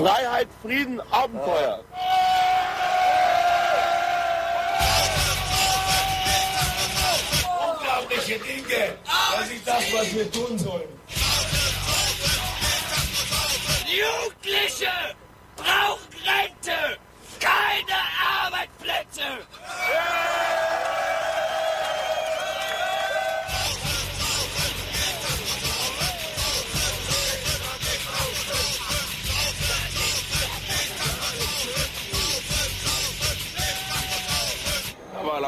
Freiheit, Frieden, Abenteuer. Unglaubliche Dinge. Das ist das, was wir tun sollen. Jugendliche brauchen Rente, keine Arbeitsplätze.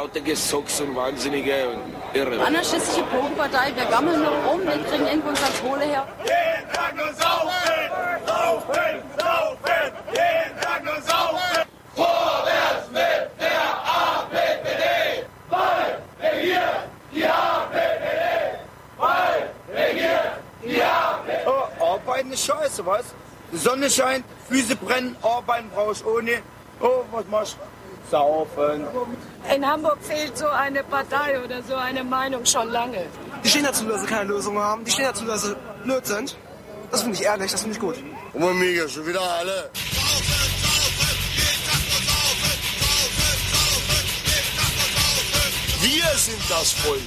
Lauter Gesocks und Wahnsinnige und Irre. Anarchistische Bogenpartei, wir gammeln nur rum, wir kriegen irgendwo unser Kohle her. Jeden Tag nur saufen, saufen, saufen, jeden Tag nur saufen. Vorwärts mit der APPD, weil wir hier die APPD, weil wir hier die APPD. Oh, arbeiten ist scheiße, was? Die Sonne scheint, Füße brennen, arbeiten brauch ich ohne. Oh, was machst du? Saufen. In Hamburg fehlt so eine Partei oder so eine Meinung schon lange. Die stehen dazu, dass sie keine Lösung haben. Die stehen dazu, dass sie blöd sind. Das finde ich ehrlich, das finde ich gut. Und mega, schon wieder alle. Wir sind das Volk.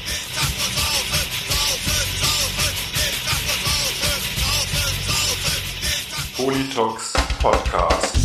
Politox Podcast.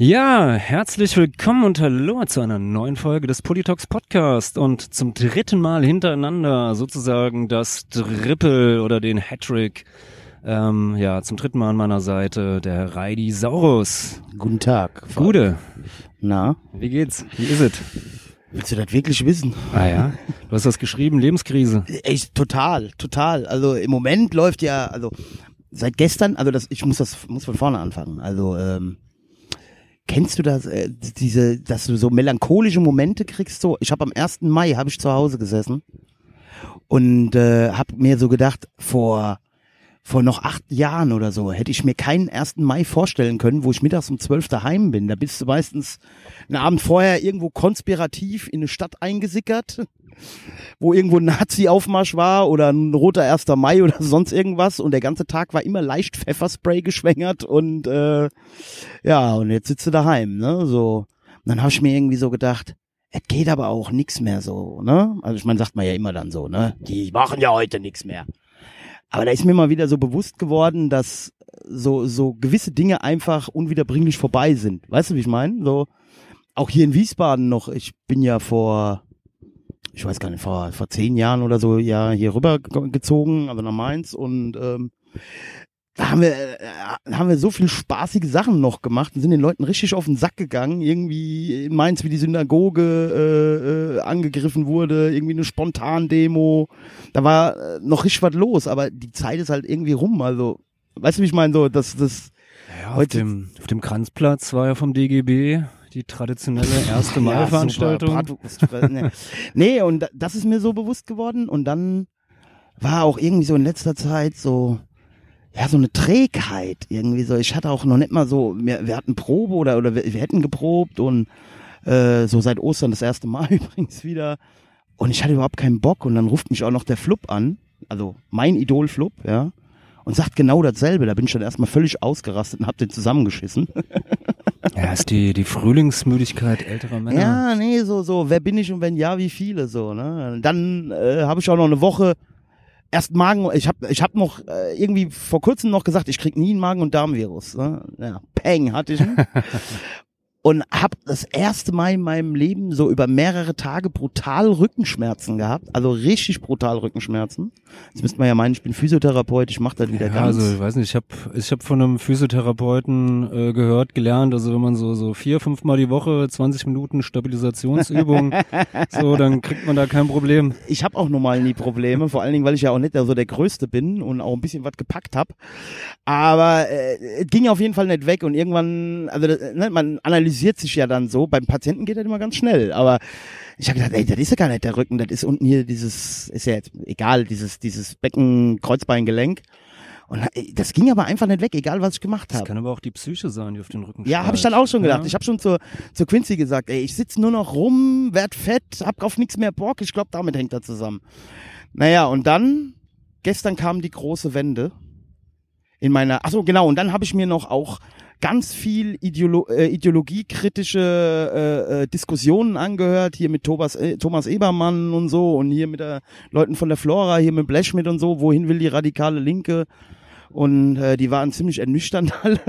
Ja, herzlich willkommen und hallo zu einer neuen Folge des Politox Podcast und zum dritten Mal hintereinander sozusagen das Triple oder den Hattrick. Ähm, ja, zum dritten Mal an meiner Seite der Reidi Saurus. Guten Tag. Gude, Na, wie geht's? Wie ist es? willst du das wirklich wissen? Ah ja, du hast das geschrieben, Lebenskrise. Echt total, total. Also im Moment läuft ja, also seit gestern, also das, ich muss das, muss von vorne anfangen. Also ähm, kennst du das, äh, diese, dass du so melancholische Momente kriegst? So, ich habe am 1. Mai habe ich zu Hause gesessen und äh, habe mir so gedacht, vor vor noch acht Jahren oder so hätte ich mir keinen 1. Mai vorstellen können, wo ich mittags um zwölf daheim bin. Da bist du meistens einen Abend vorher irgendwo konspirativ in eine Stadt eingesickert, wo irgendwo ein Nazi-Aufmarsch war oder ein roter 1. Mai oder sonst irgendwas und der ganze Tag war immer leicht Pfefferspray geschwängert und äh, ja, und jetzt sitzt du daheim, ne? So. Und dann habe ich mir irgendwie so gedacht, es geht aber auch nix mehr so, ne? Also ich meine, sagt man ja immer dann so, ne? Die machen ja heute nix mehr. Aber da ist mir mal wieder so bewusst geworden, dass so, so gewisse Dinge einfach unwiederbringlich vorbei sind. Weißt du, wie ich meine? So, auch hier in Wiesbaden noch, ich bin ja vor, ich weiß gar nicht, vor, vor zehn Jahren oder so ja hier rüber ge- gezogen, also nach Mainz und ähm, da haben wir, äh, haben wir so viel spaßige Sachen noch gemacht und sind den Leuten richtig auf den Sack gegangen. Irgendwie in Mainz, wie die Synagoge äh, äh, angegriffen wurde, irgendwie eine Spontandemo. Da war äh, noch richtig was los, aber die Zeit ist halt irgendwie rum. Also, weißt du, wie ich meine? So, das, das, Ja, auf Heute- dem, auf dem Kranzplatz war ja vom DGB die traditionelle erste Mai-Veranstaltung. Ja, super, nee. nee, und da- das ist mir so bewusst geworden. Und dann war auch irgendwie so in letzter Zeit so, ja, so eine Trägheit irgendwie so. Ich hatte auch noch nicht mal so, wir, wir hatten Probe oder, oder wir, wir hätten geprobt und äh, so seit Ostern das erste Mal übrigens wieder. Und ich hatte überhaupt keinen Bock. Und dann ruft mich auch noch der Flup an, also mein Idol Flup, ja, und sagt genau dasselbe. Da bin ich dann erstmal völlig ausgerastet und hab den zusammengeschissen. Ja, ist die, die Frühlingsmüdigkeit älterer Männer. Ja, nee, so, so, wer bin ich und wenn ja, wie viele, so, ne? Dann äh, habe ich auch noch eine Woche erst Magen, ich habe ich hab noch äh, irgendwie vor kurzem noch gesagt, ich krieg nie einen Magen- und Darmvirus. Ne? Ja, Peng hatte ich. und habe das erste Mal in meinem Leben so über mehrere Tage brutal Rückenschmerzen gehabt, also richtig brutal Rückenschmerzen. Jetzt müsste man ja meinen, ich bin Physiotherapeut, ich mache das wieder Ja, ganz. also ich weiß nicht, ich habe ich hab von einem Physiotherapeuten äh, gehört, gelernt, also wenn man so so vier, fünfmal die Woche 20 Minuten Stabilisationsübungen, so, dann kriegt man da kein Problem. ich habe auch normal nie Probleme, vor allen Dingen, weil ich ja auch nicht so der Größte bin und auch ein bisschen was gepackt habe. Aber äh, es ging auf jeden Fall nicht weg und irgendwann, also das, ne, man analysiert sich ja dann so. Beim Patienten geht das immer ganz schnell, aber ich habe gedacht, ey, das ist ja gar nicht der Rücken, das ist unten hier dieses, ist ja jetzt egal, dieses dieses Becken Kreuzbeingelenk. Und äh, das ging aber einfach nicht weg, egal was ich gemacht Das habe. kann aber auch die Psyche sein, die auf den Rücken Ja, habe ich dann auch schon gedacht. Ja. Ich habe schon zur, zur Quincy gesagt, ey, ich sitze nur noch rum, werd fett, hab auf nichts mehr Bock. Ich glaube, damit hängt das zusammen. Naja, und dann, gestern kam die große Wende in meiner, ach so genau, und dann habe ich mir noch auch ganz viel Ideolo äh, ideologiekritische äh, äh, Diskussionen angehört, hier mit Thomas, äh, Thomas Ebermann und so und hier mit der Leuten von der Flora, hier mit Blechschmidt und so, wohin will die radikale Linke? Und äh, die waren ziemlich ernüchternd alle.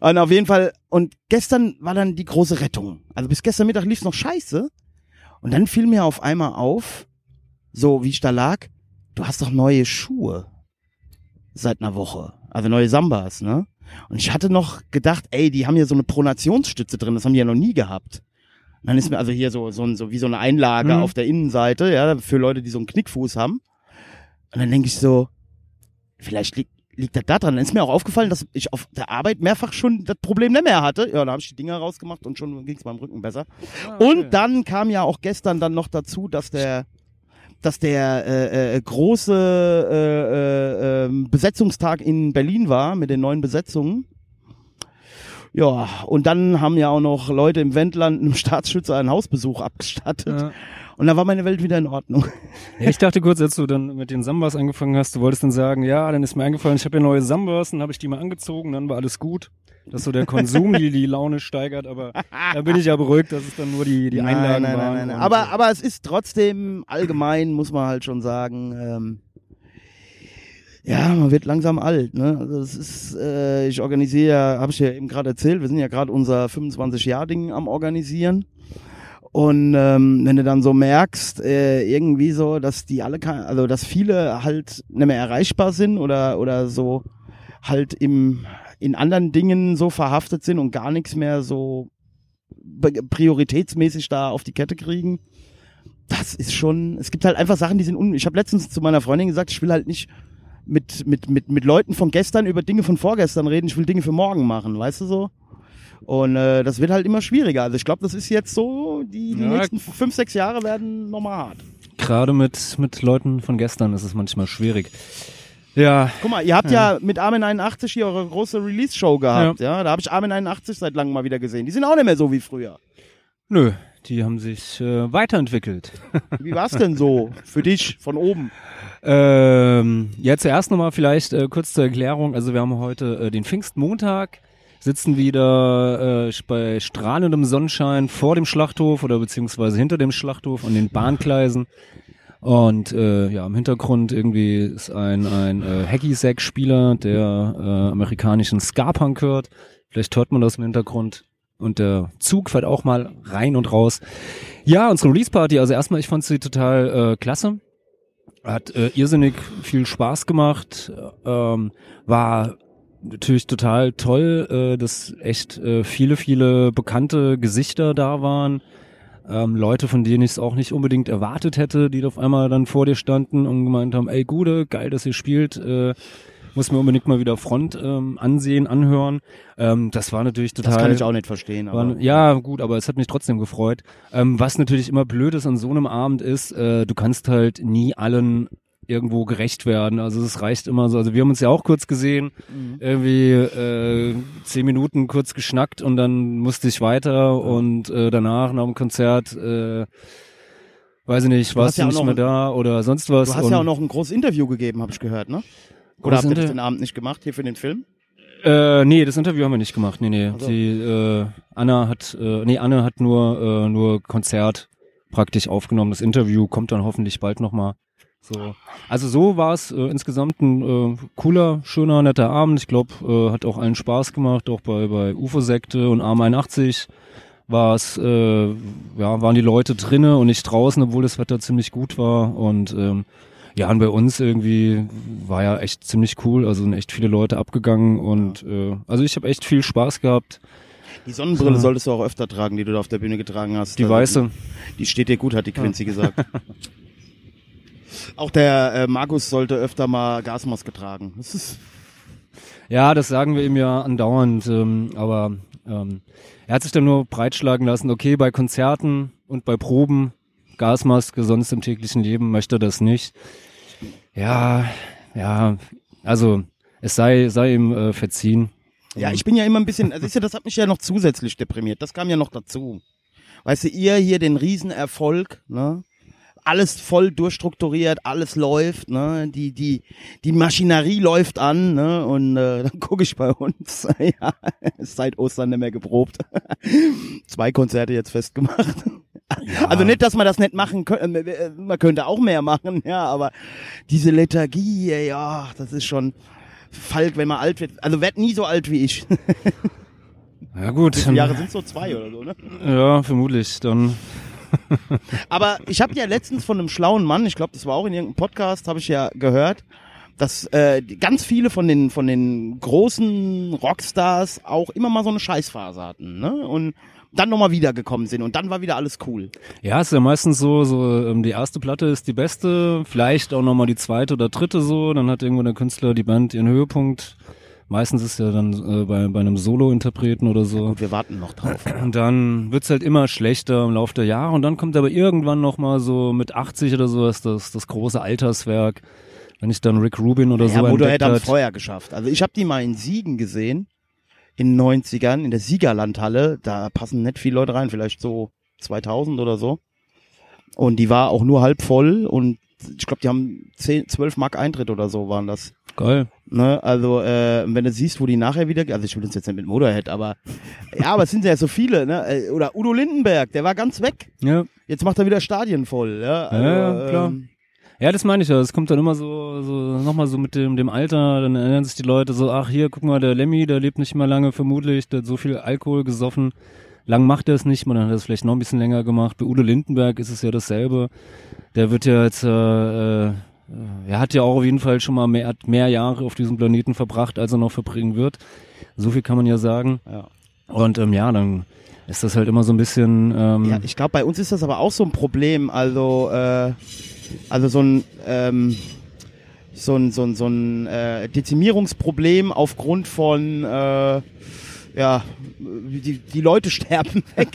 und auf jeden Fall, und gestern war dann die große Rettung. Also bis gestern Mittag lief's noch scheiße. Und dann fiel mir auf einmal auf, so wie ich da lag, du hast doch neue Schuhe seit einer Woche. Also neue Sambas, ne? Und ich hatte noch gedacht, ey, die haben hier so eine Pronationsstütze drin, das haben die ja noch nie gehabt. Und dann ist mir also hier so, so, ein- so wie so eine Einlage Mhm. auf der Innenseite, ja, für Leute, die so einen Knickfuß haben. Und dann denke ich so, vielleicht liegt, liegt das da dran. Dann ist mir auch aufgefallen, dass ich auf der Arbeit mehrfach schon das Problem nicht mehr hatte. Ja, da habe ich die Dinger rausgemacht und schon ging es meinem Rücken besser. Ah, okay. Und dann kam ja auch gestern dann noch dazu, dass der dass der äh, äh, große äh, äh, ähm, Besetzungstag in Berlin war mit den neuen Besetzungen. Ja, und dann haben ja auch noch Leute im Wendland einem Staatsschützer einen Hausbesuch abgestattet. Ja. Und da war meine Welt wieder in Ordnung. Ja, ich dachte kurz, als du dann mit den Sambas angefangen hast, du wolltest dann sagen, ja, dann ist mir eingefallen, ich habe ja neue Sambas, dann habe ich die mal angezogen, dann war alles gut. Dass so der Konsum die, die Laune steigert, aber da bin ich ja beruhigt, dass es dann nur die, die Einlagen nein, nein, waren. nein, nein. und- Aber, aber es ist trotzdem allgemein, muss man halt schon sagen, ähm, ja, man wird langsam alt. Ne? Also es ist, äh, ich organisiere, ja, habe ich ja eben gerade erzählt, wir sind ja gerade unser 25-Jahr-Ding am organisieren. Und ähm, wenn du dann so merkst, äh, irgendwie so, dass die alle, also dass viele halt nicht mehr erreichbar sind oder oder so halt im in anderen Dingen so verhaftet sind und gar nichts mehr so prioritätsmäßig da auf die Kette kriegen. Das ist schon, es gibt halt einfach Sachen, die sind un Ich habe letztens zu meiner Freundin gesagt, ich will halt nicht mit, mit, mit, mit Leuten von gestern über Dinge von vorgestern reden, ich will Dinge für morgen machen, weißt du so? Und äh, das wird halt immer schwieriger. Also ich glaube, das ist jetzt so, die, die Ja. nächsten fünf, sechs Jahre werden nochmal hart. Gerade mit, mit Leuten von gestern ist es manchmal schwierig. Ja, Guck mal, ihr habt ja, mit Armin 81 hier eure große Release-Show gehabt, ja. Da habe ich Armin 81 seit langem mal wieder gesehen. Die sind auch nicht mehr so wie früher. nö, die haben sich äh, weiterentwickelt. Wie war's denn so für dich von oben? Ähm, ja, zuerst nochmal vielleicht äh, kurz zur Erklärung. Also wir haben heute äh, den Pfingstmontag, sitzen wieder äh, bei strahlendem Sonnenschein vor dem Schlachthof oder beziehungsweise hinter dem Schlachthof an den Bahngleisen. Und äh, ja, im Hintergrund irgendwie ist ein, ein äh, Hacky-Sack-Spieler, der äh, amerikanischen Ska-Punk hört. Vielleicht hört man das im Hintergrund. Und der Zug fährt auch mal rein und raus. Ja, unsere Release-Party, also erstmal, ich fand sie total äh, klasse. Hat äh, irrsinnig viel Spaß gemacht, ähm, war natürlich total toll, äh, dass echt äh, viele, viele bekannte Gesichter da waren. Ähm, Leute, von denen ich es auch nicht unbedingt erwartet hätte, die auf einmal dann vor dir standen und gemeint haben, ey Gude, geil, dass ihr spielt, äh, muss mir unbedingt mal wieder Front ähm, ansehen, anhören. Ähm, das war natürlich total... Das kann ich auch nicht verstehen. War, Aber ja, gut, aber es hat mich trotzdem gefreut. Ähm, was natürlich immer blöd ist an so einem Abend ist, äh, du kannst halt nie allen irgendwo gerecht werden. Also es reicht immer so. Also wir haben uns ja auch kurz gesehen, Mhm. irgendwie äh, zehn Minuten kurz geschnackt und dann musste ich weiter und äh, danach nach dem Konzert, äh, weiß ich nicht, warst ja du auch nicht mehr da oder sonst was. du hast ja auch noch ein großes Interview gegeben, habe ich gehört, ne? Oder habt ihr das den Abend nicht gemacht hier für den Film? Äh, nee, das Interview haben wir nicht gemacht. Nee, nee. Ach so. Die, äh, Anna hat, äh, nee, Anne hat nur, äh, nur Konzert praktisch aufgenommen. Das Interview kommt dann hoffentlich bald nochmal. So. Also so war es äh, insgesamt ein äh, cooler, schöner, netter Abend. Ich glaube, äh, hat auch allen Spaß gemacht, auch bei, bei UFO-Sekte und Arm 81 war es, äh, ja, waren die Leute drinnen und nicht draußen, obwohl das Wetter ziemlich gut war. Und ähm, ja, und bei uns irgendwie war ja echt ziemlich cool. Also sind echt viele Leute abgegangen und äh, also ich habe echt viel Spaß gehabt. Die Sonnenbrille So. solltest du auch öfter tragen, die du da auf der Bühne getragen hast. Die Also, weiße. Die steht dir gut, hat die Quincy gesagt. Auch der äh, Markus sollte öfter mal Gasmaske tragen. Das ist Ja, das sagen wir ihm ja andauernd, ähm, aber ähm, er hat sich dann nur breitschlagen lassen, okay, bei Konzerten und bei Proben, Gasmaske, sonst im täglichen Leben möchte er das nicht. Ja, ja, also es sei, sei ihm äh, verziehen. Ja, ich bin ja immer ein bisschen, also ist ja, das hat mich ja noch zusätzlich deprimiert. Das kam ja noch dazu. Weißt du, ihr hier den Riesenerfolg, ne? Alles voll durchstrukturiert, alles läuft, ne? Die, die, die Maschinerie läuft an, ne? Und äh, dann gucke ich bei uns, ja, ist seit Ostern nicht mehr geprobt. Zwei Konzerte jetzt festgemacht. Also nicht, dass man das nicht machen könnte, man könnte auch mehr machen, ja, aber diese Lethargie, ja, das ist schon Falk, wenn man alt wird. Also werd nie so alt wie ich. Ja gut, viele Jahre sind so zwei oder so, ne? ja, vermutlich, dann, Aber ich habe ja letztens von einem schlauen Mann, ich glaube, das war auch in irgendeinem Podcast, habe ich ja gehört, dass äh, ganz viele von den von den großen Rockstars auch immer mal so eine Scheißphase hatten, ne? Und dann nochmal wiedergekommen sind und dann war wieder alles cool. ja, ist ja meistens so, so ähm, die erste Platte ist die beste, vielleicht auch nochmal die zweite oder dritte so, dann hat irgendwo der Künstler, die Band ihren Höhepunkt. Meistens ist ja dann äh, bei, bei einem Solo-Interpreten oder so. Und wir warten noch drauf. Und dann wird's halt immer schlechter im Laufe der Jahre und dann kommt aber irgendwann noch mal so mit 80 oder so ist das, das große Alterswerk. Wenn ich dann Rick Rubin oder Ja, so Motorhead entdeckt haben hat. es vorher geschafft. Also ich habe die mal in Siegen gesehen, in den 90ern, in der Siegerlandhalle. Da passen nicht viele Leute rein, vielleicht so 2000 oder so. Und die war auch nur halb voll und ich glaube, die haben 10, 12 Mark Eintritt oder so waren das. Geil. Ne, also äh, wenn du siehst, wo die nachher wieder, also ich will das jetzt nicht mit Motorhead, aber ja, aber es sind ja so viele, ne? Äh, Oder Udo Lindenberg, der war ganz weg. Ja. Jetzt macht er wieder Stadien voll, ja. Also, ja, klar. ähm, Ja, das meine ich ja. Es kommt dann immer so, so nochmal so mit dem, dem Alter, dann erinnern sich die Leute so, ach hier, guck mal, der Lemmy, der lebt nicht mehr lange vermutlich, der hat so viel Alkohol gesoffen. Lang macht er es nicht, man hat es vielleicht noch ein bisschen länger gemacht. Bei Udo Lindenberg ist es ja dasselbe. Der wird ja jetzt, äh, äh, er hat ja auch auf jeden Fall schon mal mehr, mehr Jahre auf diesem Planeten verbracht, als er noch verbringen wird. So viel kann man ja sagen. Ja. Und ähm, ja, dann ist das halt immer so ein bisschen, ähm, Ja, ich glaube, bei uns ist das aber auch so ein Problem. Also, äh, also so ein, ähm, so ein, so ein, so ein äh, Dezimierungsproblem aufgrund von, äh, ja, die, die Leute sterben weg.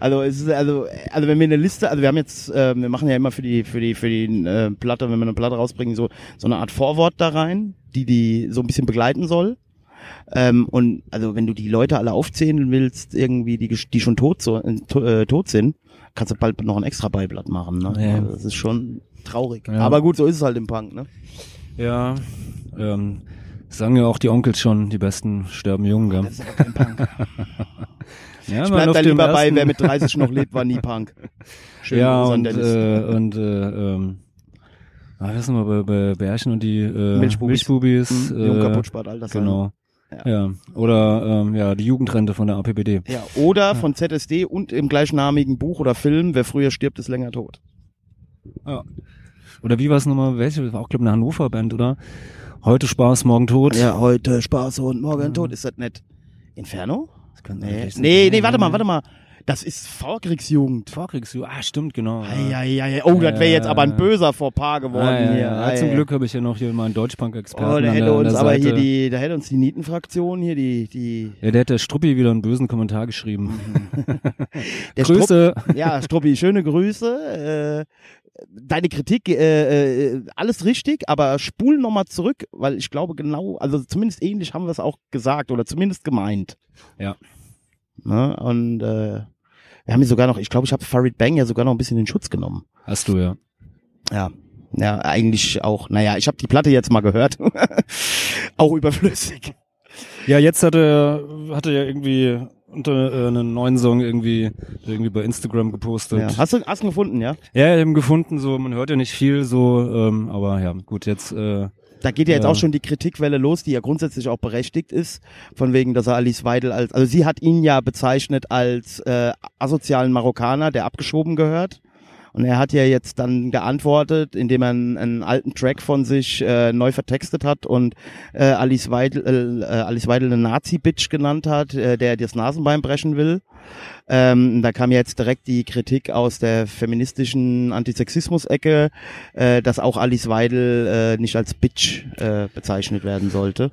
also es ist also, also wenn wir eine Liste, also wir haben jetzt, äh, wir machen ja immer für die, für die, für die äh, Platte, wenn wir eine Platte rausbringen, so so eine Art Vorwort da rein, die die so ein bisschen begleiten soll. Ähm, und also wenn du die Leute alle aufzählen willst, irgendwie die, die schon tot, so, äh, to, äh, tot sind, kannst du bald noch ein extra Beiblatt machen. Ne? Ja. Also das ist schon traurig. Ja. Aber gut, so ist es halt im Punk. Ne? ja, ähm, sagen ja auch die Onkels schon, die Besten sterben jung, gell? Das ist aber kein Punk. Ja, Ich bleib da lieber bei, ersten- wer mit 30 noch lebt, war nie Punk. Schön ja, und, äh, und äh, ähm, ah, das sind wir bei, bei Bärchen und die äh, Milchbubis. Milchbubis Mhm, Jung äh, Kaputtspart, Altersheim. Genau. Ja. Ja. Oder ähm, ja, die Jugendrente von der APBD. Ja, oder von ZSD und im gleichnamigen Buch oder Film, wer früher stirbt, ist länger tot. Oder wie war es nochmal? Welche? Das war auch, glaube ich, eine Hannover-Band, oder? Heute Spaß, morgen tot. Ja, heute Spaß und morgen tot. Ist das nicht Inferno? Das kann Nee, nee, nee, warte mal, warte mal. Das ist Vorkriegsjugend. Vorkriegsjugend. Ah, stimmt, genau. Eieiei. Oh, das wäre jetzt aber ein böser Fauxpas geworden ja, hier. ja. Ja, zum Ei. Glück habe ich ja noch hier mal einen Deutschpunk-Experten Oh, da hätte der, uns aber Seite. hier die, da hätte uns die Nietenfraktion hier die, die. Ja, der hat der Struppi wieder einen bösen Kommentar geschrieben. Grüße. Strupp, ja, Struppi, schöne Grüße. Äh, deine Kritik, äh, äh, alles richtig, aber spul nochmal zurück, weil ich glaube genau, also zumindest ähnlich haben wir es auch gesagt oder zumindest gemeint. Ja. Ne? Und äh, wir haben hier sogar noch, ich glaube, ich habe Farid Bang ja sogar noch ein bisschen in Schutz genommen. Hast du, ja. Ja. Ja, eigentlich auch. Naja, ich habe die Platte jetzt mal gehört. auch überflüssig. Ja, jetzt hat er, hat er ja irgendwie unter äh, einen neuen Song irgendwie irgendwie bei Instagram gepostet. Ja. Hast du hast du ihn gefunden, ja? Ja, eben gefunden, so man hört ja nicht viel so, ähm, aber ja, gut, jetzt äh, Da geht ja jetzt Ja. auch schon die Kritikwelle los, die ja grundsätzlich auch berechtigt ist, von wegen, dass er Alice Weidel als, also sie hat ihn ja bezeichnet als äh, asozialen Marokkaner, der abgeschoben gehört. Und er hat ja jetzt dann geantwortet, indem er einen, einen alten Track von sich äh, neu vertextet hat und äh, Alice Weidel, äh, Alice Weidel eine Nazi-Bitch genannt hat, äh, der das Nasenbein brechen will. Ähm, da kam jetzt direkt die Kritik aus der feministischen Antisexismus-Ecke, äh, dass auch Alice Weidel äh, nicht als Bitch äh, bezeichnet werden sollte.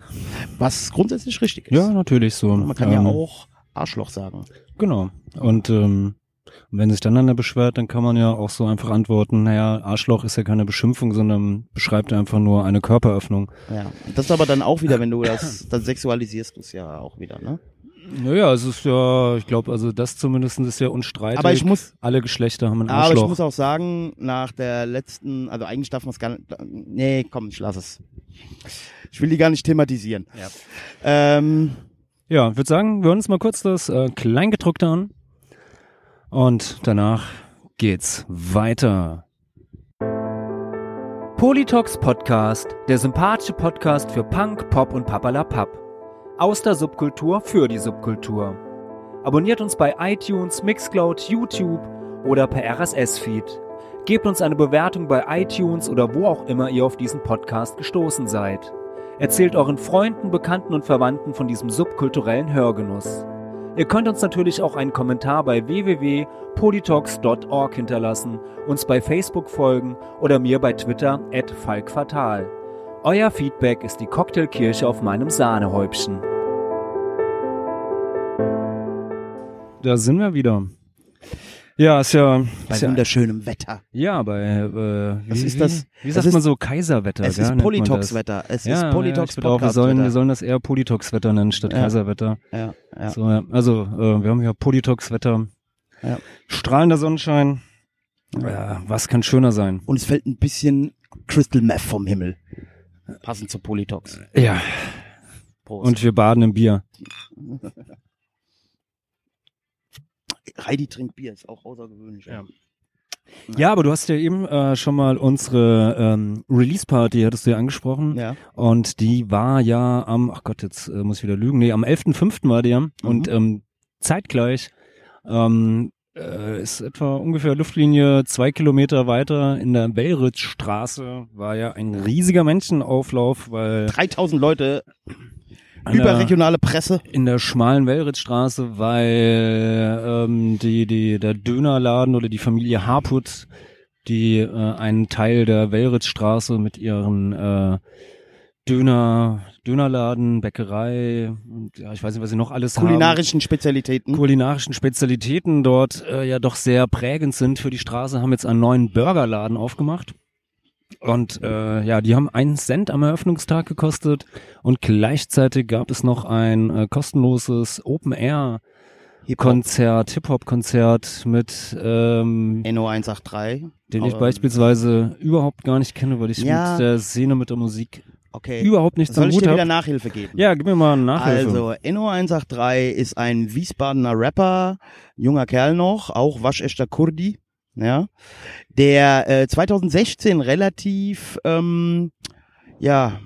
Was grundsätzlich richtig ist. ja, natürlich so. Man kann ja Ähm, auch Arschloch sagen. Genau. Und ähm, wenn sich dann einer beschwert, dann kann man ja auch so einfach antworten, naja, Arschloch ist ja keine Beschimpfung, sondern beschreibt einfach nur eine Körperöffnung. Ja. Das ist aber dann auch wieder, wenn du das, dann sexualisierst du es ja auch wieder, ne? Naja, es ist ja, ich glaube, also das zumindest ist ja unstreitig. Aber ich muss- Alle Geschlechter haben ein Aber Arschloch. ich muss auch sagen, nach der letzten, also eigentlich darf man es gar nicht, nee, komm, ich lass es. Ich will die gar nicht thematisieren. Ja. Ähm, Ja, ich würde sagen, wir hören uns mal kurz das äh, Kleingedruckte an. Und danach geht's weiter. Politox Podcast, der sympathische Podcast für Punk, Pop und Papalapap. Aus der Subkultur für die Subkultur. Abonniert uns bei iTunes, Mixcloud, YouTube oder per RSS-Feed. Gebt uns eine Bewertung bei iTunes oder wo auch immer ihr auf diesen Podcast gestoßen seid. Erzählt euren Freunden, Bekannten und Verwandten von diesem subkulturellen Hörgenuss. Ihr könnt uns natürlich auch einen Kommentar bei www.politox.org hinterlassen, uns bei Facebook folgen oder mir bei Twitter at falkfatal. Euer Feedback ist die Cocktailkirche auf meinem Sahnehäubchen. Da sind wir wieder. Ja, ist ja, bei ist ja, wunderschönem Wetter. ja bei, äh, wie, Was ist wie, das? Wie Es sagt ist- man so Kaiserwetter? Es ist. Politox-Wetter. Es Ja, ist ja, Politox auch, wir sollen, wir sollen das eher Politox-Wetter nennen statt Ja. Kaiserwetter. Ja, ja. So, ja. Also, äh, wir haben hier Politox-Wetter. Ja. Strahlender Sonnenschein. Ja, was kann schöner sein? Und es fällt ein bisschen Crystal Meth vom Himmel. Passend zu Politox. Ja. Prost. Und wir baden im Bier. Heidi trinkt Bier, ist auch außergewöhnlich. Ja. Ja, aber du hast ja eben äh, schon mal unsere ähm, Release-Party, hattest du ja angesprochen. Ja. Und die war ja am, ach Gott, jetzt äh, muss ich wieder lügen, nee, am 11.05. war die ja. Und ähm, zeitgleich ähm, äh, ist etwa ungefähr Luftlinie zwei Kilometer weiter in der Bellritzstraße war ja ein riesiger Menschenauflauf, weil 3000 Leute, überregionale Presse. in der schmalen Wellritzstraße, weil ähm, die, die, der Dönerladen oder die Familie Harput, die äh, einen Teil der Wellritzstraße mit ihren äh, Döner, Dönerladen, Bäckerei und ja, ich weiß nicht, was sie noch alles Kulinarischen Spezialitäten. haben. Kulinarischen Spezialitäten dort äh, ja doch sehr prägend sind für die Straße, haben jetzt einen neuen Burgerladen aufgemacht. Und äh, ja, die haben einen Cent am Eröffnungstag gekostet und gleichzeitig gab es noch ein äh, kostenloses Open Air Konzert, Hip Hop Konzert mit ähm, Enno 183. den ich Aber- beispielsweise überhaupt gar nicht kenne, weil ich Ja. mit der Szene mit der Musik Okay. überhaupt nichts Soll am ich Hut dir wieder habe. Nachhilfe geben? Ja, gib mir mal eine Nachhilfe. Also, Enno 183 ist ein Wiesbadener Rapper, junger Kerl noch, auch waschechter Kurdi, ja, der äh, 2016 relativ, ähm, ja,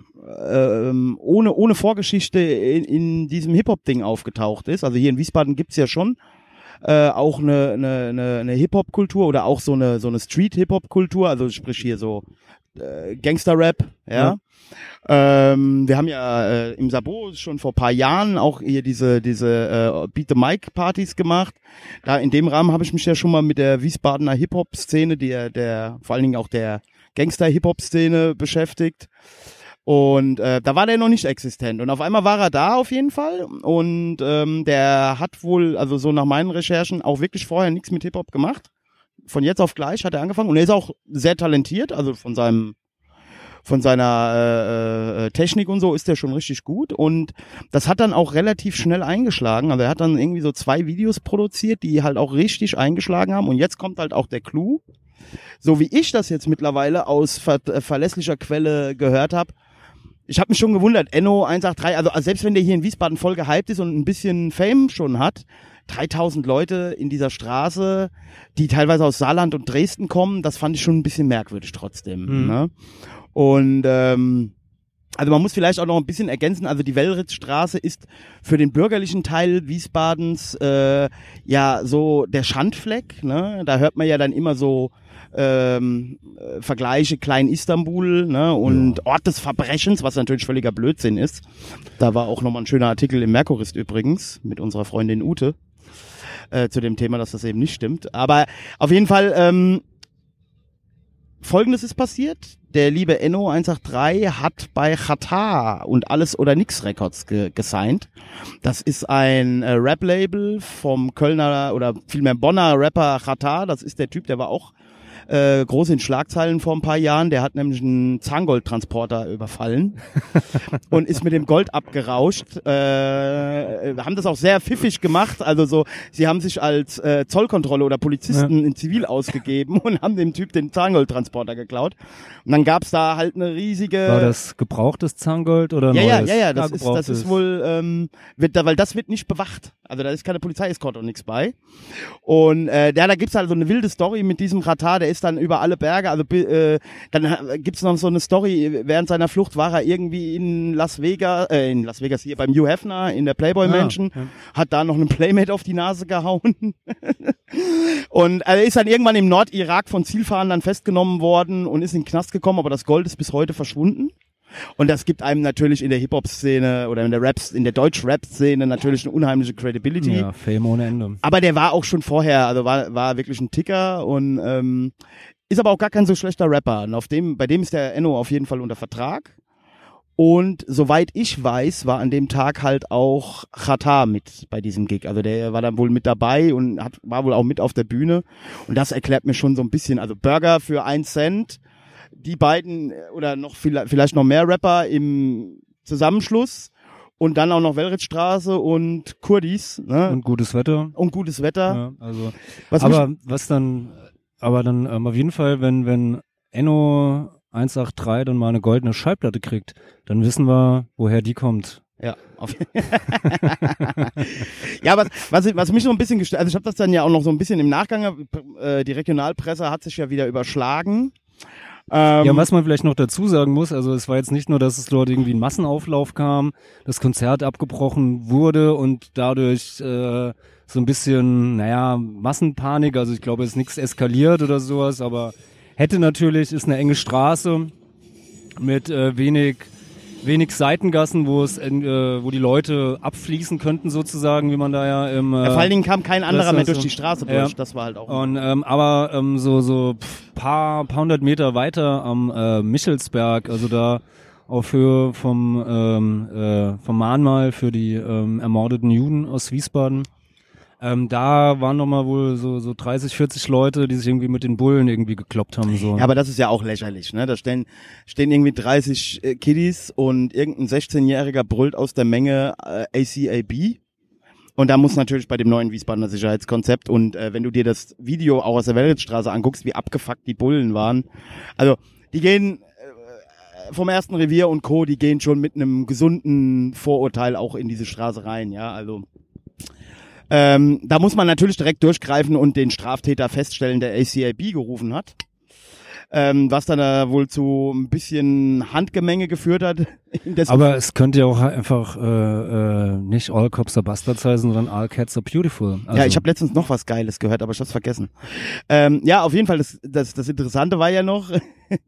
ähm, ohne, ohne Vorgeschichte in, in diesem Hip-Hop-Ding aufgetaucht ist. Also hier in Wiesbaden gibt's ja schon äh, auch eine, eine, eine, eine Hip-Hop-Kultur oder auch so eine, so eine Street-Hip-Hop-Kultur, also sprich hier so äh, Gangster-Rap, ja. Ja. Ähm, wir haben ja äh, im Sabo schon vor paar Jahren auch hier diese diese äh, Beat the Mic Partys gemacht. Da in dem Rahmen habe ich mich ja schon mal mit der Wiesbadener Hip Hop Szene, der der vor allen Dingen auch der Gangster Hip Hop Szene beschäftigt. Und äh, da war der noch nicht existent. Und auf einmal war er da auf jeden Fall. Und ähm, der hat wohl, also so nach meinen Recherchen, auch wirklich vorher nichts mit Hip Hop gemacht. Von jetzt auf gleich hat er angefangen. Und er ist auch sehr talentiert, also von seinem von seiner äh, äh, Technik und so ist der schon richtig gut und das hat dann auch relativ schnell eingeschlagen. Also er hat dann irgendwie so zwei Videos produziert, die halt auch richtig eingeschlagen haben und jetzt kommt halt auch der Clou. So wie ich das jetzt mittlerweile aus ver äh, verlässlicher Quelle gehört habe, ich habe mich schon gewundert, Enno 183, also, also selbst wenn der hier in Wiesbaden voll gehypt ist und ein bisschen Fame schon hat, 3000 Leute in dieser Straße, die teilweise aus Saarland und Dresden kommen, das fand ich schon ein bisschen merkwürdig trotzdem. Mhm. Ne? Und ähm, also man muss vielleicht auch noch ein bisschen ergänzen, also die Wellritzstraße ist für den bürgerlichen Teil Wiesbadens äh, ja so der Schandfleck. Ne? Da hört man ja dann immer so ähm, äh, Vergleiche Klein Istanbul ne? und Ort des Verbrechens, was natürlich völliger Blödsinn ist. Da war auch nochmal ein schöner Artikel im Merkurist übrigens mit unserer Freundin Ute äh, zu dem Thema, dass das eben nicht stimmt. Aber auf jeden Fall ähm, Folgendes ist passiert. Der liebe Enno 183 hat bei Chata und Alles oder Nix Records ge gesigned. Das ist ein äh, Rap-Label vom Kölner oder vielmehr Bonner Rapper Chata. Das ist der Typ, der war auch äh, groß in Schlagzeilen vor ein paar Jahren. Der hat nämlich einen Zahngoldtransporter überfallen und ist mit dem Gold abgerauscht. Äh, haben das auch sehr pfiffig gemacht. Also so, sie haben sich als äh, Zollkontrolle oder Polizisten in Zivil ausgegeben und haben dem Typ den Zahngoldtransporter geklaut. Und dann gab's da halt eine riesige. War das gebrauchtes Zahngold oder ja, ja, neues? ja, ja, das ist, das ist wohl, ähm, wird da, weil das wird nicht bewacht. Also da ist keine Polizeieskorte und nichts bei. Und äh, ja, da gibt's halt so eine wilde Story mit diesem Ratar, der ist dann über alle Berge, also äh, dann äh, gibt's noch so eine Story, während seiner Flucht war er irgendwie in Las Vegas, äh, in Las Vegas hier beim Hugh Hefner in der Playboy Mansion, ja. hat da noch einen Playmate auf die Nase gehauen. und er ist dann irgendwann im Nordirak von Zielfahrern festgenommen worden und ist in den Knast gekommen, aber das Gold ist bis heute verschwunden. Und das gibt einem natürlich in der Hip-Hop-Szene oder in der Rap, in der Deutsch-Rap-Szene natürlich eine unheimliche Credibility. Ja, Fame ohne Ende. Aber der war auch schon vorher, also war, war wirklich ein Ticker und ähm, ist aber auch gar kein so schlechter Rapper. Und auf dem, bei dem ist der Enno auf jeden Fall unter Vertrag. Und soweit ich weiß, war an dem Tag halt auch Chata mit bei diesem Gig. Also der war dann wohl mit dabei und hat, war wohl auch mit auf der Bühne. Und das erklärt mir schon so ein bisschen. Also Burger für ein Cent, die beiden äh, oder noch vielleicht, noch mehr Rapper im Zusammenschluss und dann auch noch Wellritzstraße und Kurdis ne? Und gutes Wetter. und gutes Wetter. Ja, also, Was aber was dann, aber dann ähm, auf jeden Fall, wenn, wenn Enno 183 dann mal eine goldene Schallplatte kriegt, dann wissen wir, woher die kommt. ja, auf, ja, was, was, was mich so ein bisschen gestört, also ich habe das dann ja auch noch so ein bisschen im Nachgang, äh, die Regionalpresse hat sich ja wieder überschlagen. Ähm, Ja, was man vielleicht noch dazu sagen muss, also es war jetzt nicht nur, dass es dort irgendwie ein Massenauflauf kam, das Konzert abgebrochen wurde und dadurch äh, so ein bisschen, naja, Massenpanik, also ich glaube, es ist nichts eskaliert oder sowas, aber hätte natürlich, ist eine enge Straße mit äh, wenig wenig Seitengassen, wo es äh, wo die Leute abfließen könnten sozusagen, wie man da ja im äh, ja, vor allen Dingen kam kein anderer das mehr durch die Straße ja. durch, das war halt auch. Und ähm, aber ähm, so so pf, paar paar hundert Meter weiter am äh, Michelsberg, also da auf Höhe vom ähm, äh, vom Mahnmal für die ähm, ermordeten Juden aus Wiesbaden. Ähm, da waren noch mal wohl so so 30, 40 Leute, die sich irgendwie mit den Bullen irgendwie gekloppt haben so. Ja, aber das ist ja auch lächerlich, ne? Da stehen, stehen irgendwie 30 äh, Kiddies und irgendein 16-Jähriger brüllt aus der Menge äh, ACAB. Und da muss natürlich bei dem neuen Wiesbadener Sicherheitskonzept und äh, wenn du dir das Video auch aus der Wellritzstraße anguckst, wie abgefuckt die Bullen waren. Also, die gehen äh, vom ersten Revier und Co., die gehen schon mit einem gesunden Vorurteil auch in diese Straße rein, ja, also. Ähm, da muss man natürlich direkt durchgreifen und den Straftäter feststellen, der ACAB gerufen hat. Ähm, was dann äh, wohl zu ein bisschen Handgemenge geführt hat. Aber es könnte ja auch einfach äh, äh, nicht All Cops are Bastards heißen, sondern All Cats are Beautiful. Also, ja, ich habe letztens noch was Geiles gehört, aber ich hab's vergessen. Ähm, ja, auf jeden Fall, das, das, das Interessante war ja noch,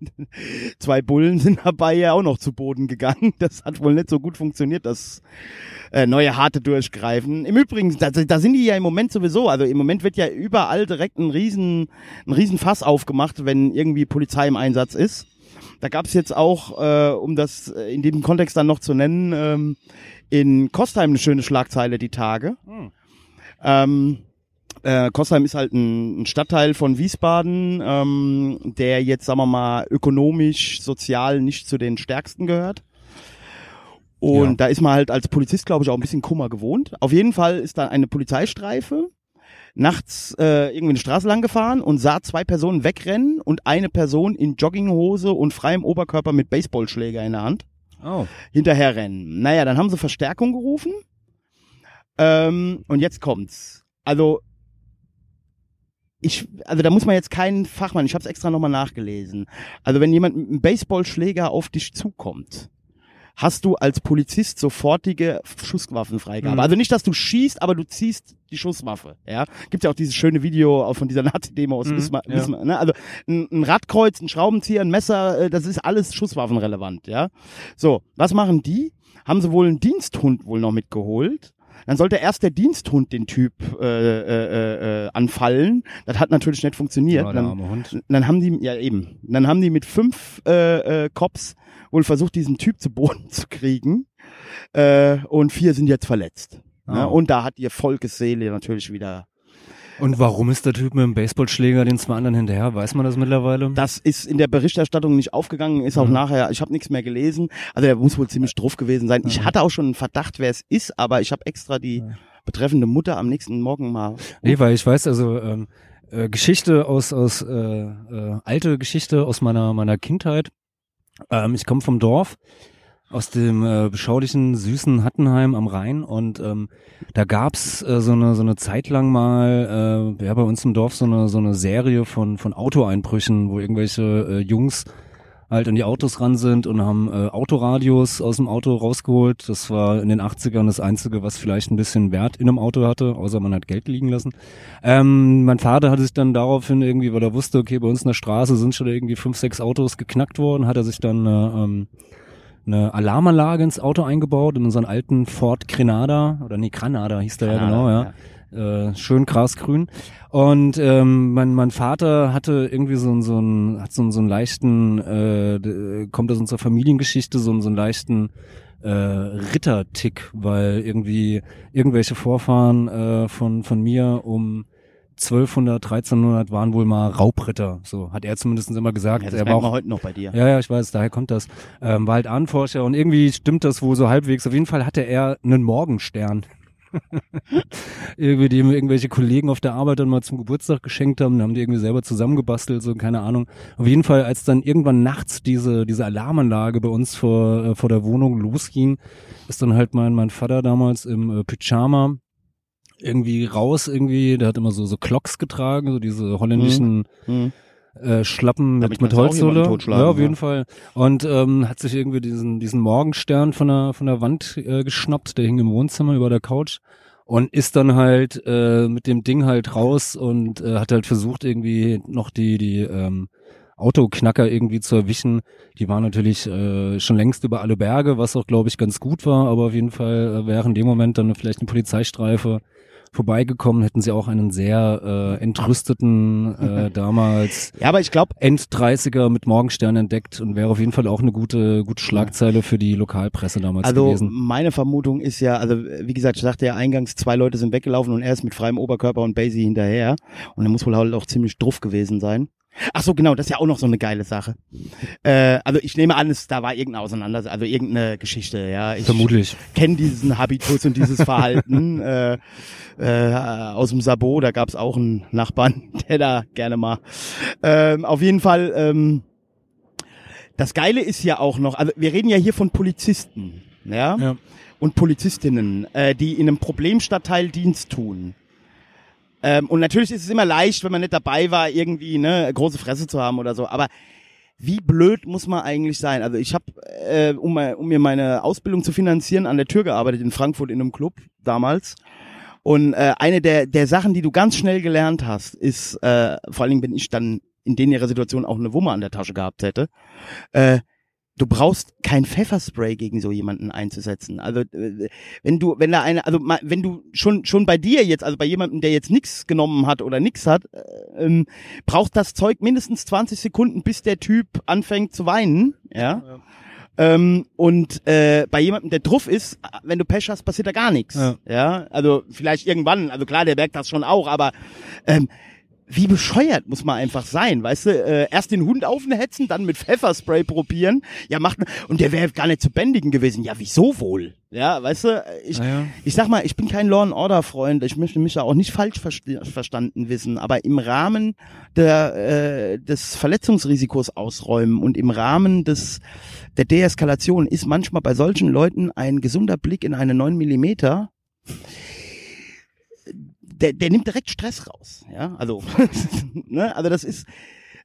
zwei Bullen sind dabei ja auch noch zu Boden gegangen. Das hat wohl nicht so gut funktioniert, das äh, neue harte Durchgreifen. Im Übrigen, da, da sind die ja im Moment sowieso, also im Moment wird ja überall direkt ein riesen, ein riesen Fass aufgemacht, wenn irgendwie Polizei im Einsatz ist. Da gab's jetzt auch, äh, um das äh, in dem Kontext dann noch zu nennen, ähm, in Kostheim eine schöne Schlagzeile die Tage. Ähm, äh, Kostheim ist halt ein, ein Stadtteil von Wiesbaden, ähm, der jetzt, sagen wir mal, ökonomisch, sozial nicht zu den stärksten gehört. Und Ja. da ist man halt als Polizist, glaube ich, auch ein bisschen Kummer gewohnt. Auf jeden Fall ist da eine Polizeistreife nachts äh, irgendwie eine Straße lang gefahren und sah zwei Personen wegrennen und eine Person in Jogginghose und freiem Oberkörper mit Baseballschläger in der Hand. Oh. hinterher rennen. Naja, dann haben sie Verstärkung gerufen. Ähm, und jetzt kommt's. Also ich, also da muss man jetzt keinen Fachmann, ich habe es extra nochmal nachgelesen. Also wenn jemand mit einem Baseballschläger auf dich zukommt, hast du als Polizist sofortige Schusswaffenfreigabe. Mhm. Also nicht, dass du schießt, aber du ziehst die Schusswaffe. Ja, gibt ja auch dieses schöne Video von dieser Nazi-Demo aus Mhm, Wismar, ja. Wismar, ne? Also ein, ein Radkreuz, ein Schraubenzieher, ein Messer, äh, das ist alles schusswaffenrelevant. Ja, so was machen die? Haben sie wohl einen Diensthund wohl noch mitgeholt? Dann sollte erst der Diensthund den Typ äh, äh, äh, anfallen. Das hat natürlich nicht funktioniert. Ja, der dann, dann haben die, ja eben, dann haben die mit fünf äh, äh, Cops wohl versucht, diesen Typ zu Boden zu kriegen. Äh, und vier sind jetzt verletzt. Ah. Ne? Und da hat ihr Volkesseele natürlich wieder. Und warum ist der Typ mit dem Baseballschläger den zwei anderen hinterher? Weiß man das mittlerweile? Das ist in der Berichterstattung nicht aufgegangen, ist auch Mhm. nachher, ich habe nichts mehr gelesen. Also der muss wohl ziemlich drauf gewesen sein. Ich hatte auch schon einen Verdacht, wer es ist, aber ich habe extra die betreffende Mutter am nächsten Morgen mal. Nee, weil ich weiß, also ähm, äh, Geschichte aus, aus äh, äh, alte Geschichte aus meiner, meiner Kindheit. Ähm, ich komme vom Dorf, aus dem äh, beschaulichen, süßen Hattenheim am Rhein und ähm, da gab's äh, so eine so eine Zeit lang mal äh, ja bei uns im Dorf so eine so eine Serie von von Autoeinbrüchen, wo irgendwelche äh, Jungs halt an die Autos ran sind und haben äh, Autoradios aus dem Auto rausgeholt. Das war in den 80ern das Einzige, was vielleicht ein bisschen Wert in einem Auto hatte, außer man hat Geld liegen lassen. Ähm, mein Vater hat sich dann daraufhin irgendwie, weil er wusste, okay, bei uns in der Straße sind schon irgendwie fünf, sechs Autos geknackt worden, hat er sich dann äh, ähm, eine Alarmanlage ins Auto eingebaut in unseren alten Ford Grenada oder nee Granada hieß der ja Granada, genau ja. Äh, schön grasgrün und ähm, mein mein Vater hatte irgendwie so einen so einen hat so einen so einen leichten äh, kommt aus unserer Familiengeschichte so einen so einen leichten äh, Rittertick weil irgendwie irgendwelche Vorfahren äh, von von mir um 1200 1300 waren wohl mal Raubritter so hat er zumindest immer gesagt Ja, das er war auch heute noch bei dir. ja, ja, ich weiß, daher kommt das. Ähm, war halt Ahnenforscher und irgendwie stimmt das wohl so halbwegs. Auf jeden Fall hatte er einen Morgenstern. irgendwie, die ihm irgendwelche Kollegen auf der Arbeit dann mal zum Geburtstag geschenkt haben, dann haben die irgendwie selber zusammengebastelt, so keine Ahnung. Auf jeden Fall, als dann irgendwann nachts diese, diese Alarmanlage bei uns vor, äh, vor der Wohnung losging, ist dann halt mein, mein Vater damals im äh, Pyjama irgendwie raus irgendwie, der hat immer so, so Clocks getragen, so diese holländischen Mhm. äh, Schlappen Damit mit, mit Holzsohle. Ja, auf ja. jeden Fall. Und ähm, hat sich irgendwie diesen, diesen Morgenstern von der, von der Wand äh, geschnappt, der hing im Wohnzimmer über der Couch und ist dann halt äh, mit dem Ding halt raus und äh, hat halt versucht irgendwie noch die, die ähm, Autoknacker irgendwie zu erwischen. Die waren natürlich äh, schon längst über alle Berge, was auch, glaube ich, ganz gut war, aber auf jeden Fall äh, wäre in dem Moment dann vielleicht eine Polizeistreife vorbeigekommen, hätten sie auch einen sehr äh, entrüsteten äh, damals Ja, aber ich glaube, End-30er mit Morgenstern entdeckt und wäre auf jeden Fall auch eine gute, gute Schlagzeile für die Lokalpresse damals also gewesen. meine Vermutung ist ja, also wie gesagt, ich sagte ja eingangs, zwei Leute sind weggelaufen und er ist mit freiem Oberkörper und Basie hinterher. Und er muss wohl halt auch ziemlich druff gewesen sein. Ach so, genau, das ist ja auch noch so eine geile Sache. Äh, also ich nehme an, es, da war irgendeine Auseinandersetzung, also irgendeine Geschichte, ja. Ich Vermutlich. kenne diesen Habitus und dieses Verhalten äh, äh, aus dem Sabot. Da gab es auch einen Nachbarn, der da gerne mal. Ähm, auf jeden Fall. Ähm, das Geile ist ja auch noch, also wir reden ja hier von Polizisten, ja, Ja. und Polizistinnen, äh, die in einem Problemstadtteil Dienst tun. Ähm, und natürlich ist es immer leicht, wenn man nicht dabei war, irgendwie ne große Fresse zu haben oder so. Aber wie blöd muss man eigentlich sein? Also ich habe, äh, um, um mir meine Ausbildung zu finanzieren, an der Tür gearbeitet in Frankfurt in einem Club damals. Und äh, eine der, der Sachen, die du ganz schnell gelernt hast, ist, äh, vor allen Dingen, wenn ich dann in den ihrer Situation auch eine Wumme an der Tasche gehabt hätte, äh, du brauchst kein Pfefferspray gegen so jemanden einzusetzen. Also äh, wenn du, wenn da eine, also wenn du schon schon bei dir jetzt, also bei jemandem, der jetzt nichts genommen hat oder nichts hat, äh, ähm, braucht das Zeug mindestens 20 Sekunden, bis der Typ anfängt zu weinen, ja. Ähm, und äh, bei jemandem, der druff ist, wenn du Pech hast, passiert da gar nichts. Ja. Ja. Also vielleicht irgendwann, also klar, der merkt das schon auch, aber ähm, wie bescheuert muss man einfach sein, weißt du? Äh, erst den Hund aufhetzen, dann mit Pfefferspray probieren. Ja, macht und der wäre gar nicht zu bändigen gewesen. Ja, wieso wohl? Ja, weißt du? Ich, Naja. ich sag mal, ich bin kein Law and Order Freund. Ich möchte mich da auch nicht falsch verste- verstanden wissen, aber im Rahmen der äh, des Verletzungsrisikos ausräumen und im Rahmen des der Deeskalation ist manchmal bei solchen Leuten ein gesunder Blick in eine 9 Millimeter der, der nimmt direkt Stress raus. Ja, also, ne? also das ist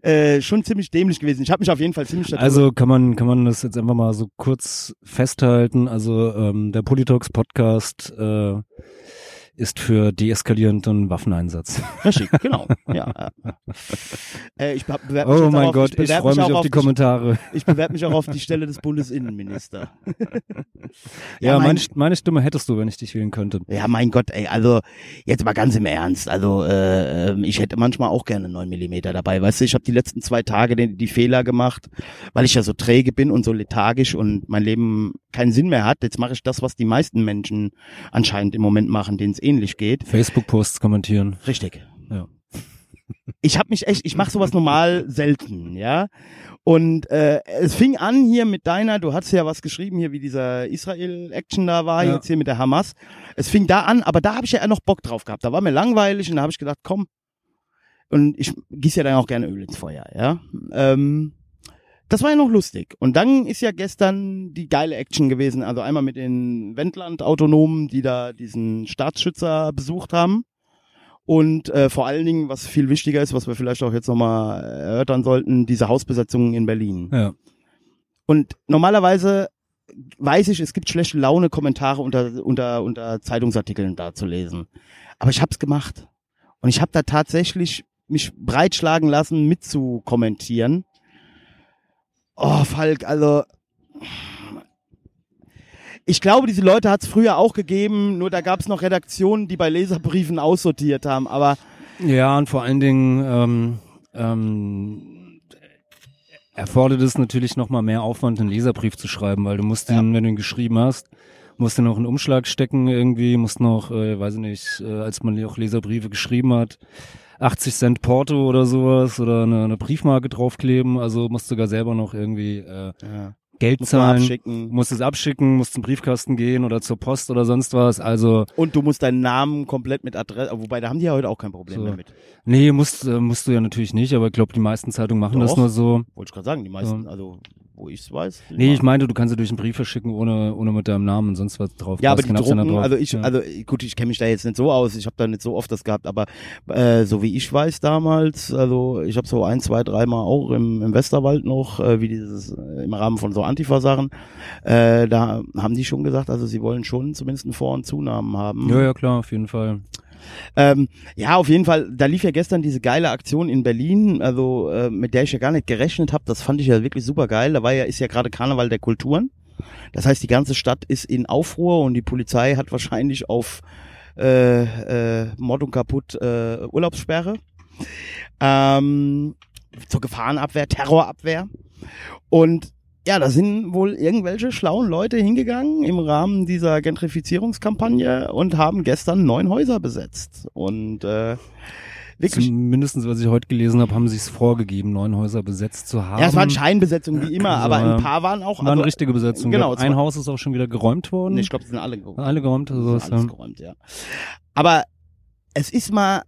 äh, schon ziemlich dämlich gewesen. Ich habe mich auf jeden Fall ziemlich Also kann man kann man das jetzt einfach mal so kurz festhalten. Also ähm, der Politox Podcast äh, ist für deeskalierenden Waffeneinsatz. Richtig, genau. Ja. ja. Äh, ich bewerbe mich Oh mein auch Gott, ich bewerb freue mich auf die Kommentare. Ich bewerbe mich auch auf die Stelle des Bundesinnenministers. Ja, mein- meine, meine Stimme hättest du, wenn ich dich wählen könnte. Ja, mein Gott, ey, also jetzt mal ganz im Ernst. Also äh, ich hätte manchmal auch gerne 9 Millimeter dabei. Weißt du, ich habe die letzten zwei Tage die, die Fehler gemacht, weil ich ja so träge bin und so lethargisch und mein Leben keinen Sinn mehr hat. Jetzt mache ich das, was die meisten Menschen anscheinend im Moment machen, denen es ähnlich geht. Facebook-Posts kommentieren. Richtig. Ja. Ich habe mich echt, ich mache sowas normal selten, ja. Und äh, es fing an hier mit deiner, du hast ja was geschrieben hier, wie dieser Israel-Action da war, Ja. jetzt hier mit der Hamas. Es fing da an, aber da habe ich ja noch Bock drauf gehabt. Da war mir langweilig und da habe ich gedacht, komm. Und ich gieße ja dann auch gerne Öl ins Feuer, ja. Ähm, das war ja noch lustig. Und dann ist ja gestern die geile Action gewesen. Also einmal mit den Wendland-Autonomen, die da diesen Staatsschützer besucht haben. Und äh, vor allen Dingen, was viel wichtiger ist, was wir vielleicht auch jetzt nochmal erörtern sollten, diese Hausbesetzungen in Berlin. Ja. Und normalerweise weiß ich, es gibt schlechte Laune Kommentare unter, unter, unter Zeitungsartikeln da zu lesen. Aber ich habe es gemacht. Und ich habe da tatsächlich mich breitschlagen lassen, mitzukommentieren. Oh, Falk, also ich glaube, diese Leute hat es früher auch gegeben, nur da gab es noch Redaktionen, die bei Leserbriefen aussortiert haben. Aber Ja, und vor allen Dingen ähm, ähm, erfordert es natürlich nochmal mehr Aufwand, einen Leserbrief zu schreiben, weil du musst den, wenn du ihn geschrieben hast, musst du noch einen Umschlag stecken irgendwie, musst noch, äh, weiß ich nicht, äh, als man auch Leserbriefe geschrieben hat, 80 Cent Porto oder sowas oder eine, eine Briefmarke draufkleben, also musst du sogar selber noch irgendwie äh, ja. Geld Musst zahlen, abschicken. musst es abschicken, musst zum Briefkasten gehen oder zur Post oder sonst was, also Und du musst deinen Namen komplett mit Adresse, wobei da haben die ja heute auch kein Problem So. mehr mit. Nee, musst, äh, musst du ja natürlich nicht, aber ich glaube, die meisten Zeitungen machen das Doch. nur so. Wollte ich gerade sagen, die meisten, Ja. also wo ich es weiß. Nee, ich machen- meinte, du kannst durch einen Brief verschicken, ohne, ohne mit deinem Namen und sonst was drauf. Ja, aber die drucken, also ich, ja. also gut, ich kenne mich da jetzt nicht so aus, ich habe da nicht so oft das gehabt, aber äh, so wie ich weiß damals, also ich habe so ein, zwei, dreimal auch im, im Westerwald noch, äh, wie dieses äh, im Rahmen von so Antifa-Sachen, äh, da haben die schon gesagt, also sie wollen schon zumindest einen Vor- und Zunamen haben. ja, ja, klar, auf jeden Fall. Ähm, ja, auf jeden Fall, da lief ja gestern diese geile Aktion in Berlin, also äh, mit der ich ja gar nicht gerechnet habe. Das fand ich ja wirklich super geil. Da war ja, ist ja gerade Karneval der Kulturen. Das heißt, die ganze Stadt ist in Aufruhr und die Polizei hat wahrscheinlich auf äh, äh, Mord und kaputt äh, Urlaubssperre. Ähm, zur Gefahrenabwehr, Terrorabwehr. Und ja, da sind wohl irgendwelche schlauen Leute hingegangen im Rahmen dieser Gentrifizierungskampagne und haben gestern neun Häuser besetzt. Und äh, wirklich. Zumindest, was ich heute gelesen habe, haben sie es vorgegeben, neun Häuser besetzt zu haben. Ja, es waren Scheinbesetzungen wie immer, aber Also, ein paar waren auch. War eine also, richtige Besetzung. Genau, ein Haus ist auch schon wieder geräumt worden. Nee, ich glaube, die sind alle geräumt. alle geräumt. Also ist alles ja. geräumt, ja. Aber es ist mal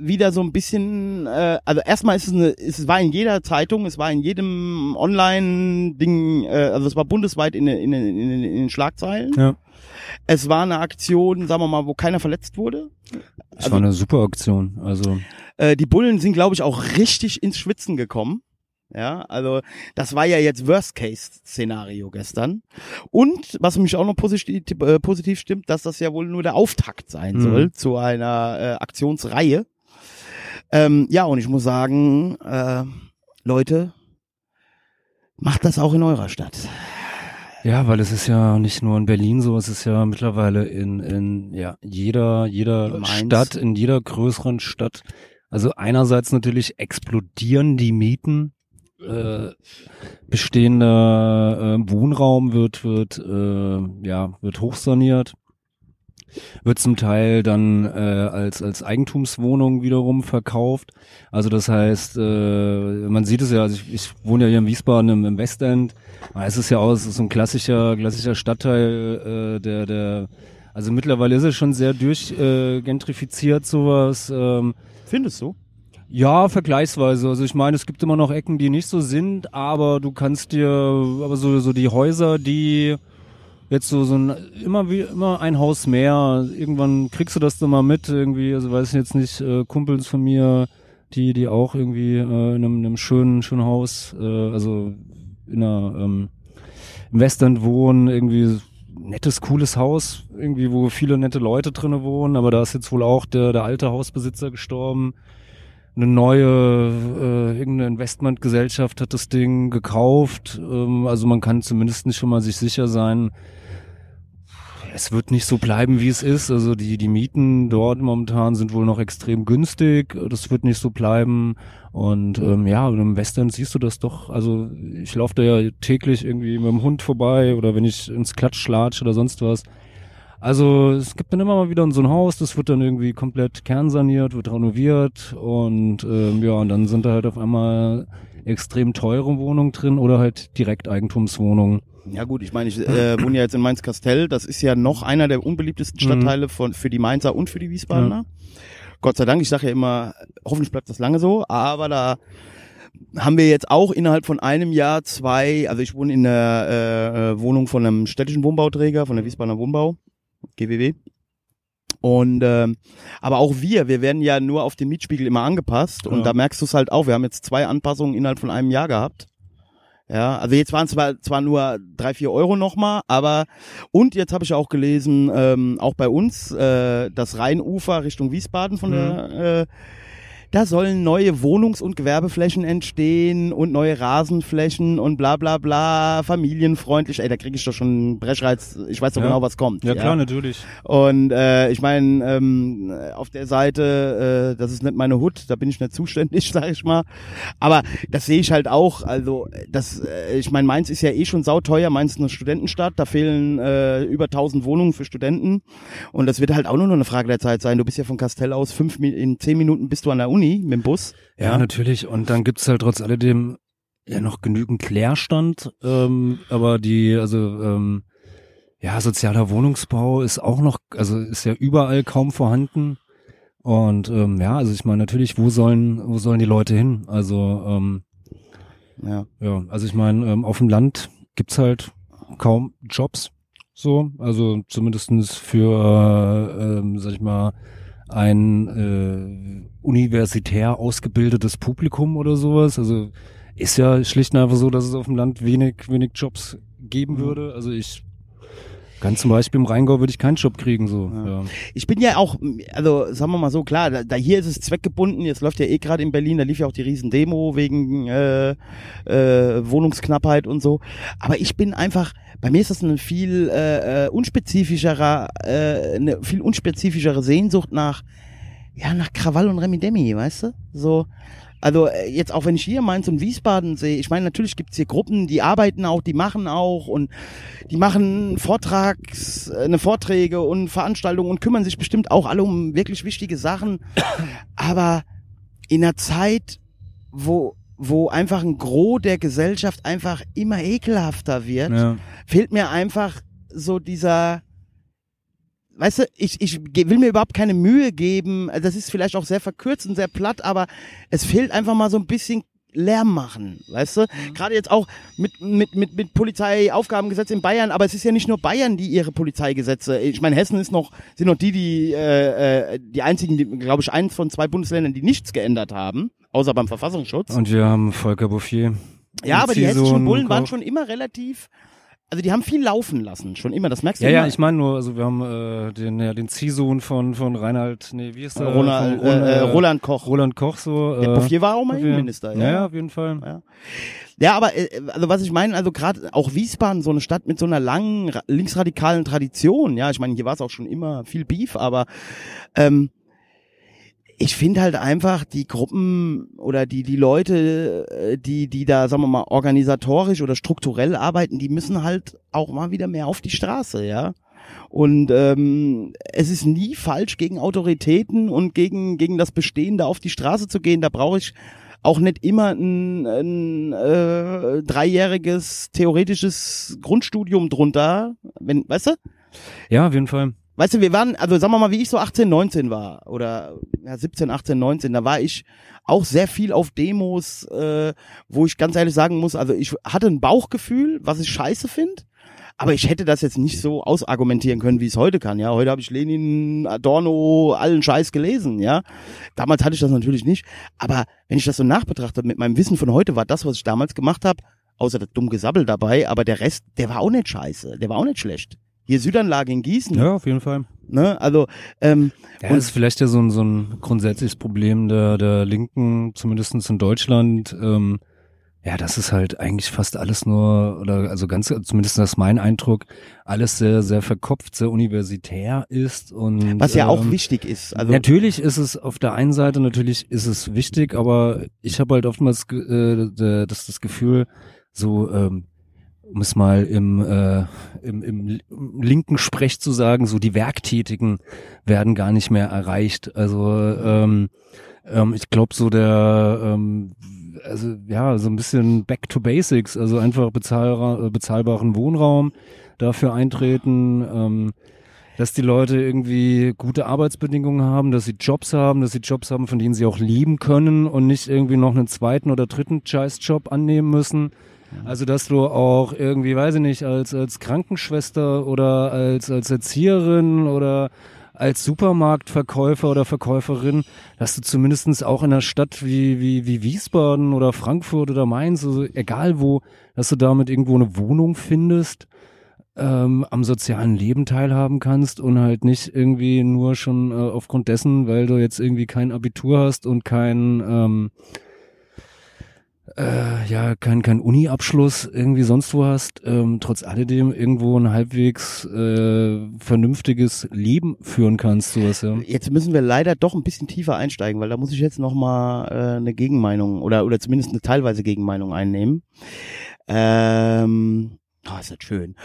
wieder so ein bisschen, äh, also erstmal ist es eine, es war in jeder Zeitung, es war in jedem Online-Ding, äh, also es war bundesweit in, den- in, in, in den Schlagzeilen. Ja. Es war eine Aktion, sagen wir mal, wo keiner verletzt wurde. Das war eine super Aktion. Also Äh, die Bullen sind, glaube ich, auch richtig ins Schwitzen gekommen. Ja, also das war ja jetzt Worst-Case-Szenario gestern. Und was mich auch noch positiv, äh, positiv stimmt, dass das ja wohl nur der Auftakt sein Mhm. soll zu einer äh, Aktionsreihe. Ähm, ja, und ich muss sagen, äh, Leute, macht das auch in eurer Stadt. Ja, weil es ist ja nicht nur in Berlin so, es ist ja mittlerweile in, in ja, jeder, jeder In. Stadt, in jeder größeren Stadt. Also einerseits natürlich explodieren die Mieten, äh, bestehender äh, Wohnraum wird, wird, äh, ja, wird hochsaniert. Wird zum Teil dann äh, als als Eigentumswohnung wiederum verkauft. Also das heißt, äh, man sieht es ja, also ich, ich wohne ja hier in Wiesbaden im, im Westend. Aber Es ist ja auch es ist so ein klassischer klassischer Stadtteil, äh, der der also mittlerweile ist es schon sehr durchgentrifiziert äh, gentrifiziert sowas. Ähm, Findest du? ja, vergleichsweise. Also ich meine, es gibt immer noch Ecken, die nicht so sind, aber du kannst dir, aber so, so die Häuser, die jetzt so, so ein, immer wie, immer ein Haus mehr, irgendwann kriegst du das dann mal mit, irgendwie, also weiß ich jetzt nicht, äh, Kumpels von mir, die, die auch irgendwie äh, in einem, einem schönen, schönen Haus, äh, also in einer, ähm, im Westend wohnen, irgendwie nettes, cooles Haus, irgendwie, wo viele nette Leute drinnen wohnen, aber da ist jetzt wohl auch der, der alte Hausbesitzer gestorben. Eine neue äh, irgendeine Investmentgesellschaft hat das Ding gekauft. Ähm, also man kann zumindest nicht schon mal sich sicher sein, es wird nicht so bleiben, wie es ist. Also die, die Mieten dort momentan sind wohl noch extrem günstig. Das wird nicht so bleiben. Und ähm, ja, im Western siehst du das doch. Also ich laufe da ja täglich irgendwie mit dem Hund vorbei oder wenn ich ins Klatsch latsche oder sonst was. Also es gibt dann immer mal wieder so ein Haus, das wird dann irgendwie komplett kernsaniert, wird renoviert und ähm, ja, und dann sind da halt auf einmal extrem teure Wohnungen drin oder halt Direkteigentumswohnungen. Ja gut, ich meine, ich äh, wohne ja jetzt in Mainz-Kastell. Das ist ja noch einer der unbeliebtesten Stadtteile von, für die Mainzer und für die Wiesbadener. Gott sei Dank, ich sage ja immer, hoffentlich bleibt das lange so, aber da haben wir jetzt auch innerhalb von einem Jahr zwei, also ich wohne in der äh, Wohnung von einem städtischen Wohnbauträger, von der Wiesbadener Wohnbau, GWW. Und ähm, aber auch wir, wir werden ja nur auf den Mietspiegel immer angepasst und Ja. da merkst du es halt auch. Wir haben jetzt zwei Anpassungen innerhalb von einem Jahr gehabt. Ja, also jetzt waren es zwar, zwar nur drei, vier Euro nochmal, aber und jetzt habe ich auch gelesen, ähm, auch bei uns, äh, das Rheinufer Richtung Wiesbaden von der, äh, da sollen neue Wohnungs- und Gewerbeflächen entstehen und neue Rasenflächen und bla bla bla, familienfreundlich. Ey, da kriege ich doch schon einen Brechreiz. Ich weiß doch Ja. genau, was kommt. Ja klar, natürlich. Und äh, ich meine, ähm, auf der Seite, äh, das ist nicht meine Hut, da bin ich nicht zuständig, sag ich mal. Aber das sehe ich halt auch. Also das, äh, ich meine, Mainz ist ja eh schon sauteuer. Mainz ist eine Studentenstadt, da fehlen äh, über 1000 Wohnungen für Studenten. Und das wird halt auch nur noch eine Frage der Zeit sein. Du bist ja von Kastell aus fünf, in zehn Minuten bist du an der Uni mit dem Bus. Ja, natürlich. Und dann gibt's halt trotz alledem ja noch genügend Leerstand. Ähm, aber die, also ähm, ja, sozialer Wohnungsbau ist auch noch, also ist ja überall kaum vorhanden. Und ähm, ja, also ich meine natürlich, wo sollen, wo sollen die Leute hin? Also ähm, Ja. ja, also ich meine, ähm, auf dem Land gibt's halt kaum Jobs. So, also zumindestens für, äh, ähm, sag ich mal, ein äh, universitär ausgebildetes Publikum oder sowas. Also ist ja schlicht und einfach so, dass es auf dem Land wenig, wenig Jobs geben würde. Also ich ganz zum Beispiel im Rheingau würde ich keinen Job kriegen, so. Ja. Ich bin ja auch, also sagen wir mal so, klar, da, da hier ist es zweckgebunden, jetzt läuft ja eh gerade in Berlin, da lief ja auch die Riesendemo wegen äh, äh, Wohnungsknappheit und so. Aber ich bin einfach, bei mir ist das eine viel äh, äh, unspezifischerer, äh, eine viel unspezifischere Sehnsucht nach, ja, nach Krawall und Remi-Demi, weißt du? So, also äh, jetzt auch wenn ich hier Mainz und Wiesbaden sehe, ich meine, natürlich gibt's hier Gruppen, die arbeiten auch, die machen auch und die machen Vortrags, äh, eine Vorträge und Veranstaltungen und kümmern sich bestimmt auch alle um wirklich wichtige Sachen. Aber in einer Zeit, wo wo einfach ein Gros der Gesellschaft einfach immer ekelhafter wird, Ja. fehlt mir einfach so dieser Weißt du, ich, ich will mir überhaupt keine Mühe geben. Das ist vielleicht auch sehr verkürzt und sehr platt, aber es fehlt einfach mal so ein bisschen Lärm machen, weißt du? Gerade jetzt auch mit, mit, mit, mit Polizeiaufgabengesetz in Bayern, aber es ist ja nicht nur Bayern, die ihre Polizeigesetze, ich meine, Hessen ist noch, sind noch die, die, äh, äh, die einzigen, die, glaube ich, eins von zwei Bundesländern, die nichts geändert haben, außer beim Verfassungsschutz. Und wir haben Volker Bouffier. ja, aber die hessischen Bullen waren schon immer relativ, also die haben viel laufen lassen, schon immer, das merkst du Ja, immer. ja, ich meine nur, also wir haben äh, den, ja, den Ziehsohn von, von Reinhard, nee, wie ist der? Ronald, Von Ron- äh, äh, Roland Koch. Roland Koch so. Der äh, Bouffier war auch mal. Innenminister, ja. Ja, auf jeden Fall. Ja. Ja, aber äh, also was ich meine, also gerade auch Wiesbaden, so eine Stadt mit so einer langen ra- linksradikalen Tradition, ja, ich meine, hier war es auch schon immer viel Beef, aber ähm, ich finde halt einfach die Gruppen oder die die Leute, äh, die die da, sagen wir mal, organisatorisch oder strukturell arbeiten, die müssen halt auch mal wieder mehr auf die Straße, ja. Und ähm, es ist nie falsch, gegen Autoritäten und gegen, gegen das Bestehende auf die Straße zu gehen. Da brauche ich auch nicht immer ein, ein äh, dreijähriges theoretisches Grundstudium drunter. Wenn, weißt du? Ja, auf jeden Fall. Weißt du, wir waren, also sagen wir mal, wie ich so 18, 19 war oder ja, 17, 18, 19, da war ich auch sehr viel auf Demos, äh, wo ich ganz ehrlich sagen muss, also ich hatte ein Bauchgefühl, was ich scheiße finde. Aber ich hätte das jetzt nicht so ausargumentieren können, wie ich es heute kann. Ja, heute habe ich Lenin, Adorno, allen Scheiß gelesen. Ja, damals hatte ich das natürlich nicht. Aber wenn ich das so nachbetrachte mit meinem Wissen von heute, war das, was ich damals gemacht habe, außer das dumm Gesabbel dabei. Aber der Rest, der war auch nicht scheiße. Der war auch nicht schlecht. Hier Südanlage in Gießen. Ja, auf jeden Fall. Ne? Also ähm, Ja, das ist vielleicht ja so ein, so ein grundsätzliches Problem der, der Linken, zumindestens in Deutschland. Ähm, ja, das ist halt eigentlich fast alles nur, oder also ganz, zumindest das ist mein Eindruck, alles sehr, sehr verkopft, sehr universitär ist und was ja auch ähm, wichtig ist. Also natürlich ist es auf der einen Seite natürlich ist es wichtig, aber ich habe halt oftmals äh, das, das Gefühl, so ähm, um es mal im, äh, im, im linken Sprech zu sagen, so die Werktätigen werden gar nicht mehr erreicht. Also ähm, ähm, ich glaube so der ähm, also ja, so ein bisschen back to basics, also einfach bezahlbar, äh, bezahlbaren Wohnraum dafür eintreten, ähm, dass die Leute irgendwie gute Arbeitsbedingungen haben, dass sie Jobs haben, dass sie Jobs haben, von denen sie auch leben können und nicht irgendwie noch einen zweiten oder dritten Scheißjob annehmen müssen. Also dass du auch irgendwie, weiß ich nicht, als als Krankenschwester oder als als Erzieherin oder als Supermarktverkäufer oder Verkäuferin, dass du zumindestens auch in einer Stadt wie, wie, wie Wiesbaden oder Frankfurt oder Mainz, also egal wo, dass du damit irgendwo eine Wohnung findest, ähm, am sozialen Leben teilhaben kannst und halt nicht irgendwie nur schon äh, aufgrund dessen, weil du jetzt irgendwie kein Abitur hast und kein ähm, äh, ja, kein, kein Uni-Abschluss irgendwie sonst wo hast, ähm, trotz alledem irgendwo ein halbwegs äh, vernünftiges Leben führen kannst, sowas, ja. Jetzt müssen wir leider doch ein bisschen tiefer einsteigen, weil da muss ich jetzt noch mal äh, eine Gegenmeinung oder oder zumindest eine teilweise Gegenmeinung einnehmen. Ähm, oh, ist das schön.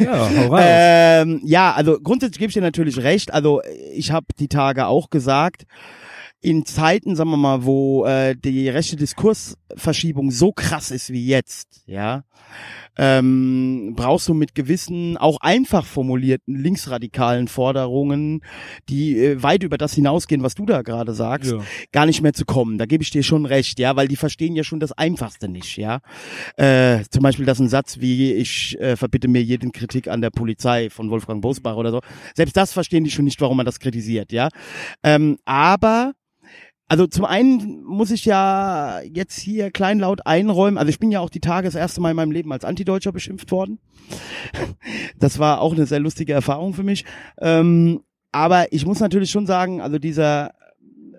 Ja, ähm, ja, also grundsätzlich gebe ich dir natürlich recht. Also ich habe die Tage auch gesagt, in Zeiten, sagen wir mal, wo äh, die rechte Diskursverschiebung so krass ist wie jetzt, ja, ähm, brauchst du mit gewissen, auch einfach formulierten linksradikalen Forderungen, die äh, weit über das hinausgehen, was du da gerade sagst, Ja. gar nicht mehr zu kommen. Da gebe ich dir schon recht, ja, weil die verstehen ja schon das Einfachste nicht, ja. Äh, zum Beispiel das ein Satz wie ich äh, verbitte mir jeden Kritik an der Polizei von Wolfgang Bosbach oder so. Selbst das verstehen die schon nicht, warum man das kritisiert, ja. Ähm, aber also zum einen muss ich ja jetzt hier kleinlaut einräumen, also ich bin ja auch die Tage das erste Mal in meinem Leben als Antideutscher beschimpft worden. Das war auch eine sehr lustige Erfahrung für mich. Ähm, aber ich muss natürlich schon sagen, also dieser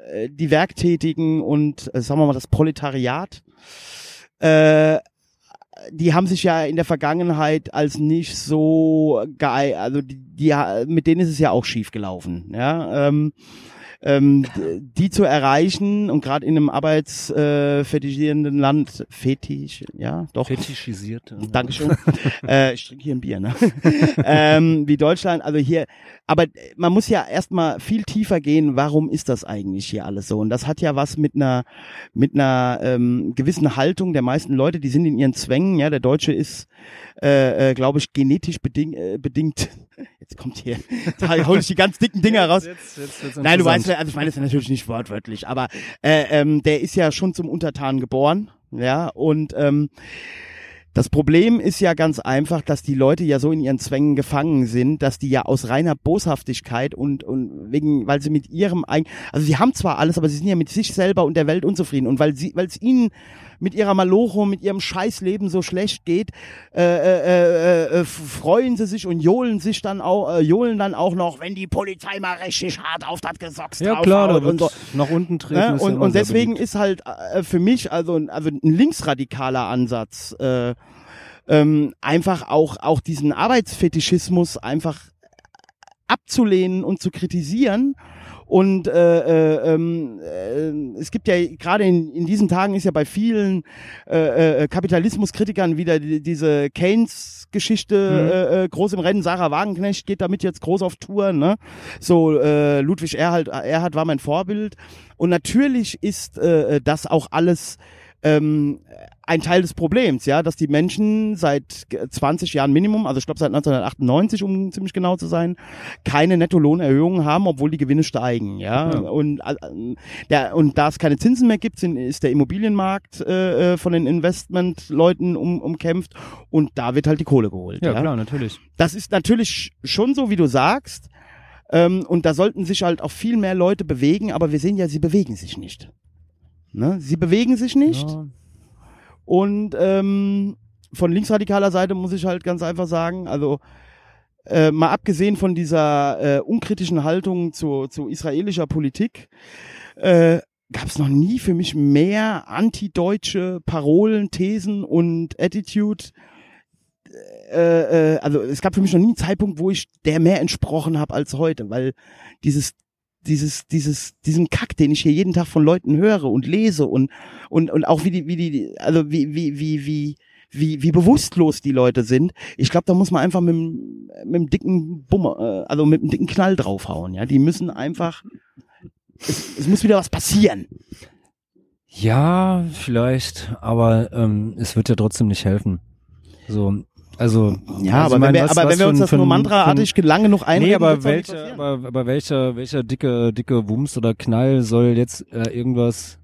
äh, die Werktätigen und äh, sagen wir mal das Proletariat, äh, die haben sich ja in der Vergangenheit als nicht so geil, also die, die mit denen ist es ja auch schief gelaufen, ja. Ähm, ähm, die zu erreichen und gerade in einem arbeitsfetischierenden äh, Land, fetisch, ja, doch. Fetischisiert. ja. Dankeschön. äh, ich trinke hier ein Bier, ne? ähm, wie Deutschland, also hier, aber man muss ja erstmal viel tiefer gehen, warum ist das eigentlich hier alles so? Und das hat ja was mit einer, mit einer ähm, gewissen Haltung der meisten Leute, die sind in ihren Zwängen, ja, der Deutsche ist, äh, äh, glaube ich, genetisch beding äh, bedingt. Jetzt kommt hier, da hol ich die ganz dicken Dinger raus. Jetzt, jetzt, jetzt Nein, du weißt, also ich meine das natürlich nicht wortwörtlich, aber äh, ähm, der ist ja schon zum Untertan geboren, ja, und ähm, das Problem ist ja ganz einfach, dass die Leute ja so in ihren Zwängen gefangen sind, dass die ja aus reiner Boshaftigkeit und, und wegen, weil sie mit ihrem eigen, also sie haben zwar alles, aber sie sind ja mit sich selber und der Welt unzufrieden und weil sie, weil es ihnen mit ihrer Malocho, mit ihrem Scheißleben so schlecht geht, äh, äh, äh, äh, freuen sie sich und johlen sich dann auch, äh, johlen dann auch noch, wenn die Polizei mal richtig hart auf das Gesocks Ja klar, da und so. nach unten treten. Ne? ja Und, und deswegen beliebt. ist halt äh, für mich also, ein- also ein linksradikaler Ansatz äh, ähm, einfach auch auch diesen Arbeitsfetischismus einfach abzulehnen und zu kritisieren. Und äh, äh, ähm, äh, es gibt ja gerade in, in diesen Tagen ist ja bei vielen äh, äh, Kapitalismuskritikern wieder die, diese Keynes-Geschichte äh, äh, groß im Rennen. Sarah Wagenknecht geht damit jetzt groß auf Tour. Ne? So äh, Ludwig Erhard, Erhard war mein Vorbild. Und natürlich ist äh, das auch alles ähm, ein Teil des Problems, ja, dass die Menschen seit 20 Jahren Minimum, also ich glaube seit 1998, um ziemlich genau zu sein, keine Nettolohnerhöhungen haben, obwohl die Gewinne steigen, ja. Ja. Und äh, der, und da es keine Zinsen mehr gibt, sind, ist der Immobilienmarkt äh, äh, von den Investmentleuten um, umkämpft und da wird halt die Kohle geholt. Ja, Ja, klar, natürlich. Das ist natürlich schon so, wie du sagst. Ähm, und da sollten sich halt auch viel mehr Leute bewegen, aber wir sehen ja, sie bewegen sich nicht. Ne? Sie bewegen sich nicht. Ja. Und ähm, von linksradikaler Seite muss ich halt ganz einfach sagen, also äh, mal abgesehen von dieser äh, unkritischen Haltung zu, zu israelischer Politik, äh, gab es noch nie für mich mehr antideutsche Parolen, Thesen und Attitude. Äh, äh, also es gab für mich noch nie einen Zeitpunkt, wo ich der mehr entsprochen habe als heute, weil dieses dieses, dieses, diesen Kack, den ich hier jeden Tag von Leuten höre und lese und, und, und auch wie die, wie die, also wie, wie, wie, wie, wie, wie bewusstlos die Leute sind. Ich glaube, da muss man einfach mit, mit dem dicken Bummer, äh, also mit dem dicken Knall draufhauen, ja. Die müssen einfach, es, es muss wieder was passieren. Ja, vielleicht, aber ähm, es wird ja trotzdem nicht helfen. So, also Ja, also aber, wenn wir, was- aber was wenn wir uns das nur mantraartig lange noch einreden, Nee, aber welcher, aber, aber welcher, welcher dicke, dicke Wumms oder Knall soll jetzt äh, irgendwas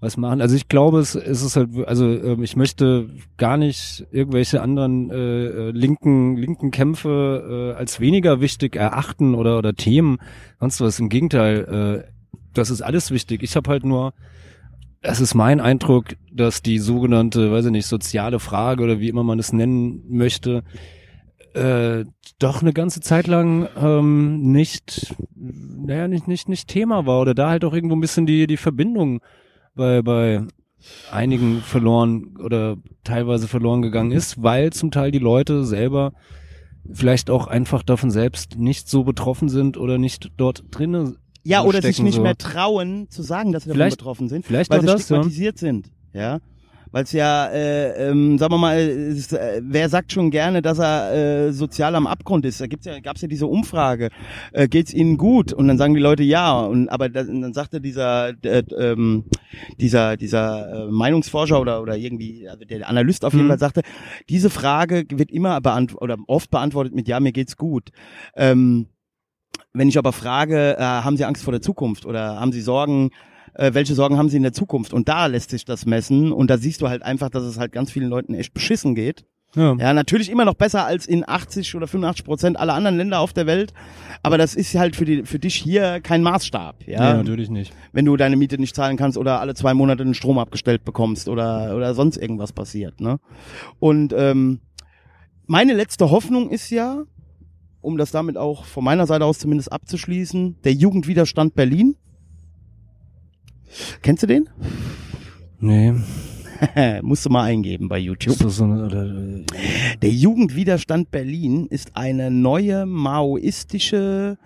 was machen? Also ich glaube, es, es ist halt, also ähm, ich möchte gar nicht irgendwelche anderen äh, äh, linken, linken Kämpfe äh, als weniger wichtig erachten oder oder Themen, sonst was. Im Gegenteil, äh, das ist alles wichtig. Ich habe halt nur es ist mein Eindruck, dass die sogenannte, weiß ich nicht, soziale Frage oder wie immer man es nennen möchte, äh, doch eine ganze Zeit lang ähm, nicht, naja, nicht, nicht, nicht Thema war oder da halt auch irgendwo ein bisschen die, die Verbindung bei, bei einigen verloren oder teilweise verloren gegangen ist, weil zum Teil die Leute selber vielleicht auch einfach davon selbst nicht so betroffen sind oder nicht dort drinnen Ja, oder sich nicht so. mehr trauen zu sagen, dass sie davon Vielleicht- betroffen sind, vielleicht weil sie das, ja. stigmatisiert sind. Ja, weil es ja, äh, ähm, sagen wir mal, es, äh, wer sagt schon gerne, dass er äh, sozial am Abgrund ist? Da gibt's ja, gab's ja diese Umfrage, äh, geht's Ihnen gut? Und dann sagen die Leute ja, und aber das, und dann sagte dieser, äh, ähm, dieser, dieser äh, Meinungsforscher oder oder irgendwie, also der Analyst auf jeden Mhm. Fall sagte, diese Frage wird immer beantwortet oder oft beantwortet mit ja, mir geht's gut. Ähm, wenn ich aber frage, äh, haben Sie Angst vor der Zukunft oder haben Sie Sorgen, äh, welche Sorgen haben Sie in der Zukunft? Und da lässt sich das messen und da siehst du halt einfach, dass es halt ganz vielen Leuten echt beschissen geht. Ja. Ja, natürlich immer noch besser als in 80 oder 85 Prozent aller anderen Länder auf der Welt. Aber das ist halt für, die, für dich hier kein Maßstab. Ja, Nee, natürlich nicht. Wenn du deine Miete nicht zahlen kannst oder alle zwei Monate den Strom abgestellt bekommst oder, oder sonst irgendwas passiert. Ne? Und ähm, meine letzte Hoffnung ist ja, um das damit auch von meiner Seite aus zumindest abzuschließen, der Jugendwiderstand Berlin. Kennst du den? Nee. Musst du mal eingeben bei YouTube. So eine, oder, äh, Der Jugendwiderstand Berlin ist eine neue maoistische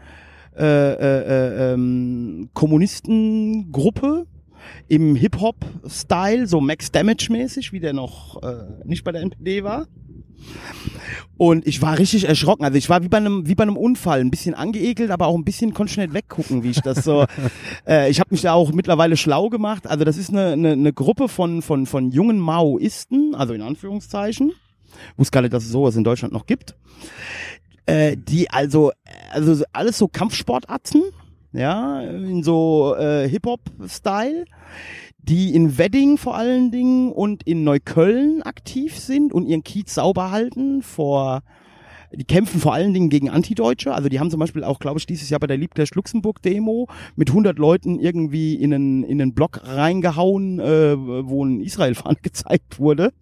äh, äh, äh, ähm, Kommunistengruppe im Hip-Hop-Style, so Max Damage-mäßig, wie der noch äh, nicht bei der NPD war. Und ich war richtig erschrocken. Also ich war wie bei einem wie bei einem Unfall, ein bisschen angeekelt, aber auch ein bisschen konnte schnell weggucken, wie ich das so. äh, ich habe mich da auch mittlerweile schlau gemacht. Also das ist eine, eine, eine Gruppe von von von jungen Maoisten, also in Anführungszeichen. Wusste gar nicht, dass es sowas in Deutschland noch gibt. Äh, die also also so- alles so Kampfsportatzen, ja, in so äh, Hip-Hop-Style die in Wedding vor allen Dingen und in Neukölln aktiv sind und ihren Kiez sauber halten vor die kämpfen vor allen Dingen gegen Antideutsche. Also die haben zum Beispiel auch, glaube ich, dieses Jahr bei der Liebkirch Luxemburg Demo mit 100 Leuten irgendwie in einen, in einen Block reingehauen, äh, wo ein Israel-Fahne gezeigt wurde.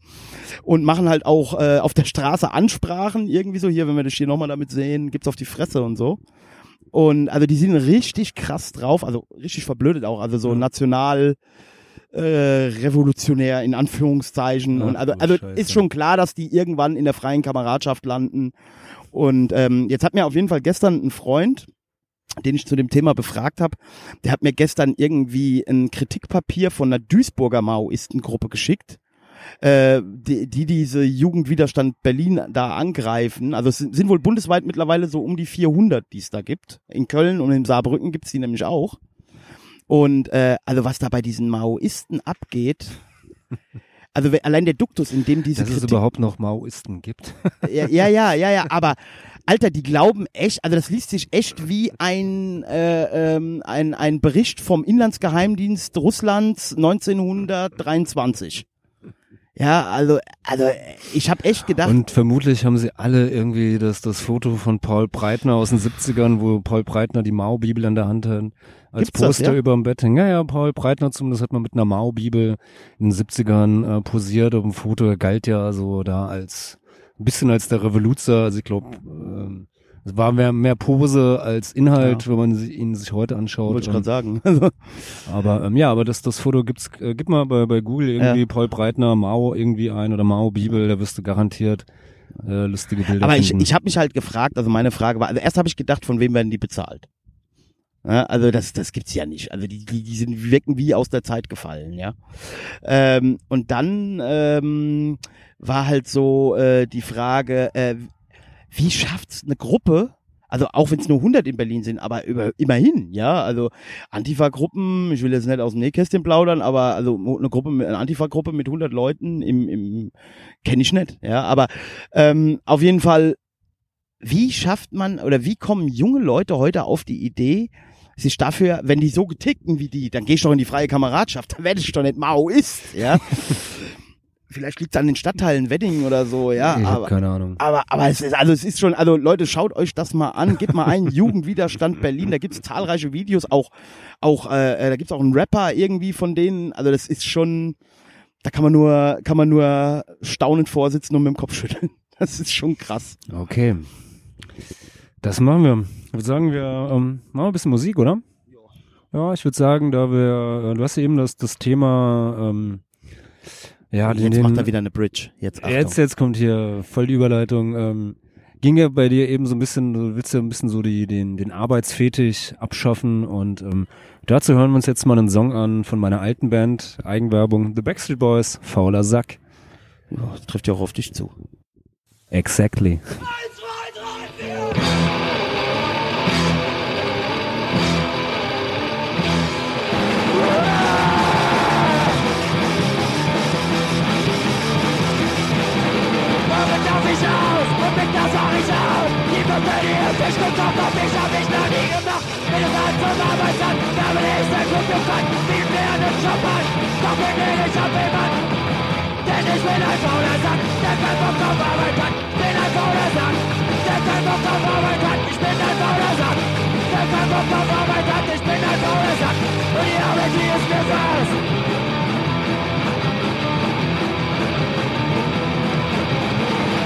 Und machen halt auch äh, auf der Straße Ansprachen irgendwie so, hier, wenn wir das hier nochmal damit sehen, gibt's auf die Fresse und so. Und also die sind richtig krass drauf, also richtig verblödet auch, also so national äh, revolutionär in Anführungszeichen. Ach und also, du also Scheiße. ist schon klar, dass die irgendwann in der freien Kameradschaft landen Und ähm, jetzt hat mir auf jeden Fall gestern ein Freund, den ich zu dem Thema befragt habe, der hat mir gestern irgendwie ein Kritikpapier von einer Duisburger Maoistengruppe geschickt, äh, die, die diese Jugendwiderstand Berlin da angreifen. Also es sind, sind wohl bundesweit mittlerweile so um die 400, die es da gibt. In Köln und in Saarbrücken gibt's die nämlich auch. Und äh, also was da bei diesen Maoisten abgeht, also allein der Duktus, in dem diese Dass es Kritik überhaupt noch Maoisten gibt. ja, ja, ja, ja, ja, aber Alter, die glauben echt, also das liest sich echt wie ein, äh, ähm, ein, ein Bericht vom Inlandsgeheimdienst Russlands 1923. Ja, also, also ich habe echt gedacht, Und vermutlich haben sie alle irgendwie das, das Foto von Paul Breitner aus den 70ern, wo Paul Breitner die Mao-Bibel in der Hand hat, als Gibt's das, Poster ja? über dem Bett hängen. Ja, ja, Paul Breitner zumindest hat man mit einer Mao-Bibel in den 70ern äh, posiert auf dem Foto. Er galt ja so da als, ein bisschen als der Revoluzer. Also ich glaube, ähm, es war mehr, mehr Pose als Inhalt, wenn man ihn sich heute anschaut. wollte ich gerade sagen. Also, aber ähm, ja, aber das, das Foto gibt's, äh, gib mal bei, bei Google irgendwie Ja. Paul Breitner, Mao irgendwie ein oder Mao Bibel, da wirst du garantiert äh, lustige Bilder aber ich, finden. ich habe mich halt gefragt, also meine Frage war, also erst habe ich gedacht, von wem werden die bezahlt? Ja, also das, das gibt's ja nicht. Also die, die, die sind wirken wie aus der Zeit gefallen, ja. Ähm, und dann ähm, war halt so äh, die Frage, äh, wie schafft's eine Gruppe, also auch wenn es nur 100 in Berlin sind, aber über, immerhin, ja, also Antifa-Gruppen, ich will jetzt nicht aus dem Nähkästchen plaudern, aber also eine Gruppe, eine Antifa-Gruppe mit 100 Leuten im, im kenne ich nicht, ja, aber ähm, auf jeden Fall, wie schafft man oder wie kommen junge Leute heute auf die Idee, sich dafür, wenn die so geticken wie die, dann geh ich doch in die freie Kameradschaft, dann werde ich doch nicht Maoist, ja. Vielleicht liegt's an den Stadtteilen Wedding oder so, ja. ich habe aber, keine Ahnung. aber, aber es ist, also es ist schon, also Leute, schaut euch das mal an, gebt mal ein, Jugendwiderstand Berlin, da gibt's zahlreiche Videos, auch, auch, äh, äh, da gibt's auch einen Rapper irgendwie von denen, also das ist schon, da kann man nur, kann man nur staunend vorsitzen und mit dem Kopf schütteln. Das ist schon krass. Okay. Das machen wir. Ich würde sagen, wir ähm, machen wir ein bisschen Musik, oder? Ja, ich würde sagen, da wir, äh, du hast ja eben das, das Thema, ähm, ja, den, Jetzt den, macht er wieder eine Bridge. Jetzt, Achtung. Jetzt, jetzt kommt hier voll die Überleitung. Ähm, ging ja bei dir eben so ein bisschen, du willst ja ein bisschen so die, den, den Arbeitsfetisch abschaffen und ähm, dazu hören wir uns jetzt mal einen Song an von meiner alten Band, Eigenwerbung, The Backstreet Boys, Fauler Sack. Ja, das trifft ja auch auf dich zu. Exactly. Auch ich aus? Die Kompanie Tisch gekocht auf mich, hab ich noch nie gemacht. Wenn es halt zum Arbeitsamt, da bin ich der Gute kann. Wie mir einen Job an, doch bin ich auf jemand. Denn ich bin ein fauler Sack, der kein Bock auf Arbeit hat. Bin ein fauler Sack, der kein Bock auf Arbeit hat. Ich bin ein fauler Sack, der kein Bock auf Arbeit hat. Ich bin ein fauler Sack und die Arbeit, die ist mir was.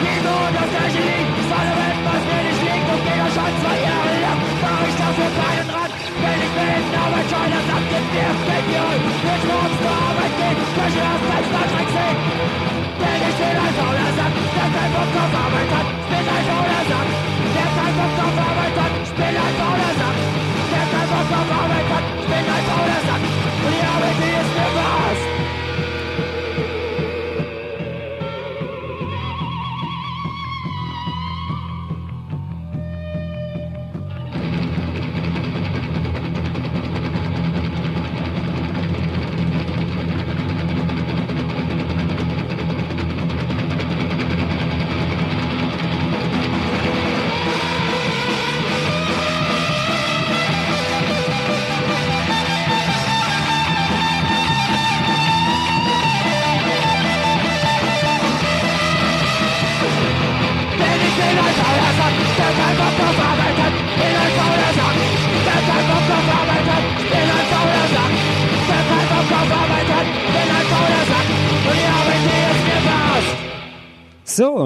Und das gleiche Lied, falle wenn was mir nicht liegt und gehe schon zwei Jahre lang, mach ich dafür keinen Rand. Wenn ich bin, Arbeit schon, das abgibt mir Million. Will morgens zur Arbeit gehen, möchte erst ein Star Trek sehen. Denn ich bin ein fauler Sack, der kein Bock auf Arbeit hat. Bin ein fauler Sack, der kein Bock auf Arbeit hat. Ich bin ein fauler Sack, der kein Bock auf Arbeit hat. Ich bin ein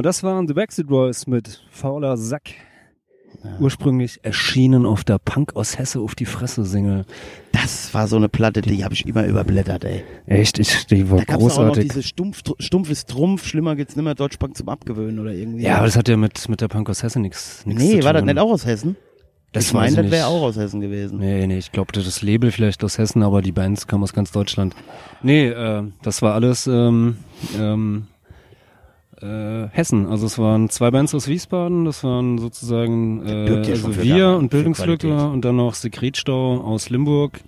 das waren The Backstreet Boys mit Fauler Sack. ursprünglich erschienen auf der Punk aus Hesse auf die Fresse Single. Das war so eine Platte, die habe ich immer überblättert, ey. Echt, ich, die war Da gab's auch noch großartig. diese Stumpf, stumpfes Trumpf, schlimmer geht's nimmer, Deutschbank zum Abgewöhnen oder irgendwie. Ja, aber das hat ja mit, mit der Punk aus Hesse nichts nichts zu Nee, tun. war das nicht auch aus Hessen? Das ich meine, das wäre auch aus Hessen gewesen. Nee, nee, ich glaube, das Label vielleicht aus Hessen, aber die Bands kamen aus ganz Deutschland. Nee, äh, das war alles ähm, ähm, äh, Hessen. Also es waren zwei Bands aus Wiesbaden, das waren sozusagen äh, also wir und Qualität. und dann noch Sekretstau aus Limburg.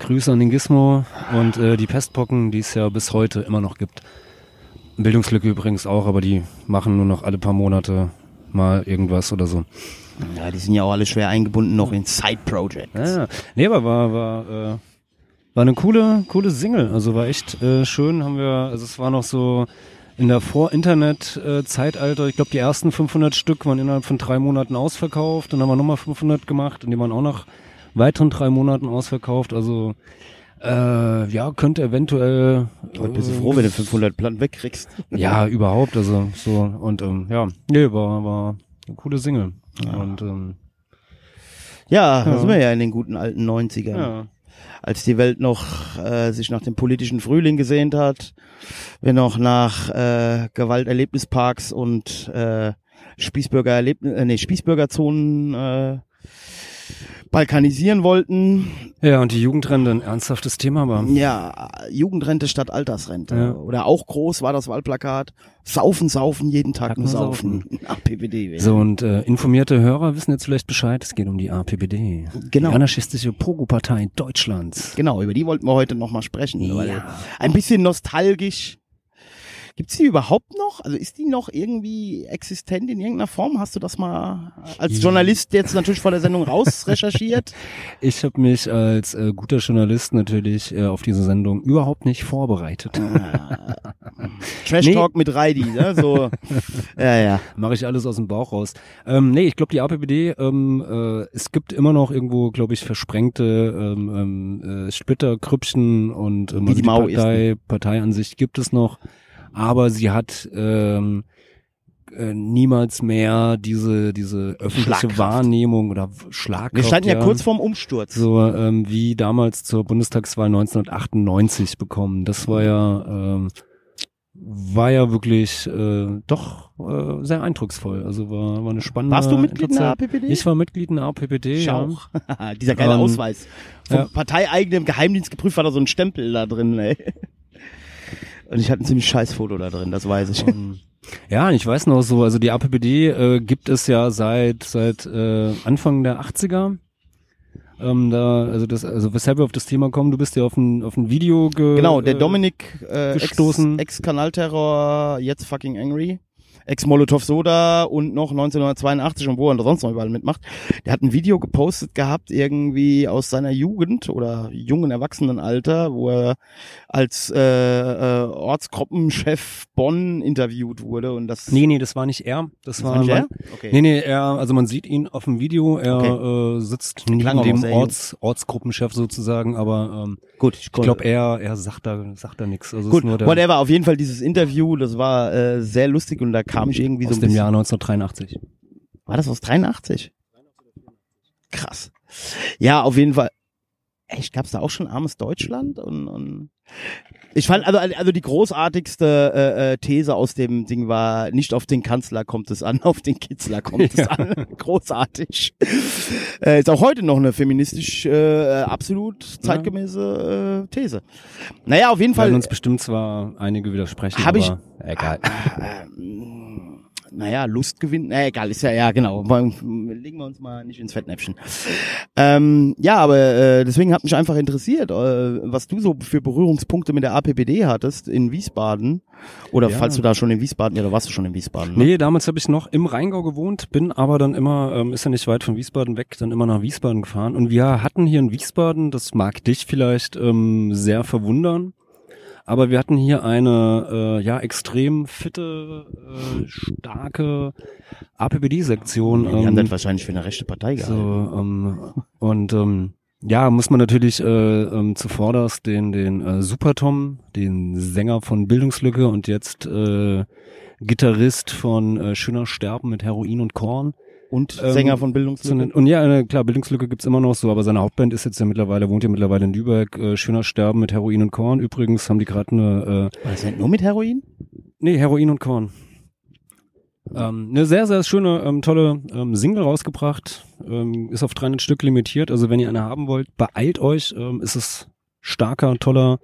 Grüße an den Gizmo und äh, die Pestpocken, die es ja bis heute immer noch gibt. Bildungslücke übrigens auch, aber die machen nur noch alle paar Monate mal irgendwas oder so. Ja, die sind ja auch alle schwer eingebunden noch in Side-Projects. Ja, nee, aber war, war, äh, war eine coole, coole Single. Also war echt äh, schön, haben wir, also es war noch so in der Vor-Internet-Zeitalter, ich glaube die ersten 500 Stück waren innerhalb von drei Monaten ausverkauft, dann haben wir nochmal 500 gemacht und die waren auch nach weiteren drei Monaten ausverkauft, also äh, ja, könnte eventuell Heute bist du äh, froh, wenn du 500 Platten wegkriegst. ja, überhaupt, also so und ähm, ja, nee, war, war eine coole Single. Und ähm, Ja, da Ja. sind wir ja in den guten alten 90ern. ja. Als die Welt noch äh, sich nach dem politischen Frühling gesehnt hat, wir noch nach äh, Gewalterlebnisparks und äh, Spießbürger äh, nee, Spießbürgerzonen äh, balkanisieren wollten. Ja, und die Jugendrente ein ernsthaftes Thema war. Ja, Jugendrente statt Altersrente. Ja. Oder auch groß war das Wahlplakat. Saufen, saufen, jeden Tag nur nur saufen. APWD. So, und äh, informierte Hörer wissen jetzt vielleicht Bescheid, es geht um die APBD. Genau. Die anarchistische Pogo-Partei Deutschlands. Genau, über die wollten wir heute nochmal sprechen. Weil ein bisschen nostalgisch. Gibt's die überhaupt noch? Also ist die noch irgendwie existent in irgendeiner Form? Hast du das mal als Journalist jetzt natürlich vor der Sendung raus recherchiert? Ich habe mich als äh, guter Journalist natürlich äh, auf diese Sendung überhaupt nicht vorbereitet. Trash Nee. Talk mit Reidi, ne? So. ja, ja. Mache ich alles aus dem Bauch raus. Ähm, nee, ich glaube, die APBD, ähm, äh, es gibt immer noch irgendwo, glaube ich, versprengte ähm, ähm, äh, Splitterkrüppchen und ähm, die also Maoisten. Partei, Partei an sich gibt es noch, aber sie hat ähm, äh, niemals mehr diese diese öffentliche. Wahrnehmung oder Schlagkraft. Wir standen ja, kurz vorm Umsturz. so ähm, wie damals zur Bundestagswahl 1998 bekommen. Das war ja ähm, war ja wirklich äh, doch äh, sehr eindrucksvoll. Also war, war eine spannende. Warst du Mitglied in der APPD? Ich war Mitglied in der APPD. Ich ja. auch. Dieser geile Ähm, Ausweis. Vom ja. parteieigenen Geheimdienst geprüft war da so ein Stempel da drin, ey. Und ich hatte ein ziemlich scheiß Foto da drin, das weiß ich. Ähm, Ja, ich weiß noch so, also die APPD äh, gibt es ja seit seit äh, Anfang der 80er. Ähm, da, also das, also weshalb wir auf das Thema kommen, du bist ja auf ein, auf ein Video ge, Genau, der äh, Dominik, äh, gestoßen. Ex- Ex-Kanalterror, jetzt fucking angry. Ex-Molotov Soda und noch 1982 und wo er sonst noch überall mitmacht. Der hat ein Video gepostet gehabt, irgendwie aus seiner Jugend oder jungen Erwachsenenalter, wo er als äh, äh, Ortsgruppenchef Bonn interviewt wurde und das Nee, nee, das war nicht er. Das, Das war, war nicht er? Okay. Nee, nee, er, also man sieht ihn auf dem Video, er Okay. äh, sitzt neben Klang dem. Orts, Ortsgruppenchef sozusagen, aber ähm, gut, ich glaube, er, er sagt da, sagt da nichts. Also Gut, whatever, auf jeden Fall dieses Interview, das war äh, sehr lustig und da kam ich irgendwie aus so ein dem Jahr 1983. War das aus 83? Krass. Ja, auf jeden Fall. Echt, gab's da auch schon armes Deutschland? Und, und ich fand, also, also die großartigste äh, äh, These aus dem Ding war, nicht auf den Kanzler kommt es an, auf den Kitzler kommt es Ja. an. Großartig. Äh, ist auch heute noch eine feministisch äh, absolut zeitgemäße äh, These. Naja, auf jeden Fall. Werden uns bestimmt zwar einige widersprechen, Hab ich- aber egal. Ähm, naja, Lust gewinnt. Na, egal, ist ja, ja, genau. Legen wir uns mal nicht ins Fettnäpfchen. Ähm, ja, aber äh, deswegen hat mich einfach interessiert, äh, was du so für Berührungspunkte mit der APPD hattest in Wiesbaden. Oder Ja. falls du da schon in Wiesbaden, ja, da warst du schon in Wiesbaden. Ne? Nee, damals habe ich noch im Rheingau gewohnt, bin aber dann immer, ähm, ist ja nicht weit von Wiesbaden weg, dann immer nach Wiesbaden gefahren. Und wir hatten hier in Wiesbaden, das mag dich vielleicht ähm, sehr verwundern, aber wir hatten hier eine äh, ja extrem fitte, äh, starke APBD-Sektion. Die haben das wahrscheinlich für eine rechte Partei gehalten. So, ähm, und ähm, ja, muss man natürlich äh, ähm, zuvorderst den, den äh, Supertom, den Sänger von Bildungslücke und jetzt äh, Gitarrist von äh, Schöner Sterben mit Heroin und Korn. Und Ähm, Sänger von Bildungslücke. Und ja, klar, Bildungslücke gibt's immer noch so, aber seine Hauptband ist jetzt ja mittlerweile, wohnt ja mittlerweile in Lübeck, äh, Schöner Sterben mit Heroin und Korn. Übrigens haben die gerade eine, äh, Was sind nur mit Heroin? nee, Heroin und Korn. Ähm, eine sehr, sehr schöne, ähm, tolle ähm, Single rausgebracht. Ähm, ist auf 300 Stück limitiert. Also wenn ihr eine haben wollt, beeilt euch. Ähm, ist es starker, toller,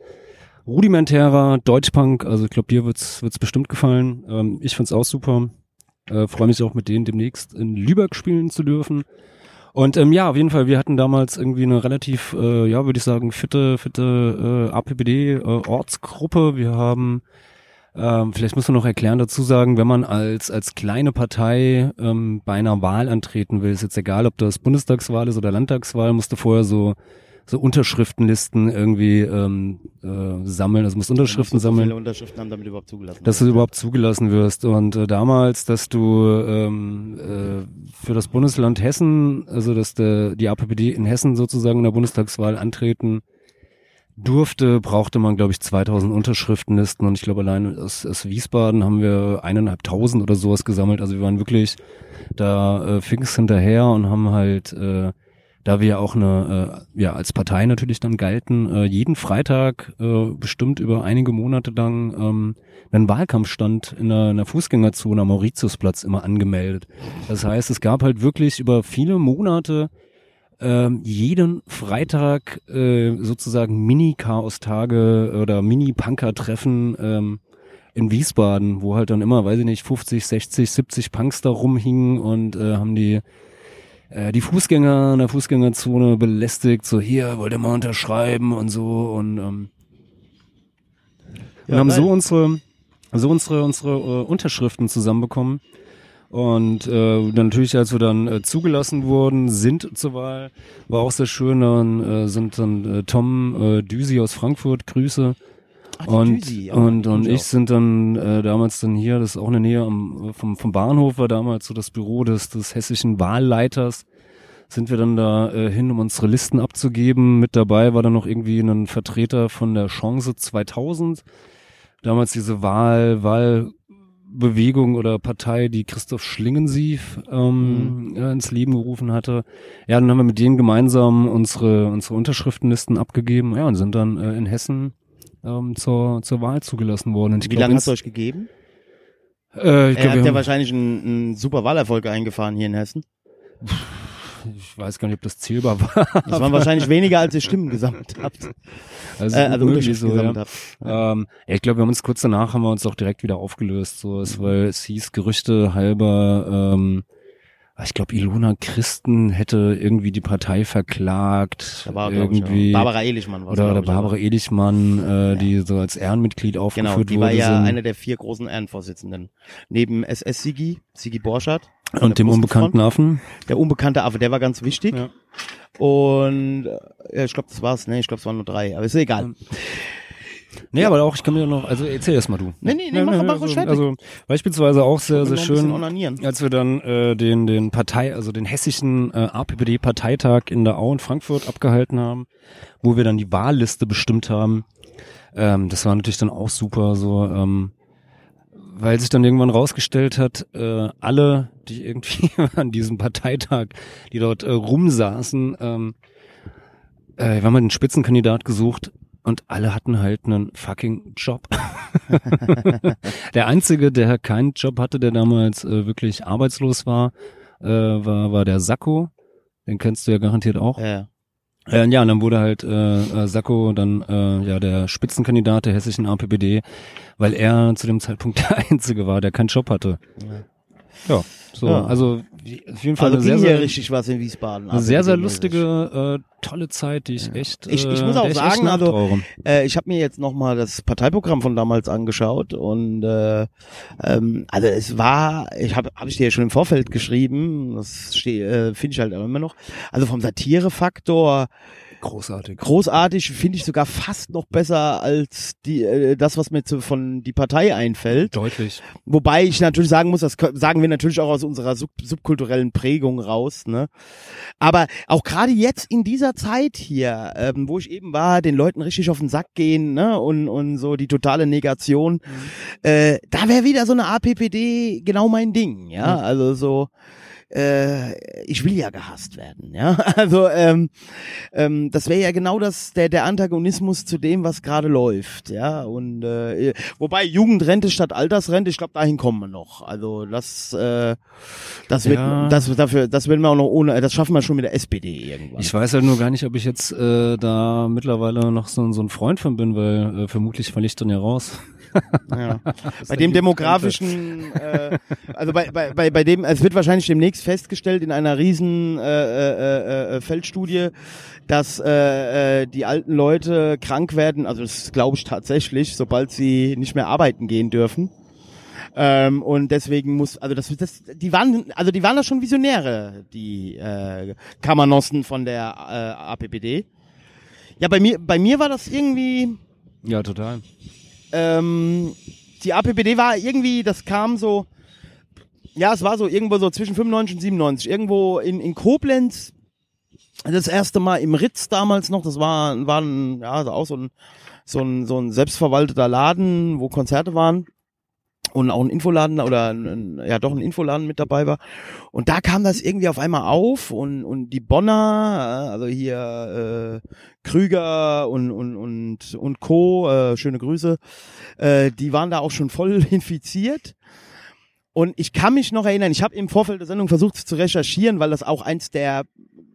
rudimentärer Deutschpunk. Also ich glaube, dir wird's, wird's bestimmt gefallen. Ähm, ich find's auch super. Äh, Freue mich auch mit denen demnächst in Lübeck spielen zu dürfen. Und ähm, ja, auf jeden Fall, wir hatten damals irgendwie eine relativ, äh, ja, würde ich sagen, fitte, fitte äh, APBD-Ortsgruppe. wir haben, ähm, vielleicht muss man noch erklären dazu sagen, wenn man als, als kleine Partei ähm, bei einer Wahl antreten will, ist jetzt egal, ob das Bundestagswahl ist oder Landtagswahl, musst du vorher so so Unterschriftenlisten irgendwie ähm, äh, sammeln, also musst Unterschriften so sammeln viele Unterschriften haben, damit überhaupt zugelassen dass du überhaupt zugelassen wirst. Und äh, damals, dass du ähm, äh, für das Bundesland Hessen, also dass der, die APPD in Hessen sozusagen in der Bundestagswahl antreten durfte, brauchte man, glaube ich, 2000 Unterschriftenlisten. Und ich glaube, allein aus, aus Wiesbaden haben wir eineinhalbtausend oder sowas gesammelt. Also wir waren wirklich da äh, fix hinterher und haben halt äh, da wir auch eine, äh, ja, als Partei natürlich dann galten, äh, jeden Freitag äh, bestimmt über einige Monate lang ähm, einen Wahlkampfstand in einer, in einer Fußgängerzone am Mauritiusplatz immer angemeldet. Das heißt, es gab halt wirklich über viele Monate ähm, jeden Freitag äh, sozusagen Mini-Chaos-Tage oder Mini-Punker-Treffen ähm, in Wiesbaden, wo halt dann immer, weiß ich nicht, 50, 60, 70 Punks da rumhingen und äh, haben die äh, die Fußgänger in der Fußgängerzone belästigt, so hier, wollt ihr mal unterschreiben und so und ähm, und Ja, haben geil. so unsere so unsere unsere äh, Unterschriften zusammenbekommen und äh, natürlich als wir dann äh, zugelassen wurden sind zur Wahl war auch sehr schön dann äh, sind dann äh, Tom äh, Düsi aus Frankfurt Grüße Ach, und Düsi, ja, und und ich auch. sind dann äh, damals dann hier das ist auch in der Nähe am, vom vom Bahnhof war damals so das Büro des des hessischen Wahlleiters sind wir dann da äh, hin, um unsere Listen abzugeben. Mit dabei war dann noch irgendwie ein Vertreter von der Chance 2000. Damals diese Wahl, Wahlbewegung oder Partei, die Christoph Schlingensief ähm, äh, ins Leben gerufen hatte. Ja, dann haben wir mit denen gemeinsam unsere, unsere Unterschriftenlisten abgegeben. Ja, und sind dann äh, in Hessen ähm, zur, zur Wahl zugelassen worden. Und Wie glaub, lange hast du euch gegeben? Äh, ich Er glaub, hat ja wahrscheinlich einen, einen super Wahlerfolg eingefahren hier in Hessen. ich weiß gar nicht, ob das zählbar war. Das waren wahrscheinlich weniger, als ihr Stimmen gesammelt habt. Also, Äh, also Unterschriften so, ja. habt. Ähm, ja, ich glaube, wir haben uns kurz danach haben wir uns auch direkt wieder aufgelöst, so es, weil es hieß Gerüchte halber, ähm, ich glaube, Ilona Christen hätte irgendwie die Partei verklagt, Da war, ich, irgendwie ja. Barbara Elichmann war oder, oder ich, Barbara aber- Elichmann, äh, die so als Ehrenmitglied aufgeführt Genau, die wurde. war ja eine der vier großen Ehrenvorsitzenden. Neben SS-Sigi, Sigi Borschardt. und dem unbekannten. Affen. Der unbekannte Affe, der war ganz wichtig. Ja. Und äh, ja, ich glaube, das war's. Nee, ich glaube, es waren nur drei. Aber ist egal. Nee, aber auch, ich kann mir noch, also erzähl erst mal du. Nee, nee, nee, mach- mach ruhig also, fertig. also beispielsweise auch sehr, sehr schön, als wir dann äh, den, den Partei, also den hessischen äh, APPD-Parteitag in der Au in Frankfurt abgehalten haben, wo wir dann die Wahlliste bestimmt haben. Ähm, das war natürlich dann auch super, so, ähm, weil sich dann irgendwann rausgestellt hat, äh, alle, die irgendwie an diesem Parteitag, die dort äh, rumsaßen, ähm, äh, wir haben halt einen Spitzenkandidat gesucht und alle hatten halt einen fucking Job. der einzige, der keinen Job hatte, der damals äh, wirklich arbeitslos war, äh, war, war der Sakko. Den kennst du ja garantiert auch. Ja. Äh, ja, und dann wurde halt äh, äh, Sakko dann äh, ja der Spitzenkandidat der hessischen APPD, weil er zu dem Zeitpunkt der einzige war, der keinen Job hatte. Ja, so, Ja. also auf jeden Fall Also eine sehr, sehr, richtig was in Wiesbaden. eine sehr, sehr lustige, äh, tolle Zeit, die ich echt, äh, Ich, ich muss der auch sagen, echt also äh, ich habe mir jetzt nochmal das Parteiprogramm von damals angeschaut und äh, ähm, also es war, ich habe hab ich dir ja schon im Vorfeld geschrieben, das äh, finde ich halt immer noch. Also vom Satirefaktor großartig. großartig, finde ich sogar fast noch besser als die äh, das, was mir zu, von die Partei einfällt. Deutlich. Wobei ich natürlich sagen muss, das sagen wir natürlich auch aus unserer sub subkulturellen Prägung raus, ne? Aber auch gerade jetzt in dieser Zeit hier, ähm, wo ich eben war, den Leuten richtig auf den Sack gehen, ne? Und, und so die totale Negation, äh, da wäre wieder so eine APPD genau mein Ding, ja? Also so äh, ich will ja gehasst werden, ja. Also ähm, ähm, das wäre ja genau das der der Antagonismus zu dem, was gerade läuft, ja. Und äh, wobei Jugendrente statt Altersrente, ich glaube, dahin kommen wir noch. Also das äh, das wird Ja. das dafür das werden wir auch noch ohne, das schaffen wir schon mit der SPD irgendwann. Ich weiß halt nur gar nicht, ob ich jetzt äh, da mittlerweile noch so, so ein Freund von bin, weil äh, vermutlich falle ich dann ja raus. Ja. Bei dem demografischen, äh, also bei, bei, bei, bei dem, es wird wahrscheinlich demnächst festgestellt in einer riesen äh, äh, äh, Feldstudie, dass äh, äh, die alten Leute krank werden, also das glaube ich tatsächlich, sobald sie nicht mehr arbeiten gehen dürfen. Ähm, und deswegen muss, also das, das, die waren, also die waren da schon Visionäre, die äh, Kammernossen von der äh, APPD. Ja, bei mir, bei mir war das irgendwie, Ja, total. Ähm, die APPD war irgendwie, das kam so, ja, es war so irgendwo so zwischen 95 und 97, irgendwo in, in Koblenz, das erste Mal im Ritz damals noch, das war, war ein, ja, also auch so ein, so ein, so ein selbstverwalteter Laden, wo Konzerte waren und auch ein Infoladen oder ein, ja doch ein Infoladen mit dabei war. Und da kam das irgendwie auf einmal auf und und die Bonner äh, also hier äh, Krüger und und und und Co. äh, schöne Grüße äh, die waren da auch schon voll infiziert. Und ich kann mich noch erinnern ich habe im Vorfeld der Sendung versucht zu recherchieren weil das auch eins der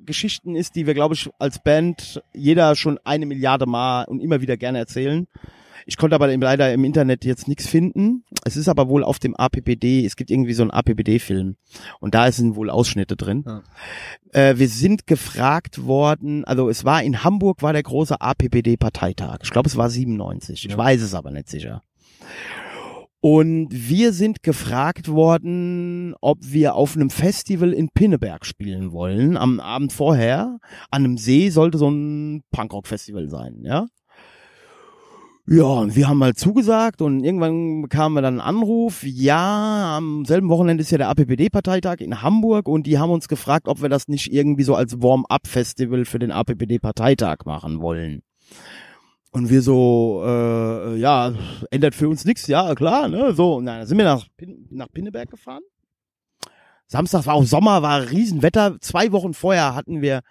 Geschichten ist die wir glaube ich als Band jeder schon eine Milliarde Mal und immer wieder gerne erzählen ich konnte aber leider im Internet jetzt nichts finden. Es ist aber wohl auf dem APPD, es gibt irgendwie so einen APPD-Film und da sind wohl Ausschnitte drin. Ja. Äh, wir sind gefragt worden, also es war in Hamburg war der große APPD-Parteitag. Ich glaube, es war 97. Ich Ja. weiß es aber nicht sicher. Und wir sind gefragt worden, ob wir auf einem Festival in Pinneberg spielen wollen. Am Abend vorher an einem See sollte so ein Punkrock-Festival sein, ja. Ja, und wir haben mal zugesagt und irgendwann bekamen wir dann einen Anruf. Ja, am selben Wochenende ist ja der APPD-Parteitag in Hamburg und die haben uns gefragt, ob wir das nicht irgendwie so als Warm-up-Festival für den APPD-Parteitag machen wollen. Und wir so, äh, ja, ändert für uns nichts, ja, klar, ne, so. Und dann sind wir nach, Pin nach Pinneberg gefahren. Samstag war auch Sommer, war Riesenwetter. Zwei Wochen vorher hatten wir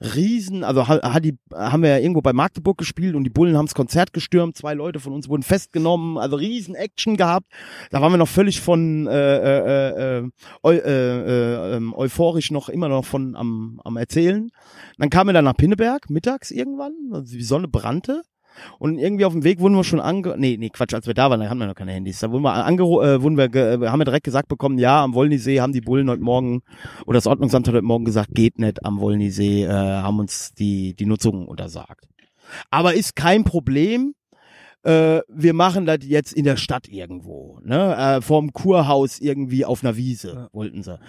Riesen, also ha- hat die, haben wir irgendwo bei Magdeburg gespielt und die Bullen haben's Konzert gestürmt. Zwei Leute von uns wurden festgenommen, also Riesen-Action gehabt. Da waren wir noch völlig von äh, äh, äh, eu, äh, äh, ähm, euphorisch noch immer noch von am, am erzählen. Dann kamen wir dann nach Pinneberg mittags irgendwann, also die Sonne brannte. Und irgendwie auf dem Weg wurden wir schon ange... Nee, nee, Quatsch, als wir da waren, da hatten wir noch keine Handys. Da wurden wir, ange äh, wurden wir, äh, haben wir direkt gesagt bekommen, ja, am Wollnisee haben die Bullen heute Morgen, oder das Ordnungsamt hat heute Morgen gesagt, geht nicht am Wollnisee, äh, haben uns die, die Nutzung untersagt. Aber ist kein Problem. Äh, wir machen das jetzt in der Stadt irgendwo, ne? Äh, vorm Kurhaus irgendwie auf einer Wiese, wollten sie.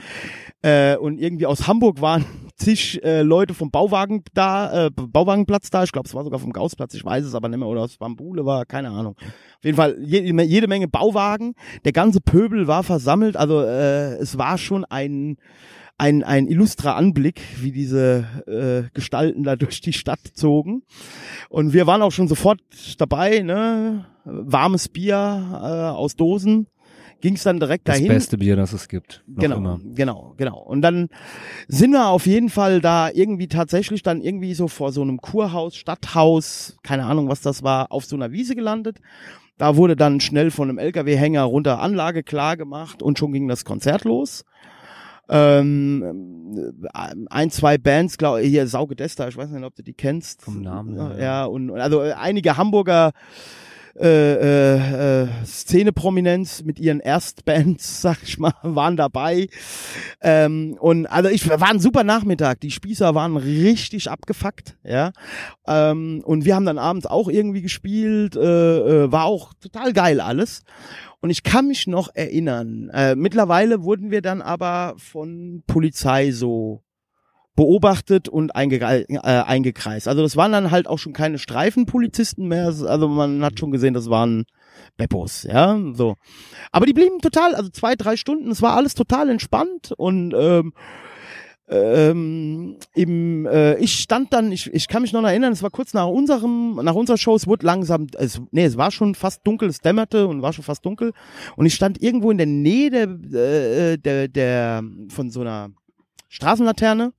Äh, und irgendwie aus Hamburg waren zig äh, Leute vom Bauwagen da, äh, Bauwagenplatz da. Ich glaube, es war sogar vom Gaußplatz, ich weiß es aber nicht mehr. Oder aus Bambule war, keine Ahnung. Auf jeden Fall jede, jede Menge Bauwagen. Der ganze Pöbel war versammelt. Also äh, es war schon ein ein, ein illustrer Anblick, wie diese äh, Gestalten da durch die Stadt zogen. Und wir waren auch schon sofort dabei, ne? Warmes Bier äh, aus Dosen. Ging es dann direkt Das dahin. beste Bier, das es gibt. Noch Genau, Immer. genau, genau. Und dann sind wir auf jeden Fall da irgendwie tatsächlich dann irgendwie so vor so einem Kurhaus, Stadthaus, keine Ahnung, was das war, auf so einer Wiese gelandet. Da wurde dann schnell von einem LKW-Hänger runter Anlage klar gemacht und schon ging das Konzert los. Ähm, ein, zwei Bands, glaube ich, hier Sauge Desta, ich weiß nicht, ob du die kennst. Vom Namen Ja, ja. und also äh, einige Hamburger äh, äh, äh, Szene-Prominenz mit ihren Erstbands, sag ich mal, waren dabei. Ähm, und also ich war ein super Nachmittag. Die Spießer waren richtig abgefuckt, ja. Ähm, und wir haben dann abends auch irgendwie gespielt. Äh, äh, war auch total geil alles. Und ich kann mich noch erinnern. Äh, mittlerweile wurden wir dann aber von Polizei so beobachtet und einge äh, eingekreist. Also das waren dann halt auch schon keine Streifenpolizisten mehr. Also man hat schon gesehen, das waren Beppos, ja, so. Aber die blieben total, also zwei, drei Stunden, es war alles total entspannt und ähm, ähm, im, äh, ich stand dann, ich, ich kann mich noch erinnern, es war kurz nach unserem, nach unserer Show, es wurde langsam, es, nee, es war schon fast dunkel, es dämmerte und war schon fast dunkel und ich stand irgendwo in der Nähe der, äh, der, der von so einer Straßenlaterne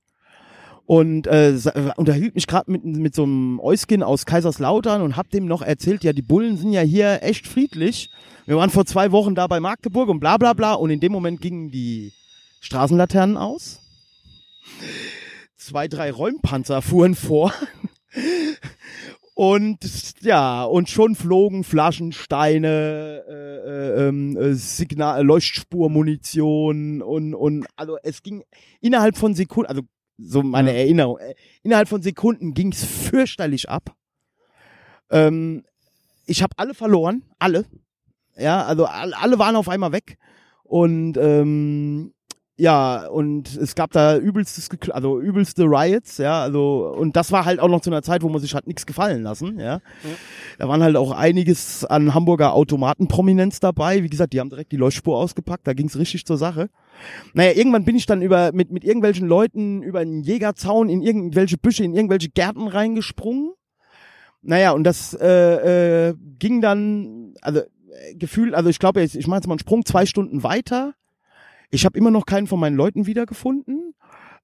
und äh, unterhielt mich gerade mit, mit so einem Euskin aus Kaiserslautern und hab dem noch erzählt, ja, die Bullen sind ja hier echt friedlich. Wir waren vor zwei Wochen da bei Magdeburg und bla bla bla und in dem Moment gingen die Straßenlaternen aus. Zwei, drei Räumpanzer fuhren vor. Und ja, und schon flogen Flaschen, Steine, äh, äh, ähm, äh, Signal, Leuchtspurmunition und, und also es ging innerhalb von Sekunden, also so meine Erinnerung, äh, innerhalb von Sekunden ging's fürchterlich ab. Ähm, ich habe alle verloren, alle. Ja, also alle, alle waren auf einmal weg. Und ähm, ja, und es gab da übelstes, also übelste Riots, ja, also und das war halt auch noch zu einer Zeit, wo man sich hat nichts gefallen lassen, ja. Da waren halt auch einiges an Hamburger Automatenprominenz dabei. Wie gesagt, die haben direkt die Leuchtspur ausgepackt, da ging's richtig zur Sache. Naja, irgendwann bin ich dann über mit mit irgendwelchen Leuten über einen Jägerzaun in irgendwelche Büsche, in irgendwelche Gärten reingesprungen. Naja, und das äh, äh, ging dann, also äh, gefühlt, also ich glaube, ich, ich mache jetzt mal einen Sprung zwei Stunden weiter. Ich habe immer noch keinen von meinen Leuten wiedergefunden.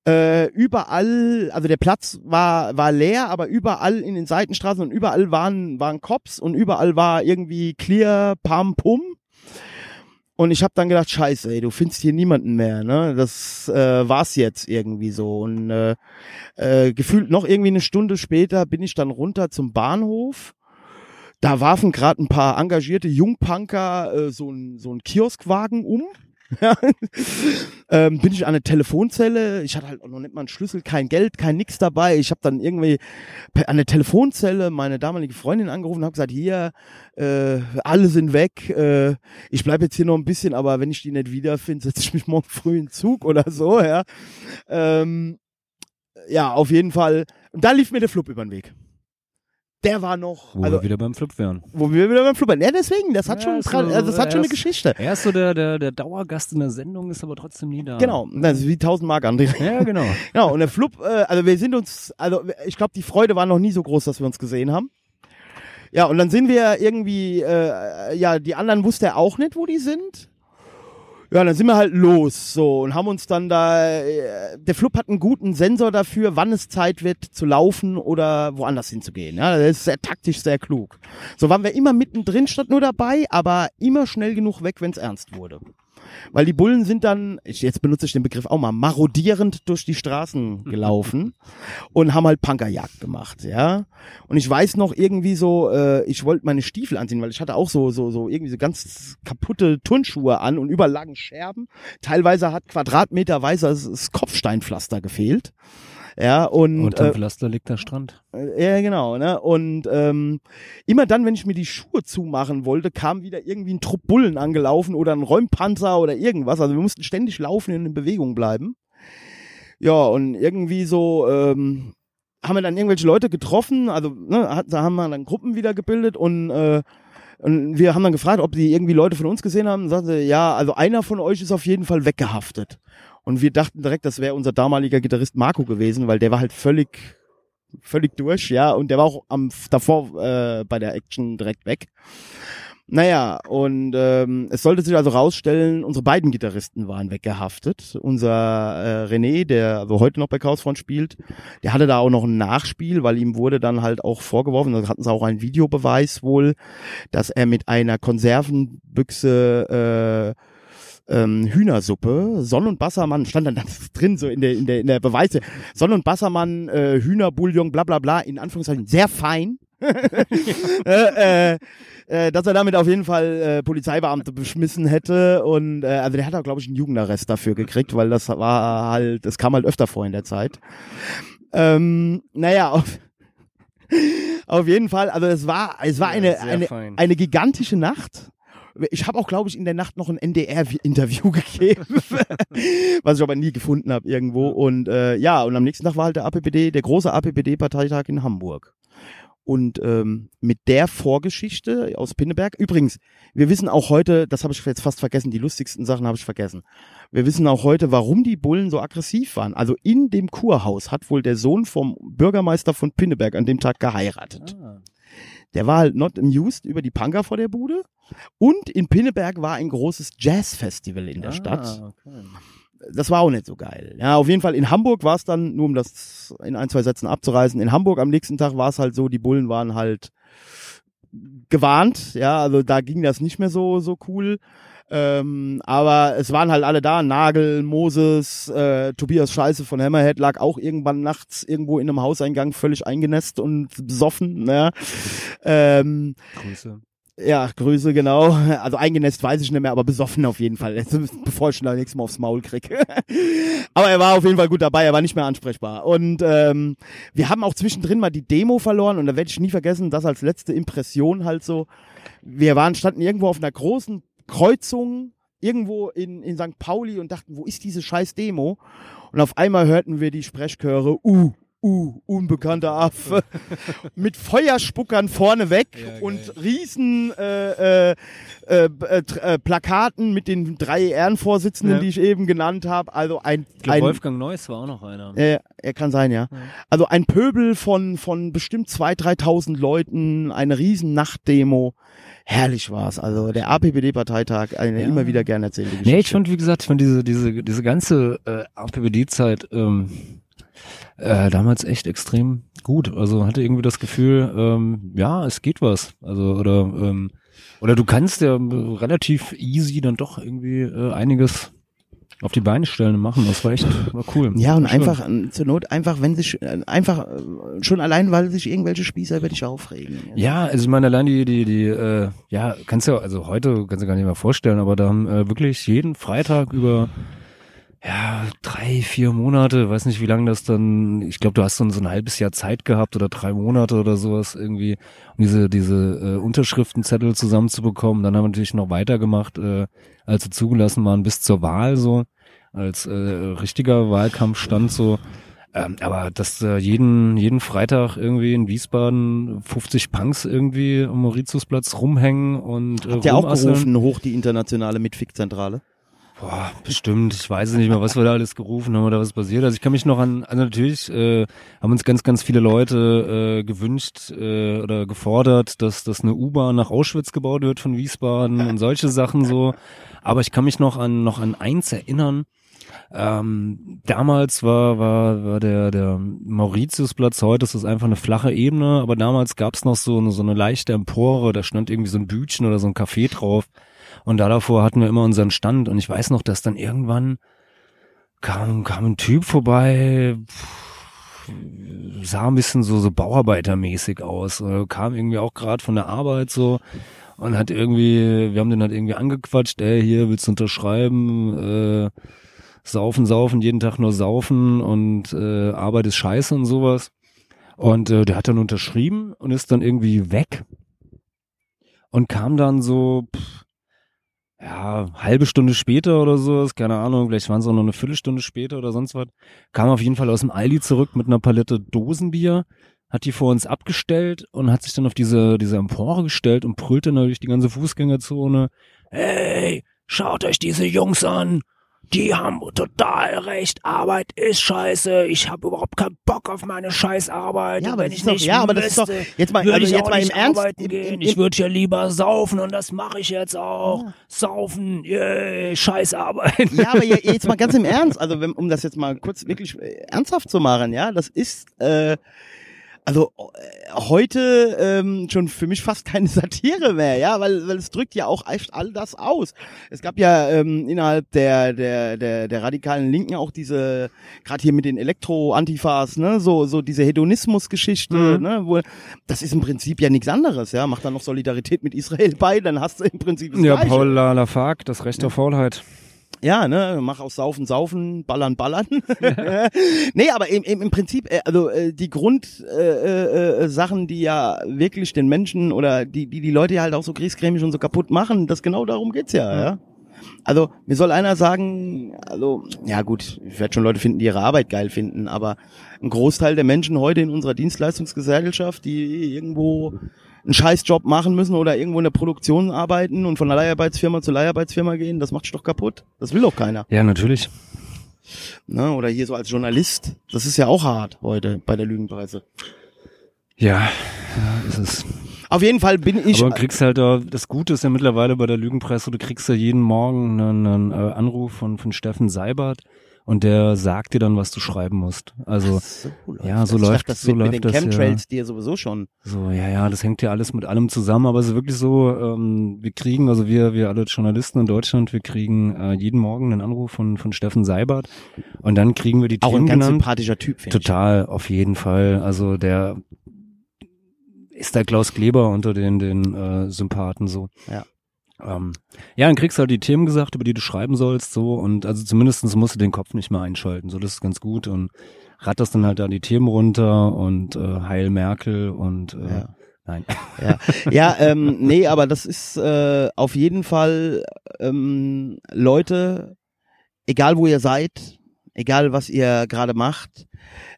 Äh, überall, also der Platz war war leer, aber überall in den Seitenstraßen und überall waren waren Cops und überall war irgendwie clear, pam, pum. Und ich habe dann gedacht, scheiße, ey, du findest hier niemanden mehr, ne? Das äh, war's jetzt irgendwie so. Und äh, äh, gefühlt noch irgendwie eine Stunde später bin ich dann runter zum Bahnhof. Da warfen gerade ein paar engagierte Jungpunker äh, so ein so ein Kioskwagen um. Ähm, bin ich an eine Telefonzelle. Ich hatte halt auch noch nicht mal einen Schlüssel, kein Geld, kein nix dabei. Ich habe dann irgendwie an der Telefonzelle meine damalige Freundin angerufen und habe gesagt, hier, äh, alle sind weg. Äh, ich bleib jetzt hier noch ein bisschen, aber wenn ich die nicht wiederfinde, setze ich mich morgen früh in den Zug oder so. Ja, ähm, ja auf jeden Fall. Und da lief mir der Flup über den Weg. Der war noch, Wo also wir wieder beim Flip wären. wo wir wieder beim Flip waren. Ja, deswegen, das hat Ja, schon, so- also das hat schon eine Geschichte. Er ist so der, der, der Dauergast in der Sendung, ist aber trotzdem nie da. Genau, das ist wie 1000 Mark, André. Ja, genau. Genau, und der Flup, äh, also wir sind uns, also ich glaube, die Freude war noch nie so groß, dass wir uns gesehen haben. Ja, und dann sind wir irgendwie, äh, ja, die anderen wusste er auch nicht, wo die sind. Ja, dann sind wir halt los, so, und haben uns dann da, äh, der Flup hat einen guten Sensor dafür, wann es Zeit wird zu laufen oder woanders hinzugehen. Ja, das ist sehr taktisch, sehr klug. So waren wir immer mittendrin, statt nur dabei, aber immer schnell genug weg, wenn es ernst wurde. Weil die Bullen sind dann, ich, jetzt benutze ich den Begriff auch mal, marodierend durch die Straßen gelaufen und haben halt Punkerjagd gemacht, ja. Und ich weiß noch irgendwie so, äh, ich wollte meine Stiefel anziehen, weil ich hatte auch so, so, so irgendwie so ganz kaputte Turnschuhe an und überall lagen Scherben. Teilweise hat quadratmeterweise das Kopfsteinpflaster gefehlt. Ja, und, Unterm äh, Pflaster liegt der Strand. Ja, genau, ne? Und ähm, immer dann, wenn ich mir die Schuhe zumachen wollte, kam wieder irgendwie ein Trupp Bullen angelaufen oder ein Räumpanzer oder irgendwas. Also wir mussten ständig laufen und in Bewegung bleiben. Ja, und irgendwie so ähm, haben wir dann irgendwelche Leute getroffen, also ne, hat, da haben wir dann Gruppen wieder gebildet und äh, und wir haben dann gefragt, ob die irgendwie Leute von uns gesehen haben. Und sagte, ja, also einer von euch ist auf jeden Fall weggehaftet. Und wir dachten direkt, das wäre unser damaliger Gitarrist Marco gewesen, weil der war halt völlig, völlig durch, ja. Und der war auch am davor äh, bei der Action direkt weg. Naja, und ähm, es sollte sich also rausstellen, unsere beiden Gitarristen waren weggehaftet. Unser äh, René, der also heute noch bei Chaosfront spielt, der hatte da auch noch ein Nachspiel, weil ihm wurde dann halt auch vorgeworfen, da hatten sie auch einen Videobeweis wohl, dass er mit einer Konservenbüchse äh, ähm, Hühnersuppe, Sonn und Bassermann, stand dann das drin, so in der, in der, in der Beweise, Sonn und Bassermann, äh, Hühnerbouillon, bla bla bla, in Anführungszeichen sehr fein. äh, äh, äh, dass er damit auf jeden Fall äh, Polizeibeamte beschmissen hätte und äh, also der hat auch glaube ich einen Jugendarrest dafür gekriegt, weil das war halt, das kam halt öfter vor in der Zeit. Ähm, naja, auf, auf jeden Fall, also es war, es war Ja, eine, eine, fein. eine gigantische Nacht. Ich habe auch, glaube ich, in der Nacht noch ein NDR-Interview gegeben, was ich aber nie gefunden habe irgendwo. Und äh, ja, und am nächsten Tag war halt der APPD, der große APPD-Parteitag in Hamburg. Und ähm, mit der Vorgeschichte aus Pinneberg, übrigens, wir wissen auch heute, das habe ich jetzt fast vergessen, die lustigsten Sachen habe ich vergessen. Wir wissen auch heute, warum die Bullen so aggressiv waren. Also in dem Kurhaus hat wohl der Sohn vom Bürgermeister von Pinneberg an dem Tag geheiratet. Ah. Der war halt not amused über die Punker vor der Bude. Und in Pinneberg war ein großes Jazzfestival in der Stadt. Ah, okay. Das war auch nicht so geil. Ja, auf jeden Fall in Hamburg war es dann, nur um das in ein, zwei Sätzen abzureißen, in Hamburg am nächsten Tag war es halt so, die Bullen waren halt gewarnt, ja, also da ging das nicht mehr so, so cool. Ähm, aber es waren halt alle da, Nagel, Moses, äh, Tobias Scheiße von Hammerhead lag auch irgendwann nachts irgendwo in einem Hauseingang völlig eingenässt und besoffen. Ja. Ähm, Grüße. Ja, Grüße, genau. Also eingenässt weiß ich nicht mehr, aber besoffen auf jeden Fall. Bevor ich schon das nächste Mal aufs Maul krieg. aber er war auf jeden Fall gut dabei, er war nicht mehr ansprechbar. Und ähm, wir haben auch zwischendrin mal die Demo verloren und da werde ich nie vergessen, das als letzte Impression halt so. Wir waren, standen irgendwo auf einer großen Kreuzung, irgendwo in, in St. Pauli und dachten, wo ist diese scheiß Demo? Und auf einmal hörten wir die Sprechchöre, uh, uh, unbekannter Affe, mit Feuerspuckern vorne weg und riesen äh, äh, äh, äh, äh, Plakaten mit den drei Ehrenvorsitzenden, Ja. die ich eben genannt habe. Also ein, ein Wolfgang Neuss war auch noch einer. äh, er kann sein, ja. Also ein Pöbel von, von bestimmt 2.000, 3.000 Leuten, eine riesen Nachtdemo. Herrlich war's. Also der APPD-Parteitag, eine Ja. immer wieder gern erzählte Geschichte. Nee, ich fand, wie gesagt, ich fand diese, diese, diese ganze äh, APBD-Zeit ähm, äh, damals echt extrem gut. Also hatte irgendwie das Gefühl, ähm, ja, es geht was. Also oder ähm, oder du kannst ja relativ easy dann doch irgendwie äh, einiges auf die Beine stellen und machen. Das war echt war cool. Ja, und schön. einfach, äh, zur Not, einfach, wenn sich, äh, einfach, äh, schon allein, weil sich irgendwelche Spießer über dich aufregen. Ja, also ich meine, allein die, die, die, äh, ja, kannst ja, also heute kannst du gar nicht mehr vorstellen, aber da haben äh, wirklich jeden Freitag über ja, drei, vier Monate, weiß nicht, wie lange das dann, ich glaube, du hast ein, so ein halbes Jahr Zeit gehabt oder drei Monate oder sowas irgendwie, um diese, diese äh, Unterschriftenzettel zusammenzubekommen. Dann haben wir natürlich noch weitergemacht, äh, als sie zugelassen waren, bis zur Wahl so, als äh, richtiger Wahlkampf stand so. Ähm, aber dass äh, jeden, jeden Freitag irgendwie in Wiesbaden 50 Punks irgendwie am Mauritiusplatz rumhängen und äh, Habt ihr auch gerufen, hoch die internationale Mitfick-Zentrale? Boah, bestimmt. Ich weiß nicht mehr, was wir da alles gerufen haben oder was passiert. Also ich kann mich noch an, also natürlich äh, haben uns ganz, ganz viele Leute äh, gewünscht äh, oder gefordert, dass, dass eine U-Bahn nach Auschwitz gebaut wird von Wiesbaden und solche Sachen so. Aber ich kann mich noch an noch an eins erinnern. Ähm, damals war, war, war der, der Mauritiusplatz, heute ist das einfach eine flache Ebene, aber damals gab es noch so eine, so eine leichte Empore, da stand irgendwie so ein Bütchen oder so ein Café drauf. Und da davor hatten wir immer unseren Stand und ich weiß noch, dass dann irgendwann kam, kam ein Typ vorbei, sah ein bisschen so, so Bauarbeitermäßig aus, äh, kam irgendwie auch gerade von der Arbeit so und hat irgendwie, wir haben den halt irgendwie angequatscht, ey, hier willst du unterschreiben, äh, saufen, saufen, jeden Tag nur saufen und äh, Arbeit ist scheiße und sowas. Und äh, der hat dann unterschrieben und ist dann irgendwie weg und kam dann so, pff, ja, halbe Stunde später oder so, keine Ahnung, vielleicht waren es auch noch eine Viertelstunde später oder sonst was, kam auf jeden Fall aus dem Aldi zurück mit einer Palette Dosenbier, hat die vor uns abgestellt und hat sich dann auf diese, diese Empore gestellt und brüllte durch die ganze Fußgängerzone, hey, schaut euch diese Jungs an, die haben total recht, Arbeit ist scheiße, ich habe überhaupt keinen Bock auf meine Scheißarbeit. Ja, aber wenn das ich ist doch- nicht ja, aber das ist doch- müsste, jetzt mal- also ich jetzt mal im nicht Ernst, arbeiten im- gehen. im- ich würde ja lieber saufen und das mache ich jetzt auch. Saufen, yay, Scheißarbeit. Ja, aber je- jetzt mal ganz im Ernst, also wenn, um das jetzt mal kurz wirklich äh, ernsthaft zu machen, ja, das ist äh, also äh, heute ähm, schon für mich fast keine Satire mehr, ja, weil, weil es drückt ja auch echt all das aus. Es gab ja ähm, innerhalb der der der der radikalen Linken auch diese gerade hier mit den Elektro-Antifas, ne, so so diese Hedonismus-Geschichte, Mhm. ne, wo das ist im Prinzip ja nichts anderes, ja, mach da noch Solidarität mit Israel bei, dann hast du im Prinzip das Ja, Gleiche. Paul Lafargue, das Recht der Faulheit. Ja, ne, mach aus Saufen, Saufen, Ballern, Ballern. nee, aber im, im, im Prinzip, äh, also äh, die Grundsachen, äh, äh, Sachen, die ja wirklich den Menschen oder die, die die Leute ja halt auch so griesgrämig und so kaputt machen, das genau darum geht's ja, ja. Also, mir soll einer sagen, also, ja gut, ich werde schon Leute finden, die ihre Arbeit geil finden, aber ein Großteil der Menschen heute in unserer Dienstleistungsgesellschaft, die irgendwo einen Scheißjob machen müssen oder irgendwo in der Produktion arbeiten und von der Leiharbeitsfirma zu Leiharbeitsfirma gehen, das macht doch kaputt. Das will doch keiner. Ja, natürlich. Ne? Oder hier so als Journalist, das ist ja auch hart heute bei der Lügenpresse. Ja, ist es. Auf jeden Fall bin ich. Aber du kriegst halt, äh, das Gute ist ja mittlerweile bei der Lügenpresse, du kriegst ja jeden Morgen einen, einen äh, Anruf von, von Steffen Seibert und der sagt dir dann, was du schreiben musst. Also, so ja, so das. läuft dachte, das so wird läuft mit den das. Chemtrails Ja. dir sowieso schon. So, ja, ja, das hängt ja alles mit allem zusammen, aber es ist wirklich so, ähm, wir kriegen, also wir, wir alle Journalisten in Deutschland, wir kriegen äh, jeden Morgen einen Anruf von, von Steffen Seibert und dann kriegen wir die Auch Themen ein ganz genannt. sympathischer Typ, finde ich. Total, auf jeden Fall. Also der ist der Klaus Kleber unter den, den äh, Sympathen so. Ja. Ähm, ja, dann kriegst du halt die Themen gesagt, über die du schreiben sollst, so und also zumindestens musst du den Kopf nicht mehr einschalten. So, das ist ganz gut und ratterst dann halt da die Themen runter und äh, Heil Merkel und äh, Ja. nein. Ja, ja ähm, nee, aber das ist äh, auf jeden Fall ähm, Leute, egal wo ihr seid, egal was ihr gerade macht,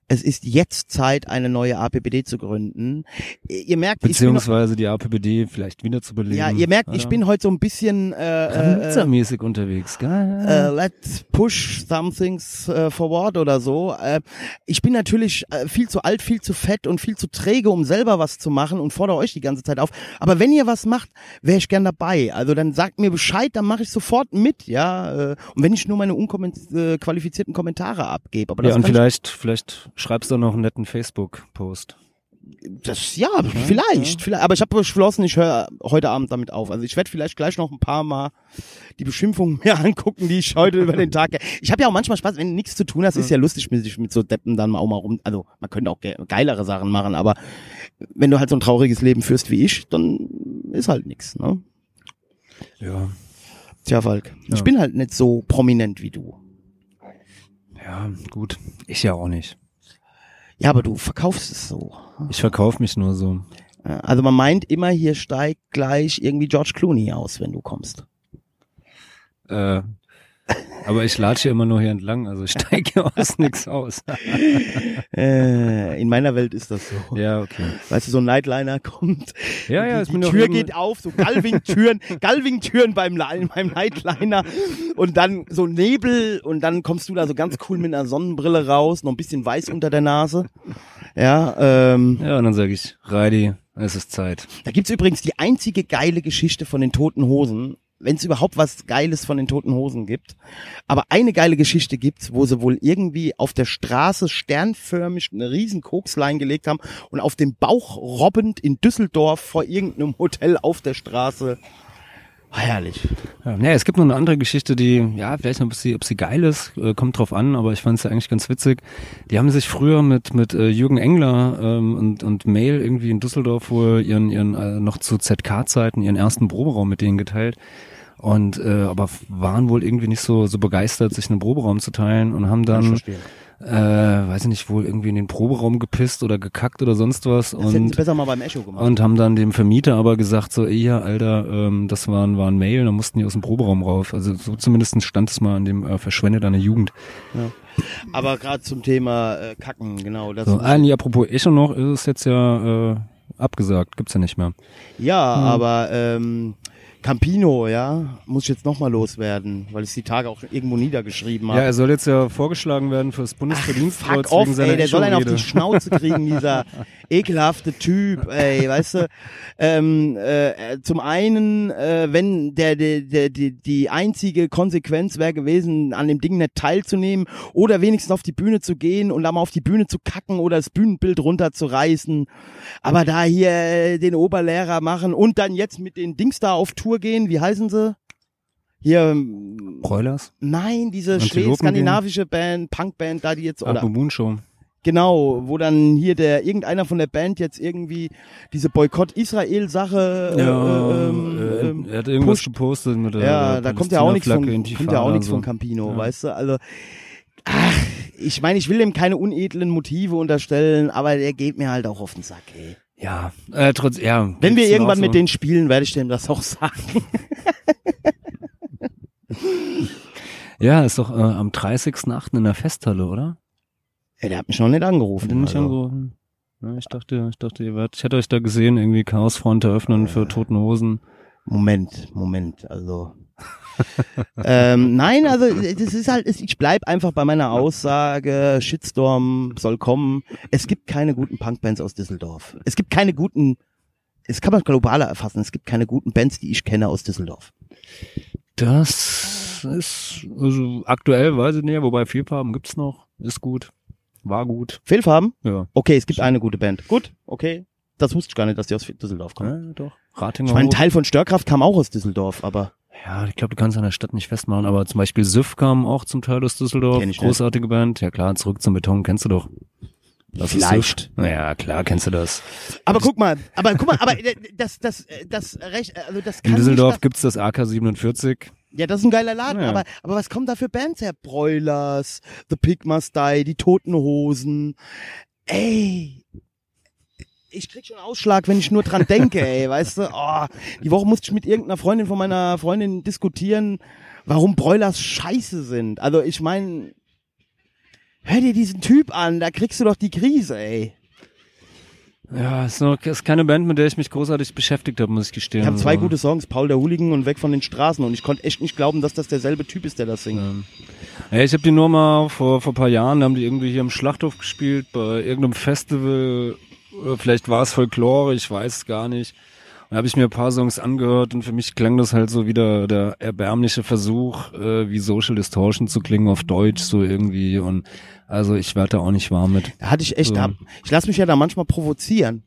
es ist jetzt Zeit, eine neue APPD zu gründen. Ihr merkt, ich bin, Beziehungsweise die APBD vielleicht wieder zu beleben. ja, ihr merkt, ich oder? bin heute so ein bisschen äh, äh, mäßig unterwegs, geil. äh, let's push some things äh, forward oder so. Äh, ich bin natürlich äh, viel zu alt, viel zu fett und viel zu träge, um selber was zu machen und fordere euch die ganze Zeit auf. Aber wenn ihr was macht, wäre ich gern dabei. Also dann sagt mir Bescheid, dann mache ich sofort mit, ja. Äh, und wenn ich nur meine unqualifizierten Kommentare abgebe. Aber ja, und vielleicht, vielleicht schreibst du noch einen netten Facebook-Post. das ja, vielleicht, vielleicht. Aber ich habe beschlossen, ich höre heute Abend damit auf. Also ich werde vielleicht gleich noch ein paar Mal die Beschimpfungen mir angucken, die ich heute über den Tag. Ich habe ja auch manchmal Spaß, wenn du nichts zu tun hast, ist ja lustig, mit sich mit so Deppen dann auch mal rum. Also man könnte auch ge geilere Sachen machen, aber wenn du halt so ein trauriges Leben führst wie ich, dann ist halt nix. Ne? Ja. Tja, Falk, Ja. ich bin halt nicht so prominent wie du. Ja, gut. Ich ja auch nicht. Ja, aber du verkaufst es so. Ich verkaufe mich nur so. Also man meint immer, hier steigt gleich irgendwie George Clooney aus, wenn du kommst. Äh, aber ich latsche immer nur hier entlang, also ich steige aus nix aus. Äh, in meiner Welt ist das so. ja, okay. Weißt du, so ein Nightliner kommt, Ja, ja, die, die Tür geht auf, so Galving-Türen, Galving-Türen beim, beim Nightliner und dann so Nebel und dann kommst du da so ganz cool mit einer Sonnenbrille raus, noch ein bisschen weiß unter der Nase. Ja, ähm, Ja, und dann sage ich, Reidi, es ist Zeit. da gibt's übrigens die einzige geile Geschichte von den Toten Hosen, wenn es überhaupt was Geiles von den Toten Hosen gibt. Aber eine geile Geschichte gibt's, wo sie wohl irgendwie auf der Straße sternförmig eine riesen Kokslein gelegt haben und auf dem Bauch robbend in Düsseldorf vor irgendeinem Hotel auf der Straße. Ah, herrlich. Ja, nee, es gibt noch eine andere Geschichte, die, ja, vielleicht noch, ob sie, ob sie geil ist, äh, kommt drauf an, aber ich fand es ja eigentlich ganz witzig. Die haben sich früher mit, mit äh, Jürgen Engler ähm, und, und Mail irgendwie in Düsseldorf wohl ihren, ihren äh, noch zu ZK-Zeiten ihren ersten Proberaum mit denen geteilt. Und äh, aber waren wohl irgendwie nicht so so begeistert, sich einen Proberaum zu teilen und haben dann. Äh, weiß ich nicht, wohl irgendwie in den Proberaum gepisst oder gekackt oder sonst was. Das und besser mal beim Echo gemacht. und haben dann dem Vermieter aber gesagt, so, ey, ja, Alter, ähm, das waren, waren Mail, da mussten die aus dem Proberaum rauf. Also so zumindest stand es mal an dem äh, Verschwende deiner Jugend. Aber gerade zum Thema äh, Kacken, genau. Das So, ah, nee, apropos Echo noch, ist es jetzt ja äh, abgesagt, gibt's ja nicht mehr. Ja, Hm. aber ähm, Campino, ja, muss ich jetzt nochmal loswerden, weil ich die Tage auch irgendwo niedergeschrieben habe. Ja, er soll jetzt ja vorgeschlagen werden fürs Bundesverdienstkreuz wegen seiner ey, der soll einen auf die. Schnauze kriegen, dieser ekelhafte Typ, ey, weißt du. Ähm, äh, zum einen, äh, wenn der, der, der die, die einzige Konsequenz wäre gewesen, an dem Ding nicht teilzunehmen oder wenigstens auf die Bühne zu gehen und da mal auf die Bühne zu kacken oder das Bühnenbild runterzureißen. Aber da hier äh, den Oberlehrer machen und dann jetzt mit den Dings da auf Tour gehen, wie heißen sie? Hier, ähm, Broilers? nein, diese skandinavische Band, Punkband, da die jetzt, oder Moon Show. Genau, wo dann hier der irgendeiner von der Band jetzt irgendwie diese Boykott-Israel-Sache äh, Ja, ähm, äh, ähm, er hat irgendwas pusht. gepostet mit der Ja, da kommt ja auch nichts von, kommt ja auch nichts und von so. Campino, Ja. weißt du? Also, ach, ich meine, ich will ihm keine unedlen Motive unterstellen, aber der geht mir halt auch auf den Sack, ey. Ja, äh, trotz, ja. Wenn wir irgendwann auch mit so. denen spielen, werde ich dem das auch sagen. Ja, ist doch äh, am 30.8. in der Festhalle, oder? Ey, der hat mich noch nicht angerufen. Hat nicht also. angerufen? Ja, ich dachte, ich dachte, ihr werdet, ich hätte euch da gesehen, irgendwie Chaosfront eröffnen für Toten Hosen. Moment, Moment, also. Ähm, nein, also das ist halt, ich bleib einfach bei meiner Aussage, Shitstorm soll kommen. Es gibt keine guten Punkbands aus Düsseldorf. Es gibt keine guten, es kann man globaler erfassen, es gibt keine guten Bands, die ich kenne aus Düsseldorf. Das ist, also aktuell weiß ich nicht, wobei Vielfarben gibt's noch, ist gut, war gut. Fehlfarben? Ja. Okay, es gibt eine gute Band. Gut, okay. Das wusste ich gar nicht, dass die aus Düsseldorf kommen. Ja, doch. Ratinger Ich meine, ein. Teil von Störkraft kam auch aus Düsseldorf, aber Ja, ich glaube, du kannst an der Stadt nicht festmachen, aber zum Beispiel Süff kam auch zum Teil aus Düsseldorf. Kenn ich nicht. Großartige Band. Ja klar, zurück zum Beton, kennst du doch. Das ist Vielleicht. Süff. Ja, klar, kennst du das. Aber guck mal, aber guck mal, aber äh, das, das, äh, das recht, also das kann In Düsseldorf nicht, gibt's das AK-47. das, ja, das ist ein geiler Laden, Ja. aber, aber was kommen da für Bands her? Broilers, The Pig Must Die, die Toten Hosen. Ey, ich krieg schon Ausschlag, wenn ich nur dran denke, ey, weißt du? Oh, die Woche musste ich mit irgendeiner Freundin von meiner Freundin diskutieren, warum Broilers scheiße sind. Also ich meine, hör dir diesen Typ an, da kriegst du doch die Krise, ey. Ja, ist, noch, ist keine Band, mit der ich mich großartig beschäftigt habe, muss ich gestehen. Ich habe zwei Also, gute Songs, Paul der Hooligan und Weg von den Straßen und ich konnte echt nicht glauben, dass das derselbe Typ ist, der das singt. Ähm, ja, ich habe die nur mal vor vor paar Jahren, da haben die irgendwie hier im Schlachthof gespielt, bei irgendeinem Festival, vielleicht war es Folklore, ich weiß es gar nicht. Und da habe ich mir ein paar Songs angehört und für mich klang das halt so wieder der erbärmliche Versuch, äh, wie Social Distortion zu klingen auf Deutsch, so irgendwie. Und also ich werde da auch nicht warm mit. Da hatte ich echt, So. ich lasse mich ja da manchmal provozieren.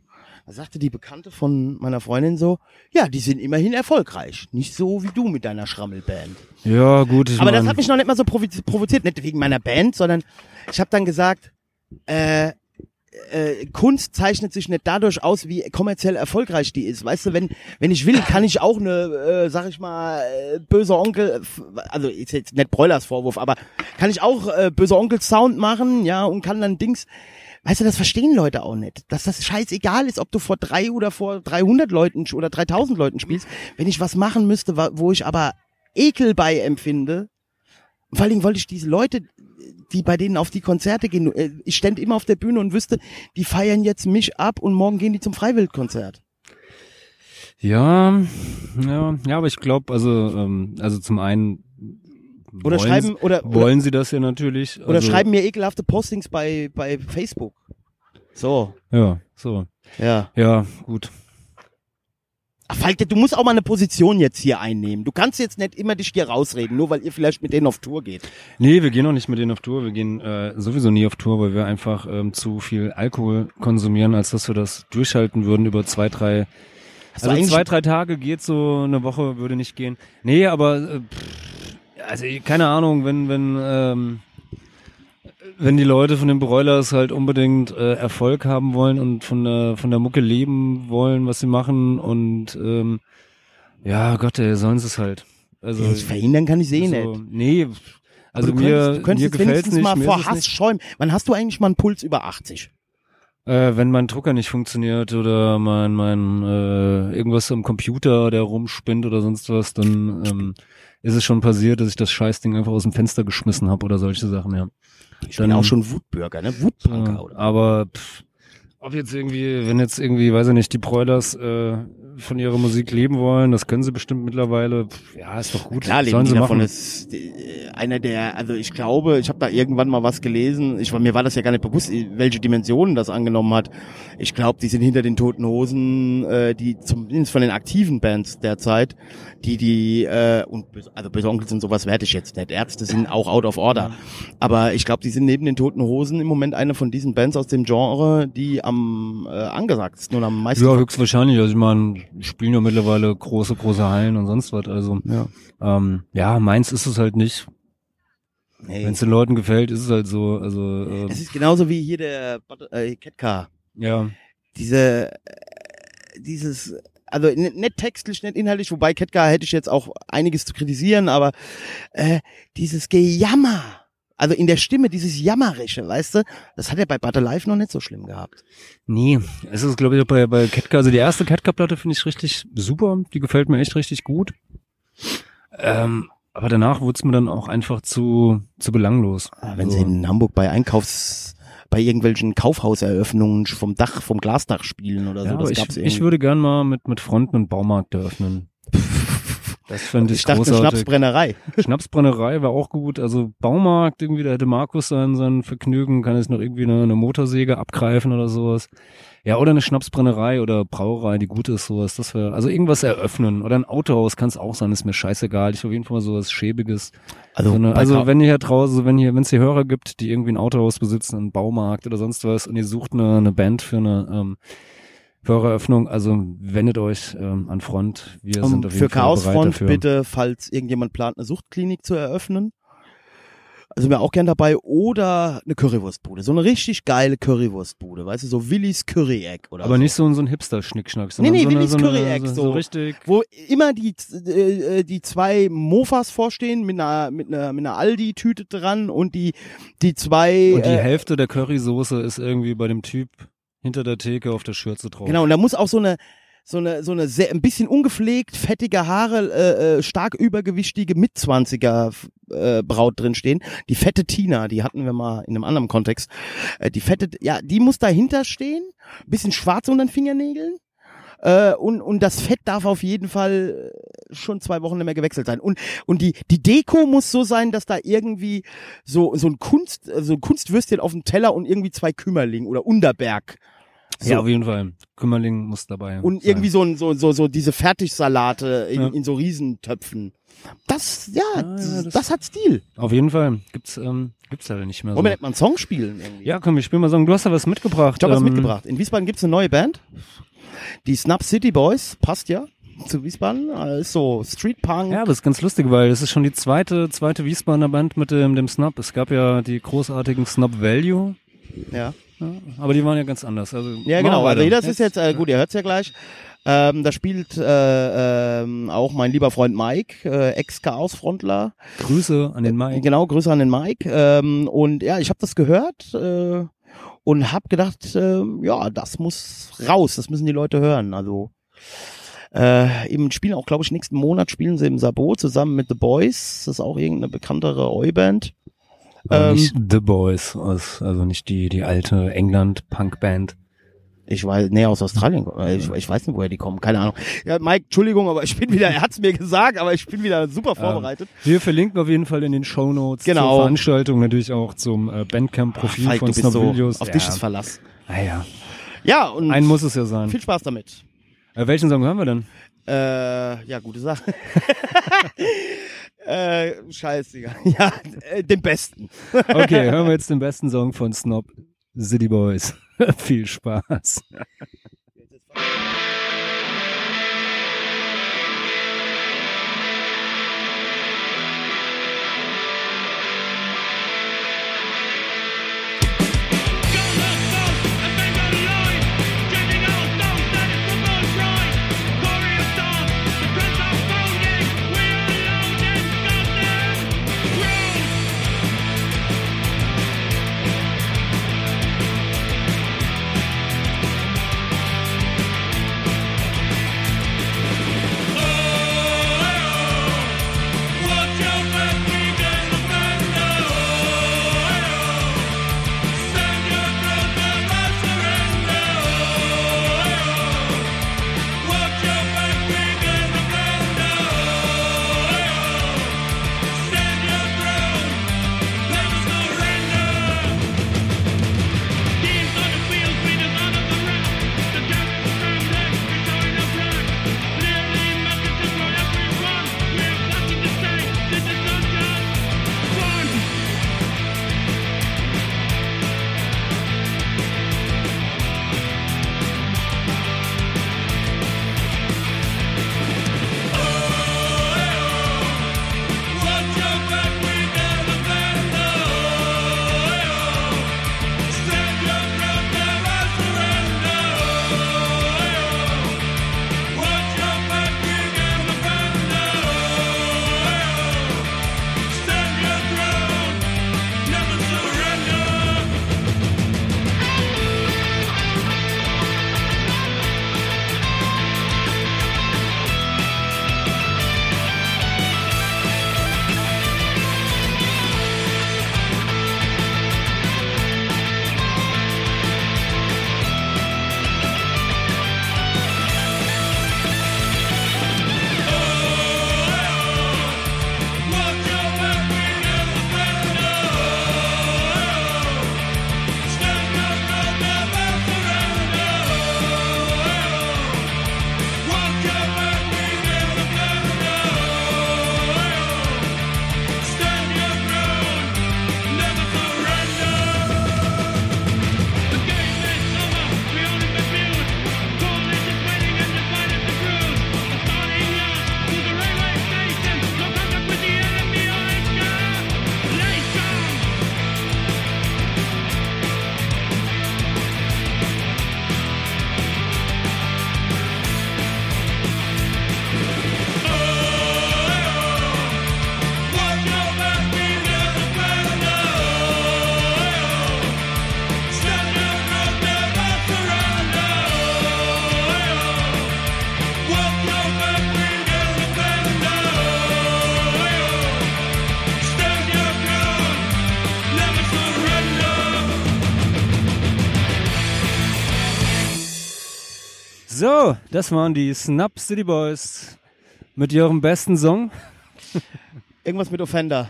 Da sagte die Bekannte von meiner Freundin so, ja, die sind immerhin erfolgreich. Nicht so wie du mit deiner Schrammelband. Ja, gut, Aber das hat mich noch nicht mal so provozi- provoziert, nicht wegen meiner Band, sondern ich habe dann gesagt, äh, äh, Kunst zeichnet sich nicht dadurch aus, wie kommerziell erfolgreich die ist. Weißt du, wenn wenn ich will, kann ich auch eine, äh, sag ich mal, äh, böser Onkel, also ist jetzt nicht Broilers Vorwurf, aber kann ich auch äh, böser Onkel Sound machen, ja, und kann dann Dings. Weißt du, das verstehen Leute auch nicht, dass das scheißegal ist, ob du vor drei oder vor 300 Leuten oder 3000 Leuten spielst. Wenn ich was machen müsste, wo ich aber Ekel bei empfinde, vor allen Dingen wollte ich diese Leute, die bei denen auf die Konzerte gehen, äh, ich stände immer auf der Bühne und wüsste, die feiern jetzt mich ab und morgen gehen die zum Freiwildkonzert. Ja, ja, ja, aber ich glaube, also, ähm, also zum einen Oder wollen schreiben- sie, oder- oder- wollen sie das ja natürlich. Oder also, schreiben mir ekelhafte Postings bei, bei Facebook. So, Ja, so. ja. Ja, gut. Ach, Falke, du musst auch mal eine Position jetzt hier einnehmen. Du kannst jetzt nicht immer dich hier rausreden, nur weil ihr vielleicht mit denen auf Tour geht. Nee, wir gehen auch nicht mit denen auf Tour. Wir gehen äh, sowieso nie auf Tour, weil wir einfach ähm, zu viel Alkohol konsumieren, als dass wir das durchhalten würden über zwei, drei. Hast Also zwei, drei Tage geht so, eine Woche würde nicht gehen. Nee, aber äh, pff, also keine Ahnung, wenn, wenn, ähm, wenn die Leute von den Broilers halt unbedingt äh, Erfolg haben wollen und von der von der Mucke leben wollen, was sie machen und ähm, ja Gott, ey, sollen sie es halt. Also Ja, verhindern kann ich sie eh so, nicht. Nee, also du mir, könntest, du könntest mir wenigstens nicht. mal vor Hass schäumen. Wann hast du eigentlich mal einen Puls über 80? Äh, wenn mein Drucker nicht funktioniert oder mein mein äh, irgendwas am Computer, der rumspinnt oder sonst was, dann ähm, ist es schon passiert, dass ich das Scheißding einfach aus dem Fenster geschmissen habe oder solche Sachen, ja. Ich bin auch schon Wutbürger, ne? Wutpunker, Ja, oder? aber pff, ob jetzt irgendwie, wenn jetzt irgendwie, weiß ich nicht, die Broilers äh, von ihrer Musik leben wollen, das können sie bestimmt mittlerweile. Ja, ist doch gut. Klar, leben sie davon. machen. Ist äh, einer der, also ich glaube, ich habe da irgendwann mal was gelesen. Ich war mir war das ja gar nicht bewusst, welche Dimensionen das angenommen hat. Ich glaube, die sind hinter den Toten Hosen, äh, die zumindest von den aktiven Bands derzeit, die die äh, und also Böse Onkel sind sowas werde ich jetzt nicht. Ärzte sind auch out of order. Aber ich glaube, die sind neben den Toten Hosen im Moment eine von diesen Bands aus dem Genre, die am äh, angesagtsten und am meisten Ja, höchstwahrscheinlich. Also ich meine, spielen ja mittlerweile große, große Hallen und sonst was. Also Ja. ähm, ja, meins ist es halt nicht. Nee. Wenn es den Leuten gefällt, ist es halt so. Also ähm, Es ist genauso wie hier der äh, Ketka. ja. Diese, äh, dieses, also nicht textlich, nicht inhaltlich, wobei Ketka hätte ich jetzt auch einiges zu kritisieren, aber äh, dieses Gejammer, also in der Stimme, dieses Jammerische, weißt du, das hat er bei Butter Life noch nicht so schlimm gehabt. Nee, es ist, glaube ich, bei, bei Ketka, also die erste Ketka-Platte finde ich richtig super, die gefällt mir echt richtig gut. Ähm, Aber danach wurde es mir dann auch einfach zu, zu belanglos. Ah, Wenn So. sie in Hamburg bei Einkaufs, bei irgendwelchen Kaufhauseröffnungen vom Dach, vom Glasdach spielen oder so, ja, das aber gab's ich, irgendwie. ich würde gern mal mit, mit Freunden einen Baumarkt eröffnen. Das fände ich, ich dachte, großartig. Schnapsbrennerei. Schnapsbrennerei war auch gut. Also Baumarkt, irgendwie, da hätte Markus sein, sein Vergnügen, kann jetzt noch irgendwie eine, eine Motorsäge abgreifen oder sowas. Ja, oder eine Schnapsbrennerei oder Brauerei, die gut ist, sowas. Das wäre, also irgendwas eröffnen. Oder ein Autohaus kann es auch sein, ist mir scheißegal. Ich will auf jeden Fall mal sowas Schäbiges. Also, So eine, also wenn ihr hier draußen, wenn hier, wenn es hier Hörer gibt, die irgendwie ein Autohaus besitzen, einen Baumarkt oder sonst was und ihr sucht eine, eine Band für eine ähm, für eure Eröffnung, also wendet euch ähm, an Front. Wir sind Um, auf jeden für Fall bereit Chaosfront dafür. bitte, falls irgendjemand plant, eine Suchtklinik zu eröffnen. Also mir auch gern dabei. Oder eine Currywurstbude. So eine richtig geile Currywurstbude. Weißt du, so Willis Curry-Egg oder Aber so. nicht so, ein- so ein Hipster-Schnickschnack, Nee, sondern nee, so eine, Willis so, eine, Curry-Egg, so, so. so richtig. Wo immer die, äh, äh, die zwei Mofas vorstehen mit einer, mit einer, mit einer Aldi-Tüte dran und die, die zwei, Und die äh, Hälfte der Currysoße ist irgendwie bei dem Typ hinter der Theke auf der Schürze drauf. Genau, und da muss auch so eine, so eine, so eine sehr, ein bisschen ungepflegt, fettige Haare, äh, äh, stark übergewichtige Mitzwanziger äh, Braut drinstehen. Die fette Tina, die hatten wir mal in einem anderen Kontext. Äh, die fette, ja, die muss dahinter stehen, bisschen schwarz unter den Fingernägeln. Äh, und, und das Fett darf auf jeden Fall schon zwei Wochen nicht mehr gewechselt sein. Und, und die, die Deko muss so sein, dass da irgendwie so, so ein Kunst, äh, so ein Kunstwürstchen auf dem Teller und irgendwie zwei Kümmerling oder Unterberg. So. Ja, auf jeden Fall. Kümmerling muss dabei Und sein. irgendwie so, ein, so, so, so diese Fertigsalate in, Ja. in so Riesentöpfen. Das, ja, ja, das, das- hat Stil. Auf jeden Fall. Gibt's, ähm, gibt's leider nicht mehr so. Wollen wir mal einen Song spielen irgendwie? Ja, komm, ich spiel mal sagen, du hast da was mitgebracht. Ich habe was ähm, mitgebracht. In Wiesbaden gibt's eine neue Band. Die Snap City Boys. Passt ja zu Wiesbaden. Äh, Ist so Street Punk. Ja, aber ist ganz lustig, weil das ist schon die zweite, zweite Wiesbadener Band mit dem, dem Snap. Es gab ja die großartigen Snap Value. Ja. Ja, aber die waren ja ganz anders. Also, Ja, genau. Also das ist jetzt, äh, gut, ihr hört's ja gleich. Ähm, da spielt äh, ähm, auch mein lieber Freund Mike, äh, Ex-Chaos-Frontler. Grüße an den Mike. Genau, Grüße an den Mike. Ähm, und ja, ich habe das gehört äh, und habe gedacht, äh, ja, das muss raus, das müssen die Leute hören. Also äh, eben spielen auch, glaube ich, nächsten Monat spielen sie im Sabo zusammen mit The Boys. Das ist auch irgendeine bekanntere Oi-Band. Ähm, nicht The Boys, aus, also nicht die, die alte England-Punk-Band. Ich weiß, nee, aus Australien. Ich, ich weiß nicht, woher die kommen. Keine Ahnung. Ja, Mike, Entschuldigung, aber ich bin wieder, er hat's mir gesagt, aber ich bin wieder super vorbereitet. Wir verlinken auf jeden Fall in den Show Notes Genau. zur Veranstaltung natürlich auch zum äh, Bandcamp-Profil von bist so auf dich ist Verlass. Ah, ja. Ja, und Ein muss es ja sein. viel Spaß damit. Äh, welchen Song hören wir denn? Äh, ja, gute Sache. äh, scheiße, Digga. Ja, äh, den besten. Okay, hören wir jetzt den besten Song von Snob City Boys. Viel Spaß. Das waren die Snap City Boys mit ihrem besten Song. Irgendwas mit Offender.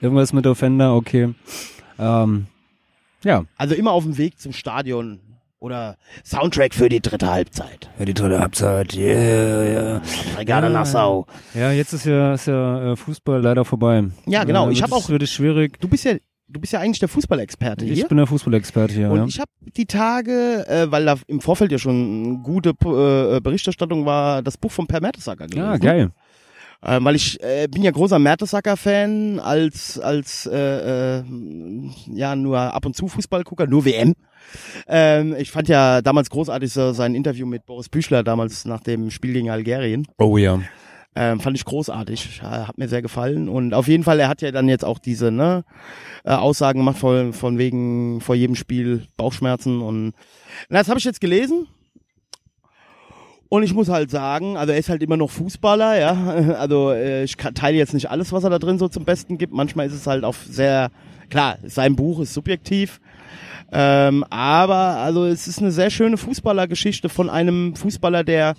Irgendwas mit Offender, okay. Ähm, ja. Also immer auf dem Weg zum Stadion oder Soundtrack für die dritte Halbzeit. Ja, die dritte Halbzeit, yeah, yeah. Brigade Nassau. Ja, jetzt ist ja, ist ja äh, Fußball leider vorbei. Ja, genau. Äh, Ich habe auch. Wird es schwierig. Du bist ja, du bist ja eigentlich der Fußballexperte Ich hier. bin der Fußballexperte hier, Und ja. ich habe die Tage, äh, weil da im Vorfeld ja schon gute äh, Berichterstattung war, das Buch von Per Mertesacker gelesen. Ja, geil. Äh, weil ich äh, bin ja großer Mertesacker-Fan, als als äh, äh, ja nur ab und zu Fußballgucker, nur WM. Ähm, ich fand ja damals großartig so sein Interview mit Boris Büchler damals nach dem Spiel gegen Algerien. Oh ja. Ähm, fand ich großartig, äh, hat mir sehr gefallen. Und auf jeden Fall, er hat ja dann jetzt auch diese ne, äh, Aussagen gemacht von, von wegen vor jedem Spiel Bauchschmerzen und na, das habe ich jetzt gelesen. Und ich muss halt sagen, also er ist halt immer noch Fußballer, ja, also äh, ich teile jetzt nicht alles, was er da drin so zum Besten gibt, manchmal ist es halt auf sehr, klar, sein Buch ist subjektiv, ähm, aber also es ist eine sehr schöne Fußballergeschichte von einem Fußballer, der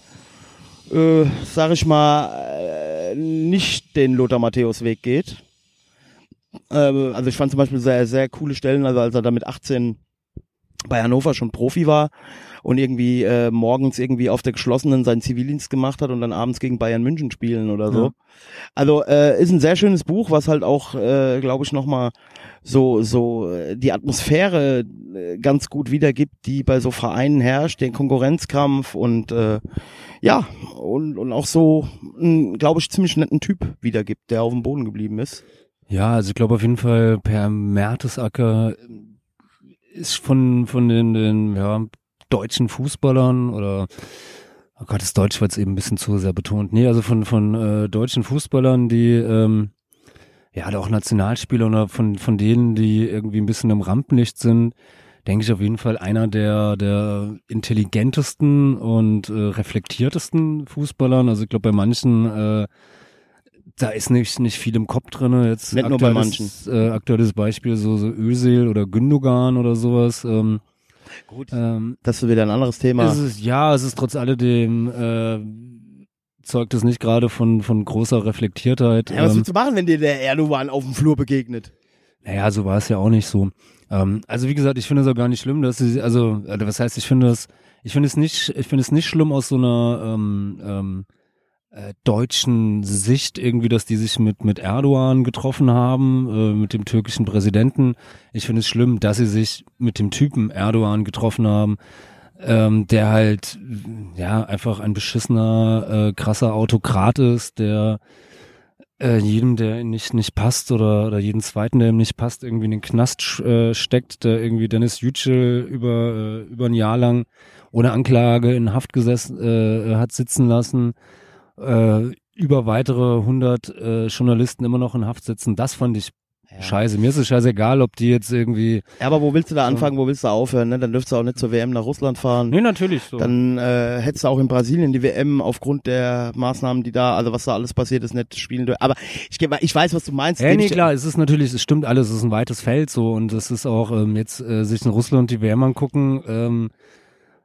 äh, sag ich mal, äh, nicht den Lothar Matthäus Weg geht. Ähm, also ich fand zum Beispiel sehr, sehr coole Stellen, also als er da mit 18 bei Hannover schon Profi war und irgendwie äh, morgens irgendwie auf der geschlossenen seinen Zivildienst gemacht hat und dann abends gegen Bayern München spielen oder so. Ja. Also äh, ist ein sehr schönes Buch, was halt auch, äh, glaube ich, nochmal so so äh, die Atmosphäre äh, ganz gut wiedergibt, die bei so Vereinen herrscht, den Konkurrenzkampf und äh, ja und und auch so, glaube ich, ziemlich netten Typ wiedergibt, der auf dem Boden geblieben ist. Ja, also ich glaube auf jeden Fall Per Mertesacker ist von, von den, den ja, deutschen Fußballern oder oh Gott, das Deutsch wird jetzt eben ein bisschen zu sehr betont. Nee, also von, von äh, deutschen Fußballern, die ähm, ja auch Nationalspieler oder von, von denen, die irgendwie ein bisschen im Rampenlicht sind, denke ich auf jeden Fall einer der, der intelligentesten und äh, reflektiertesten Fußballern. Also ich glaube bei manchen äh, da ist nicht, nicht viel im Kopf drinne. Jetzt Nicht nur bei aktuelles, Äh, aktuelles Beispiel so, so Özil oder Gündogan oder sowas. Ähm, Gut. Ähm, Das ist wieder ein anderes Thema. es ist, ja, es ist trotz alledem äh, zeugt es nicht gerade von, von großer Reflektiertheit. Ja, was ähm, willst du machen, wenn dir der Erdogan auf dem Flur begegnet? Naja, so war es ja auch nicht so. Ähm, also wie gesagt, ich finde es auch gar nicht schlimm, dass sie, also, also was heißt, ich finde es, ich finde es nicht, ich finde es nicht schlimm aus so einer ähm, ähm, äh, deutschen Sicht irgendwie, dass die sich mit mit Erdogan getroffen haben, äh, mit dem türkischen Präsidenten. Ich finde es schlimm, dass sie sich mit dem Typen Erdogan getroffen haben, ähm, der halt ja einfach ein beschissener, äh, krasser Autokrat ist, der äh, jedem, der ihm nicht, nicht passt oder, oder jeden zweiten, der ihm nicht passt, irgendwie in den Knast äh, steckt, der irgendwie Dennis Yücel über, äh, über ein Jahr lang ohne Anklage in Haft gesessen, äh, hat sitzen lassen, äh, über weitere 100 äh, Journalisten immer noch in Haft sitzen. Das fand ich scheiße. Mir ist es scheißegal, ob die jetzt irgendwie... Ja, aber wo willst du da anfangen, wo willst du aufhören? Ne? Dann dürftest du auch nicht zur WM nach Russland fahren. Nee, natürlich so. Dann äh, hättest du auch in Brasilien die WM aufgrund der Maßnahmen, die da, also was da alles passiert ist, nicht spielen dürfen. Aber ich, ich weiß, was du meinst. Ja, nee, ich klar, es ist natürlich, es stimmt alles, es ist ein weites Feld so und es ist auch ähm, jetzt äh, sich in Russland die WM angucken, ähm,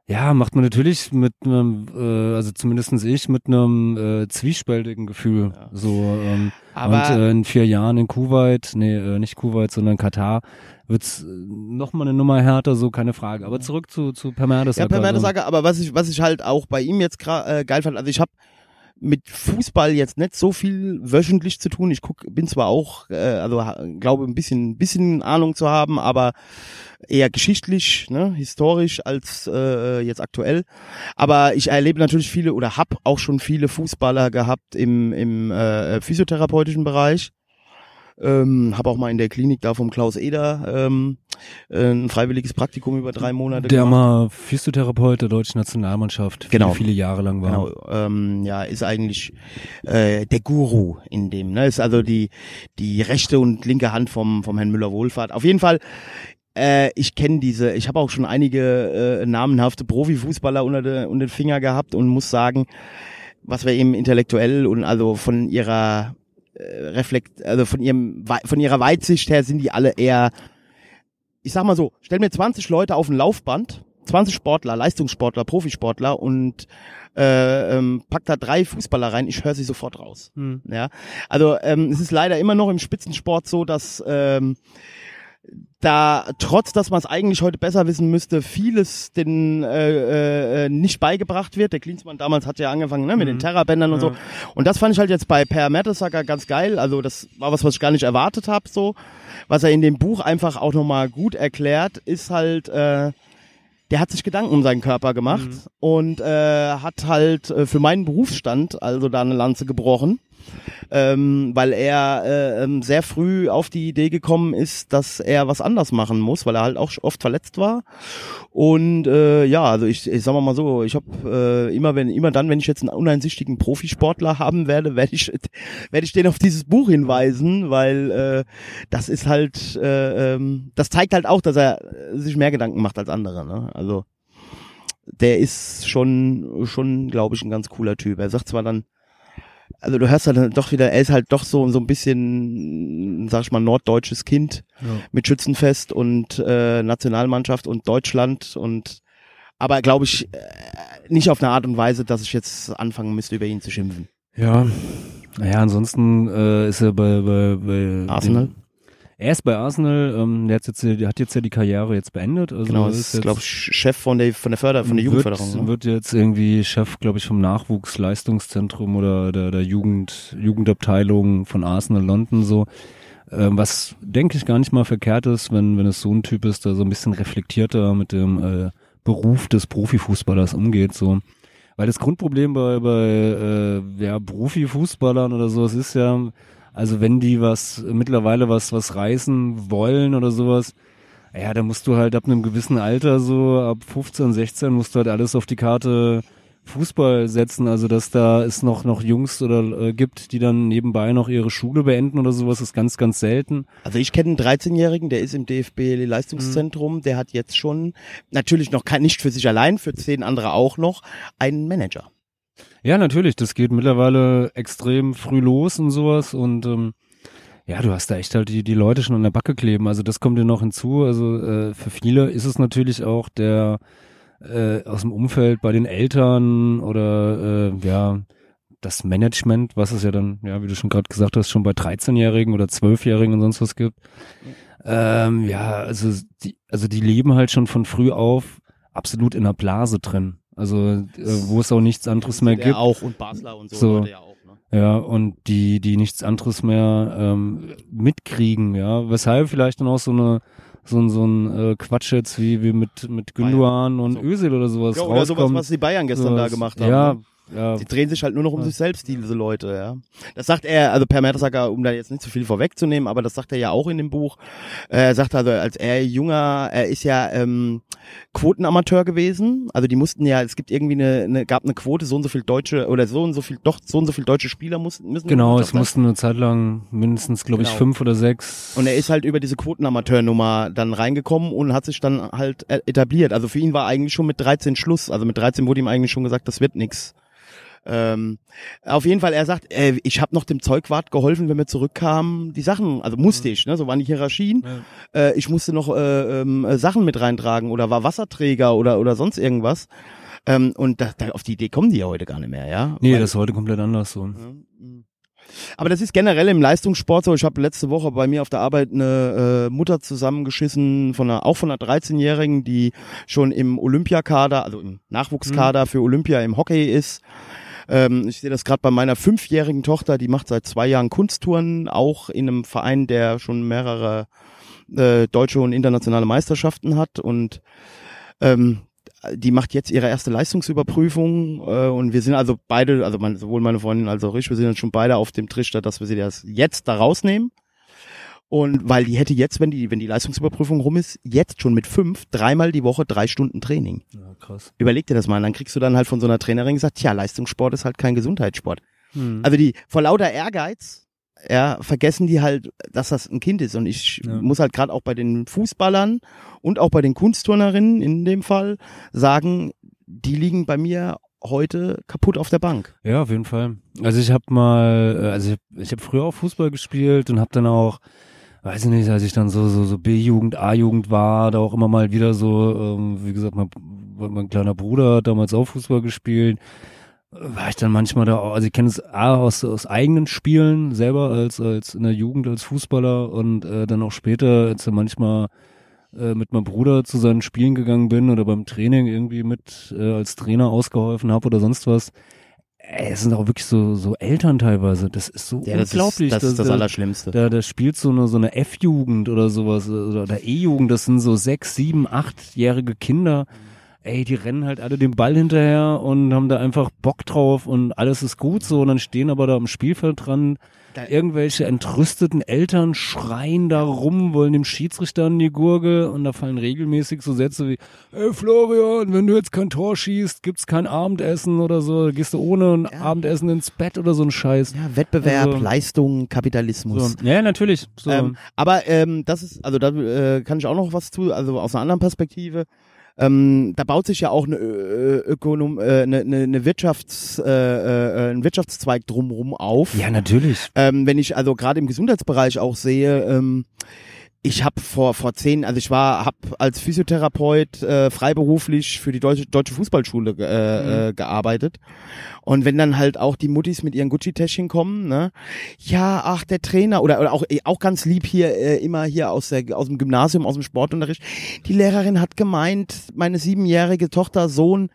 ja, macht man natürlich mit einem, äh, also zumindestens ich, mit einem äh, zwiespältigen Gefühl. So, ähm, Aber- und äh, in vier Jahren in Kuwait, nee, äh, nicht Kuwait, sondern Katar, wird's äh, noch mal eine Nummer härter, so keine Frage. Aber zurück zu, zu Per Mertesacker. Ja, per Mertesacker, aber was ich, was ich halt auch bei ihm jetzt äh, geil fand, also ich habe mit Fußball jetzt nicht so viel wöchentlich zu tun. Ich guck, bin zwar auch, äh, also glaube ein bisschen, bisschen Ahnung zu haben, aber eher geschichtlich, ne, historisch als äh, jetzt aktuell. Aber ich erlebe natürlich viele oder hab auch schon viele Fußballer gehabt im, im äh, physiotherapeutischen Bereich. Ähm, habe auch mal in der Klinik da vom Klaus Eder ähm, äh, ein freiwilliges Praktikum über drei Monate der gemacht. mal Physiotherapeut der deutschen Nationalmannschaft Genau. viele, Jahre lang war. Genau, ähm, ja, ist eigentlich äh, der Guru in dem, ne? Ist also die die rechte und linke Hand vom vom Herrn Müller Wohlfahrt. Auf jeden Fall. Äh, ich kenne diese, ich habe auch schon einige äh, namenhafte Profifußballer unter, de, unter den Finger gehabt und muss sagen, was wir eben intellektuell und also von ihrer äh, Reflekt, also von ihrem von ihrer Weitsicht her sind die alle eher, ich sag mal so, stell mir 20 Leute auf ein Laufband 20 Sportler, Leistungssportler, Profisportler und äh, ähm, packt da drei Fußballer rein, ich höre sie sofort raus. Hm. Ja, also ähm, es ist leider immer noch im Spitzensport so, dass ähm, da trotz, dass man es eigentlich heute besser wissen müsste, vieles den äh, äh, nicht beigebracht wird. Der Klinsmann damals hat ja angefangen ne, mit den Terrabändern und Ja. so. Und das fand ich halt jetzt bei Per Mertesacker ganz geil. Also das war was, was ich gar nicht erwartet habe. So, was er in dem Buch einfach auch nochmal gut erklärt, ist halt äh, der hat sich Gedanken um seinen Körper gemacht und äh, hat halt äh, für meinen Berufsstand also da eine Lanze gebrochen, ähm, weil er äh, ähm, sehr früh auf die Idee gekommen ist, dass er was anders machen muss, weil er halt auch oft verletzt war. Und äh, ja, also ich, ich sag mal so, ich habe äh, immer wenn immer dann, wenn ich jetzt einen uneinsichtigen Profisportler haben werde, werde ich werde ich den auf dieses Buch hinweisen, weil äh, das ist halt, äh, ähm, das zeigt halt auch, dass er sich mehr Gedanken macht als andere. Ne? Also der ist schon, schon, glaube ich, ein ganz cooler Typ. Er sagt zwar dann, also du hörst dann doch wieder, er ist halt doch so so ein bisschen, sag ich mal, norddeutsches Kind mit Schützenfest und äh, Nationalmannschaft und Deutschland und aber glaube ich äh, nicht auf eine Art und Weise, dass ich jetzt anfangen müsste, über ihn zu schimpfen. Ja, naja, ansonsten äh, ist er bei, bei, bei Arsenal? dem- Er ist bei Arsenal, ähm, der, hat jetzt, der hat jetzt ja die Karriere jetzt beendet. Also Genau, ist ist, glaube ich, Chef von der von der Förder von der wird, Jugendförderung. Ne? wird jetzt irgendwie Chef, glaube ich, vom Nachwuchsleistungszentrum oder der, der Jugend, Jugendabteilung von Arsenal London so. Ähm, was denke ich gar nicht mal verkehrt ist, wenn, wenn es so ein Typ ist, der so ein bisschen reflektierter mit dem äh, Beruf des Profifußballers umgeht. So. Weil das Grundproblem bei, bei äh, ja, Profifußballern oder sowas ist ja, also wenn die was mittlerweile was was reißen wollen oder sowas, ja, da musst du halt ab einem gewissen Alter, so ab 15, 16, musst du halt alles auf die Karte Fußball setzen. Also, dass da es noch, noch Jungs oder äh, gibt, die dann nebenbei noch ihre Schule beenden oder sowas, ist ganz, ganz selten. Also ich kenne einen 13-Jährigen, der ist im DFB Leistungszentrum, der hat jetzt schon, natürlich noch kein, nicht für sich allein, für zehn andere auch noch, einen Manager. Ja, natürlich, das geht mittlerweile extrem früh los und sowas und ähm, ja, du hast da echt halt die, die Leute schon an der Backe kleben. Also das kommt dir noch hinzu. Also äh, für viele ist es natürlich auch der äh, aus dem Umfeld bei den Eltern oder äh, ja das Management, was es ja dann, ja, wie du schon gerade gesagt hast, schon bei 13-Jährigen oder 12-Jährigen und sonst was gibt. Ähm, ja, also die, also die leben halt schon von früh auf absolut in einer Blase drin. Also äh, wo es auch nichts anderes mehr gibt. auch und Basler und so. So. Leute ja auch, ne? Ja, und die, die nichts anderes mehr ähm, mitkriegen, ja. Weshalb vielleicht dann auch so eine so ein, so ein äh, Quatsch jetzt wie, wie mit, mit Gündogan und Özil oder sowas Ja, oder sowas, rauskommt. was die Bayern gestern da Sowas- gemacht haben. Ja, ne? Ja. Sie drehen sich halt nur noch um sich selbst, diese Leute, ja. Das sagt er, also Per Mertesacker, um da jetzt nicht zu viel vorwegzunehmen, aber das sagt er ja auch in dem Buch. Er sagt also, als er junger, er ist ja ähm, Quotenamateur gewesen. Also die mussten ja, es gibt irgendwie eine, eine gab eine Quote, so und so viel deutsche oder so und so viel, doch so und so viel deutsche Spieler mussten müssen. Genau, es sein. mussten eine Zeit lang mindestens, glaube ich, Genau. fünf oder sechs. Und er ist halt über diese Quotenamateurnummer dann reingekommen und hat sich dann halt äh, etabliert. Also für ihn war eigentlich schon mit 13 Schluss. Also mit 13 wurde ihm eigentlich schon gesagt, das wird nix. Ähm, auf jeden Fall, er sagt, äh, ich habe noch dem Zeugwart geholfen, wenn wir zurückkamen, die Sachen, also musste ich, ne, so waren die Hierarchien. Äh, ich musste noch äh, ähm, äh, Sachen mit reintragen oder war Wasserträger oder oder sonst irgendwas. Ähm, und da, da, auf die Idee kommen die ja heute gar nicht mehr, ja. Nee, Weil- das ist heute komplett anders so. aber das ist generell im Leistungssport so. Ich habe letzte Woche bei mir auf der Arbeit eine äh, Mutter zusammengeschissen, von einer, auch von einer 13-Jährigen, die schon im Olympiakader, also im Nachwuchskader für Olympia im Hockey ist. Ähm, ich sehe das gerade bei meiner fünfjährigen Tochter, die macht seit zwei Jahren Kunsttouren, auch in einem Verein, der schon mehrere äh, deutsche und internationale Meisterschaften hat und ähm, die macht jetzt ihre erste Leistungsüberprüfung äh, und wir sind also beide, also mein, sowohl meine Freundin als auch ich, wir sind jetzt schon beide auf dem Trichter, dass wir sie das jetzt da rausnehmen. Und weil die hätte jetzt, wenn die, wenn die Leistungsüberprüfung rum ist, jetzt schon mit fünf, dreimal die Woche drei Stunden Training. Ja, krass. Überleg dir das mal. Und dann kriegst du dann halt von so einer Trainerin gesagt, tja, Leistungssport ist halt kein Gesundheitssport. Hm. Also die vor lauter Ehrgeiz, ja, vergessen die halt, dass das ein Kind ist. Und ich Ja. muss halt gerade auch bei den Fußballern und auch bei den Kunstturnerinnen in dem Fall sagen, die liegen bei mir heute kaputt auf der Bank. Ja, auf jeden Fall. Also ich habe mal, äh, also ich, ich habe früher auch Fußball gespielt und habe dann auch weiß ich nicht, als ich dann so, so, so B-Jugend, A-Jugend war, da auch immer mal wieder so, ähm, wie gesagt, mein, mein kleiner Bruder hat damals auch Fußball gespielt, war ich dann manchmal da, also ich kenne es A aus, aus eigenen Spielen, selber als, als in der Jugend als Fußballer und äh, dann auch später, als ich manchmal äh, mit meinem Bruder zu seinen Spielen gegangen bin oder beim Training irgendwie mit äh, als Trainer ausgeholfen habe oder sonst was. Ey, es sind auch wirklich so, so Eltern teilweise. Das ist so Ja, das ist- unglaublich. das ist das da- Allerschlimmste. Da, da spielt so eine, so eine F-Jugend oder sowas oder, oder E-Jugend. Das sind so sechs, sieben, achtjährige Kinder. Ey, die rennen halt alle den Ball hinterher und haben da einfach Bock drauf und alles ist gut so. Und dann stehen aber da am Spielfeld dran irgendwelche entrüsteten Eltern schreien da rum, wollen dem Schiedsrichter an die Gurgel und da fallen regelmäßig so Sätze wie, ey Florian, wenn du jetzt kein Tor schießt, gibt's kein Abendessen oder so, gehst du ohne ein Abendessen ins Bett oder so ein Scheiß. Ja, Wettbewerb, Also- Leistung, Kapitalismus. So. Ja, natürlich. So. Ähm, aber ähm, das ist, also da äh, kann ich auch noch was zu, also aus einer anderen Perspektive. Ähm, da baut sich ja auch eine, äh, Ökonom, äh, eine, eine, eine Wirtschafts, äh, äh, ein Wirtschaftszweig drumherum auf. ja, natürlich. Ähm, wenn ich also gerade im Gesundheitsbereich auch sehe, ähm, ich habe vor vor zehn, also ich war, habe als Physiotherapeut äh, freiberuflich für die deutsche deutsche Fußballschule äh, äh, gearbeitet. Und wenn dann halt auch die Muttis mit ihren Gucci-Täschchen kommen, ne, ja, ach der Trainer oder oder auch auch ganz lieb hier äh, immer hier aus der aus dem Gymnasium aus dem Sportunterricht, die Lehrerin hat gemeint, meine siebenjährige Tochter Sohn,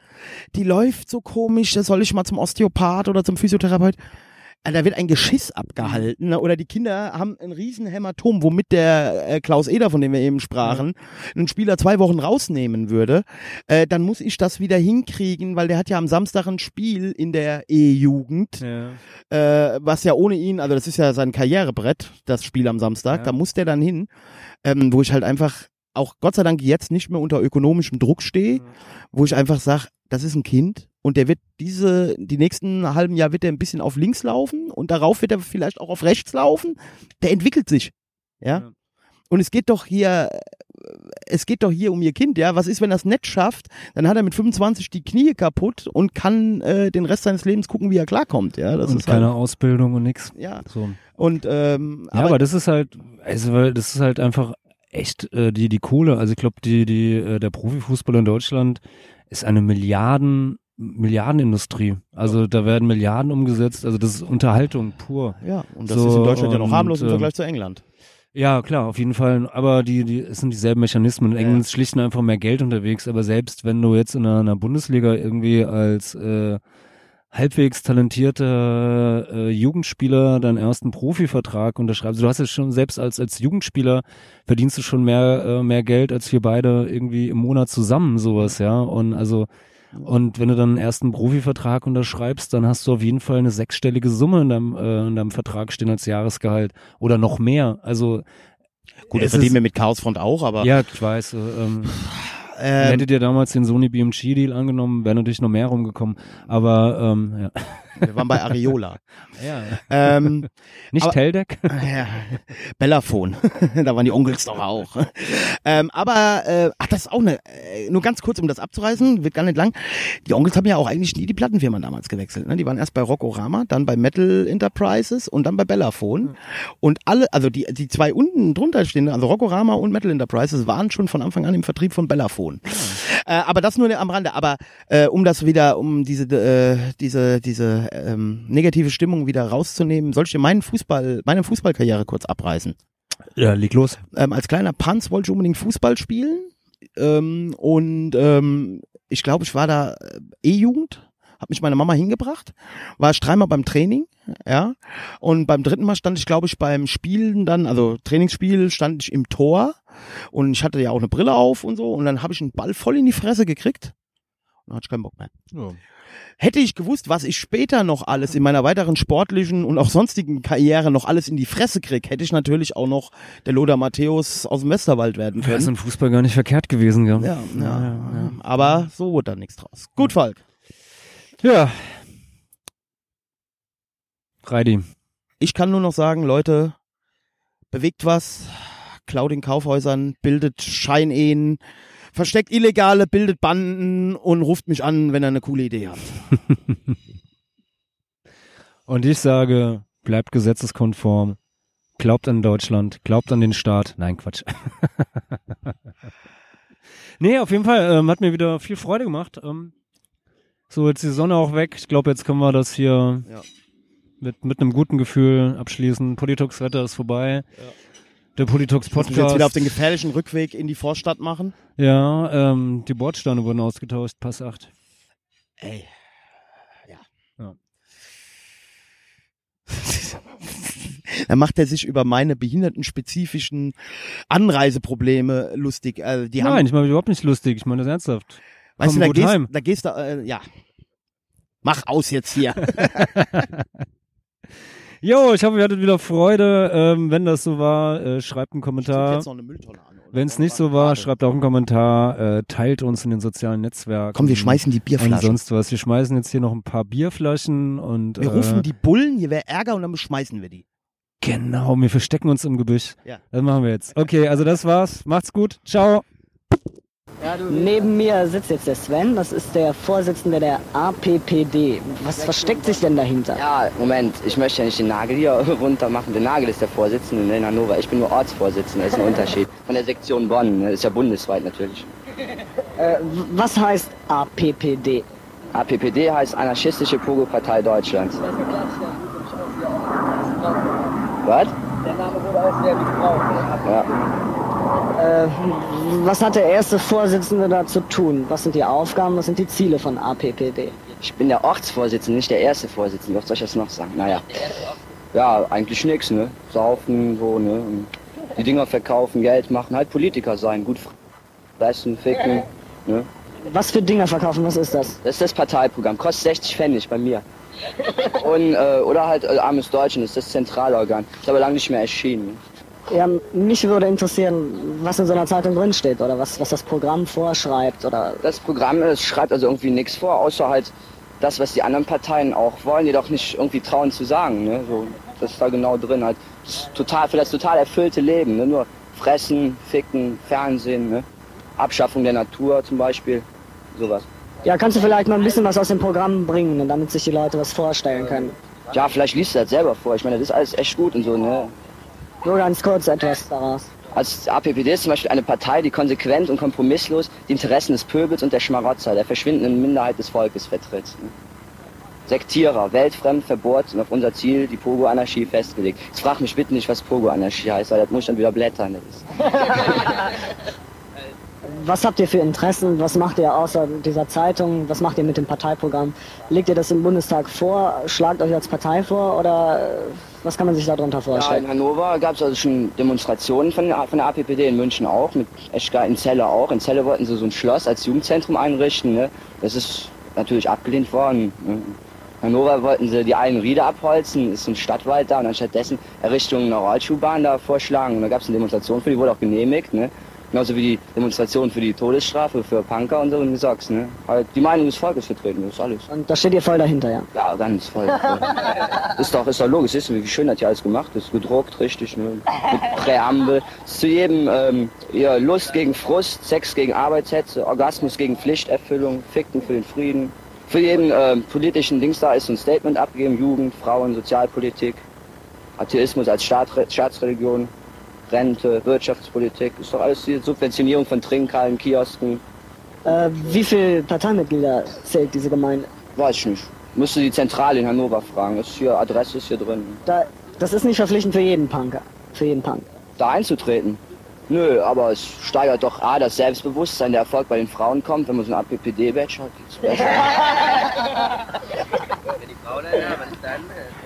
die läuft so komisch, da soll ich mal zum Osteopath oder zum Physiotherapeut. Äh, Da wird ein Geschiss abgehalten ne? oder die Kinder haben ein riesen Hämatom, womit der äh, Klaus Eder, von dem wir eben sprachen, einen Spieler zwei Wochen rausnehmen würde. Äh, dann muss ich das wieder hinkriegen, weil der hat ja am Samstag ein Spiel in der E-Jugend, Ja. äh, was ja ohne ihn, also das ist ja sein Karrierebrett, das Spiel am Samstag, Ja. da muss der dann hin, ähm, wo ich halt einfach auch Gott sei Dank jetzt nicht mehr unter ökonomischem Druck stehe, wo ich einfach sage, das ist ein Kind und der wird diese, die nächsten halben Jahr wird er ein bisschen auf links laufen und darauf wird er vielleicht auch auf rechts laufen. Der entwickelt sich. Ja. Ja. Und es geht doch hier, es geht doch hier um ihr Kind, ja. Was ist, wenn er es nicht schafft? Dann hat er mit 25 die Knie kaputt und kann äh, den Rest seines Lebens gucken, wie er klarkommt, ja. Das und ist keine halt, Ausbildung und nix. ja. So. Und ähm, Ja, aber, das ist halt, also weil das ist halt einfach echt äh, die die Kohle. Also ich glaube, die die äh, der Profifußball in Deutschland ist eine Milliarden Milliardenindustrie. Also da werden Milliarden umgesetzt. Also das ist Unterhaltung pur. ja, und das So, ist in Deutschland ja noch harmlos im ähm, Vergleich zu England. Ja, klar, auf jeden Fall. Aber die, die, es sind dieselben Mechanismen. In. England ist schlicht und einfach mehr Geld unterwegs. Aber selbst wenn du jetzt in einer, einer Bundesliga irgendwie als äh, halbwegs talentierter äh, Jugendspieler deinen ersten Profivertrag unterschreibst, du hast es schon selbst als als Jugendspieler verdienst du schon mehr äh, mehr Geld als wir beide irgendwie im Monat zusammen sowas, ja. Und also und wenn du dann einen ersten Profivertrag unterschreibst, dann hast du auf jeden Fall eine sechsstellige Summe in deinem, äh, in deinem Vertrag stehen als Jahresgehalt oder noch mehr. Also Gut, das verdienen wir mit Chaosfront auch, aber ja, ich weiß. äh, Ähm, ähm, hättet ihr damals den Sony BMG Deal angenommen, wäre natürlich noch mehr rumgekommen. Aber ähm, ja. Wir waren bei Areola. ja. ähm, Nicht Aber- Teldec? Ja, Bellafon. da waren die Onkels doch auch. ähm, aber, äh, ach, das ist auch eine, äh, nur ganz kurz, um das abzureißen, wird gar nicht lang. Die Onkels haben ja auch eigentlich nie die Plattenfirma damals gewechselt. Ne? Die waren erst bei Rockorama, dann bei Metal Enterprises und dann bei Bellafon. Und alle, also die, die zwei unten drunter stehen, also Rockorama und Metal Enterprises, waren schon von Anfang an im Vertrieb von Bellafon. Äh, aber das nur am Rande. Aber äh, um das wieder, um diese, äh, diese, diese ähm, negative Stimmung wieder rauszunehmen, soll ich dir meinen Fußball, meine Fußballkarriere kurz abreißen. Ja, leg los. Ähm, als kleiner Panz wollte ich unbedingt Fußball spielen. Ähm, und ähm, ich glaube, ich war da äh, E-Jugend, hat mich meine Mama hingebracht, war ich dreimal beim Training, ja. Und beim dritten Mal stand ich, glaube ich, beim Spielen dann, also Trainingsspiel, stand ich im Tor und ich hatte ja auch eine Brille auf und so und dann habe ich einen Ball voll in die Fresse gekriegt. Und dann hatte ich keinen Bock mehr. Hätte ich gewusst, was ich später noch alles in meiner weiteren sportlichen und auch sonstigen Karriere noch alles in die Fresse krieg, hätte ich natürlich auch noch der Lothar Matthäus aus dem Westerwald werden Wäre es können. im Fußball gar nicht verkehrt gewesen, gell? Ja, ja, ja, aber so wurde da nichts draus. Gut, Falk. Ja. Reidi. Ich kann nur noch sagen, Leute, bewegt was, klaut in Kaufhäusern, bildet Scheinehen, versteckt Illegale, bildet Banden und ruft mich an, wenn ihr eine coole Idee habt. Und ich sage, bleibt gesetzeskonform, Glaubt an Deutschland, glaubt an den Staat. Nein, Quatsch. nee, auf jeden Fall ähm, hat mir wieder viel Freude gemacht. Ähm, so, jetzt ist die Sonne auch weg. Ich glaube, jetzt können wir das hier Ja. mit, mit einem guten Gefühl abschließen. Politox Wetter ist vorbei. Der Politox Podcast. jetzt wieder auf den gefährlichen Rückweg in die Vorstadt machen? ja, ähm, die Bordsteine wurden ausgetauscht, Pass 8. Ey. Ja. Dann macht er sich über meine behindertenspezifischen Anreiseprobleme lustig. Also die Nein, haben, ich meine überhaupt nicht lustig. Ich meine das ernsthaft. weißt Komm du, da gehst, da gehst du, äh, ja. Mach aus jetzt hier. Jo, ich hoffe, ihr hattet wieder Freude. Ähm, wenn das so war, äh, schreibt einen Kommentar. jetzt noch eine Mülltonne an. oder? Wenn es nicht so war, schreibt auch einen Kommentar. Äh, teilt uns in den sozialen Netzwerken. Komm, wir schmeißen die und Bierflaschen. sonst was. Wir schmeißen jetzt hier noch ein paar Bierflaschen und Wir äh, rufen die Bullen, hier wäre Ärger und dann beschmeißen wir die. Genau, wir verstecken uns im Gebüsch. Ja. Das machen wir jetzt. Okay, also das war's. Macht's gut. Ciao. Neben mir sitzt jetzt der Sven, das ist der Vorsitzende der APPD. Was versteckt sich denn dahinter? Ja, Moment, ich möchte ja nicht den Nagel hier runter machen. Der Nagel ist der Vorsitzende in Hannover. Ich bin nur Ortsvorsitzender, das ist ein Unterschied. Von der Sektion Bonn, das ist ja bundesweit natürlich. Äh, was heißt APPD? APPD heißt Anarchistische Pogo-Partei Deutschlands. Was? Der Name wurde auch sehr gebraucht. Ja. Äh, was hat der erste Vorsitzende da zu tun? Was sind die Aufgaben, was sind die Ziele von APPD? Ich bin der Ortsvorsitzende, nicht der erste Vorsitzende. Was soll ich jetzt noch sagen? Naja. Ja, eigentlich nix, ne? Saufen, so, ne? Und Die Dinger verkaufen, Geld machen, halt Politiker sein, gut fressen, ficken, ne? Was für Dinger verkaufen, was ist das? Das ist das Parteiprogramm, kostet 60 Pfennig bei mir. Und, äh, oder halt äh, Armes Deutschland, das ist das Zentralorgan. Ist aber lange nicht mehr erschienen. Ja, mich würde interessieren, was in so einer Zeitung drinsteht oder was, was das Programm vorschreibt oder Das Programm das schreibt also irgendwie nichts vor, außer halt das, was die anderen Parteien auch wollen, jedoch nicht irgendwie trauen zu sagen. Ne? So, das ist da genau drin. Halt. Ist total, für das total erfüllte Leben. Ne? Nur fressen, ficken, Fernsehen, ne? Abschaffung der Natur zum Beispiel, sowas. Ja, kannst du vielleicht mal ein bisschen was aus dem Programm bringen, damit sich die Leute was vorstellen können? Ja, vielleicht liest du das selber vor. Ich meine, das ist alles echt gut und so. Ne? Nur ganz kurz etwas daraus. Also APPD ist zum Beispiel eine Partei, die konsequent und kompromisslos die Interessen des Pöbels und der Schmarotzer, der verschwindenden Minderheit des Volkes vertritt. Sektierer, weltfremd, verbohrt und auf unser Ziel, die Pogo-Anarchie, festgelegt. Jetzt frag mich bitte nicht, was Pogo-Anarchie heißt, weil das muss ich dann wieder blättern. Was habt ihr für Interessen? Was macht ihr außer dieser Zeitung? Was macht ihr mit dem Parteiprogramm? Legt ihr das im Bundestag vor? Schlagt euch als Partei vor? Oder äh, was kann man sich darunter Ja, vorstellen? in Hannover gab es also schon Demonstrationen von der, von der APPD, in München auch, mit geil, in Celle auch. In Celle wollten sie so ein Schloss als Jugendzentrum einrichten. Ne? Das ist natürlich abgelehnt worden. Ne? In Hannover wollten sie die einen Riede abholzen, ist so ein Stadtwald da und anstattdessen Errichtung einer Rollschuhbahn da vorschlagen. Und da gab es eine Demonstration für die, wurde auch genehmigt. Ne? Genauso wie die Demonstration für die Todesstrafe für Punker und so und gesagt, ne? Halt die Meinung des Volkes vertreten, das ist alles. Und da steht ihr voll dahinter, ja? Ja, ganz voll. ist doch, ist doch logisch, siehst du, wie schön das hier alles gemacht ist, gedruckt, richtig, ne? Mit Präambel. Ist zu jedem, ähm, ja, Lust gegen Frust, Sex gegen Arbeitshetze, Orgasmus gegen Pflichterfüllung, Ficken für den Frieden. Für jeden ähm, politischen Dings da ist so ein Statement abgegeben, Jugend, Frauen, Sozialpolitik, Atheismus als Staat, Staatsreligion, Rente, Wirtschaftspolitik, ist doch alles die Subventionierung von Trinkhallen, Kiosken, Äh, wie viele Parteimitglieder zählt diese Gemeinde? weiß ich nicht. Müsste die Zentrale in Hannover fragen, ist hier, Adresse ist hier drin. Da, das ist nicht verpflichtend für jeden Punker. Für jeden Punk. da einzutreten. Nö, aber es steigert doch A, das Selbstbewusstsein, der Erfolg bei den Frauen kommt, wenn man so ein APPD-Badge hat.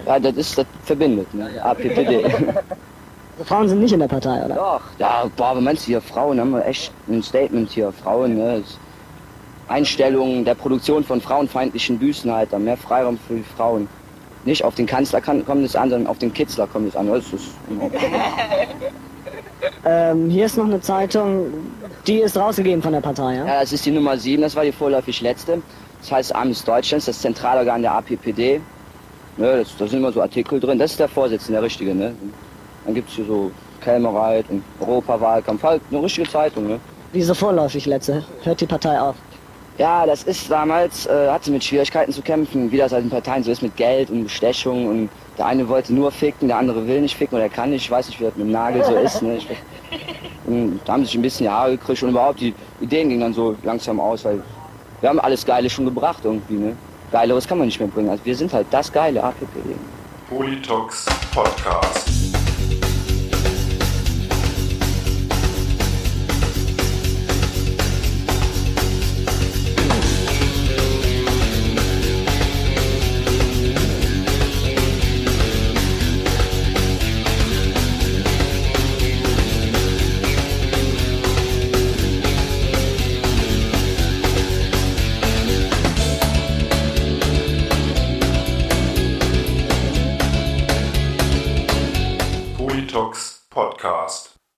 Ja, das ist, das verbindet, ne? APPD. Frauen sind nicht in der Partei, oder? Doch, ja, boah, aber meinst du hier, Frauen haben wir echt ein Statement hier, Frauen, ne? Einstellungen der Produktion von frauenfeindlichen Büsten halt, da mehr Freiraum für die Frauen. Nicht auf den Kanzler kommt es an, sondern auf den Kitzler kommt es an. Das ist Ähm, hier ist noch eine Zeitung, die ist rausgegeben von der Partei, ja? Ja, das ist die Nummer 7, das war die vorläufig letzte. Das heißt Armes Deutschlands, das Zentralorgan der APPD. Ne, das, da sind immer so Artikel drin. Das ist der Vorsitzende, der richtige. Ne? Dann gibt es hier so Kelmereit und Europawahlkampf, halt eine richtige Zeitung. Ne? Diese vorläufig letzte. Hört die Partei auf. Ja, das ist damals, äh, hatte mit Schwierigkeiten zu kämpfen, wie das halt in Parteien so ist mit Geld und Bestechung und der eine wollte nur ficken, der andere will nicht ficken oder kann nicht, ich weiß nicht, wie das mit dem Nagel so ist. Ne? Ich, und da haben sich ein bisschen die Haare gekriegt und überhaupt die Ideen gingen dann so langsam aus, weil wir haben alles Geile schon gebracht irgendwie. Ne? Geileres kann man nicht mehr bringen. Also wir sind halt das geile APP. Politox Podcast.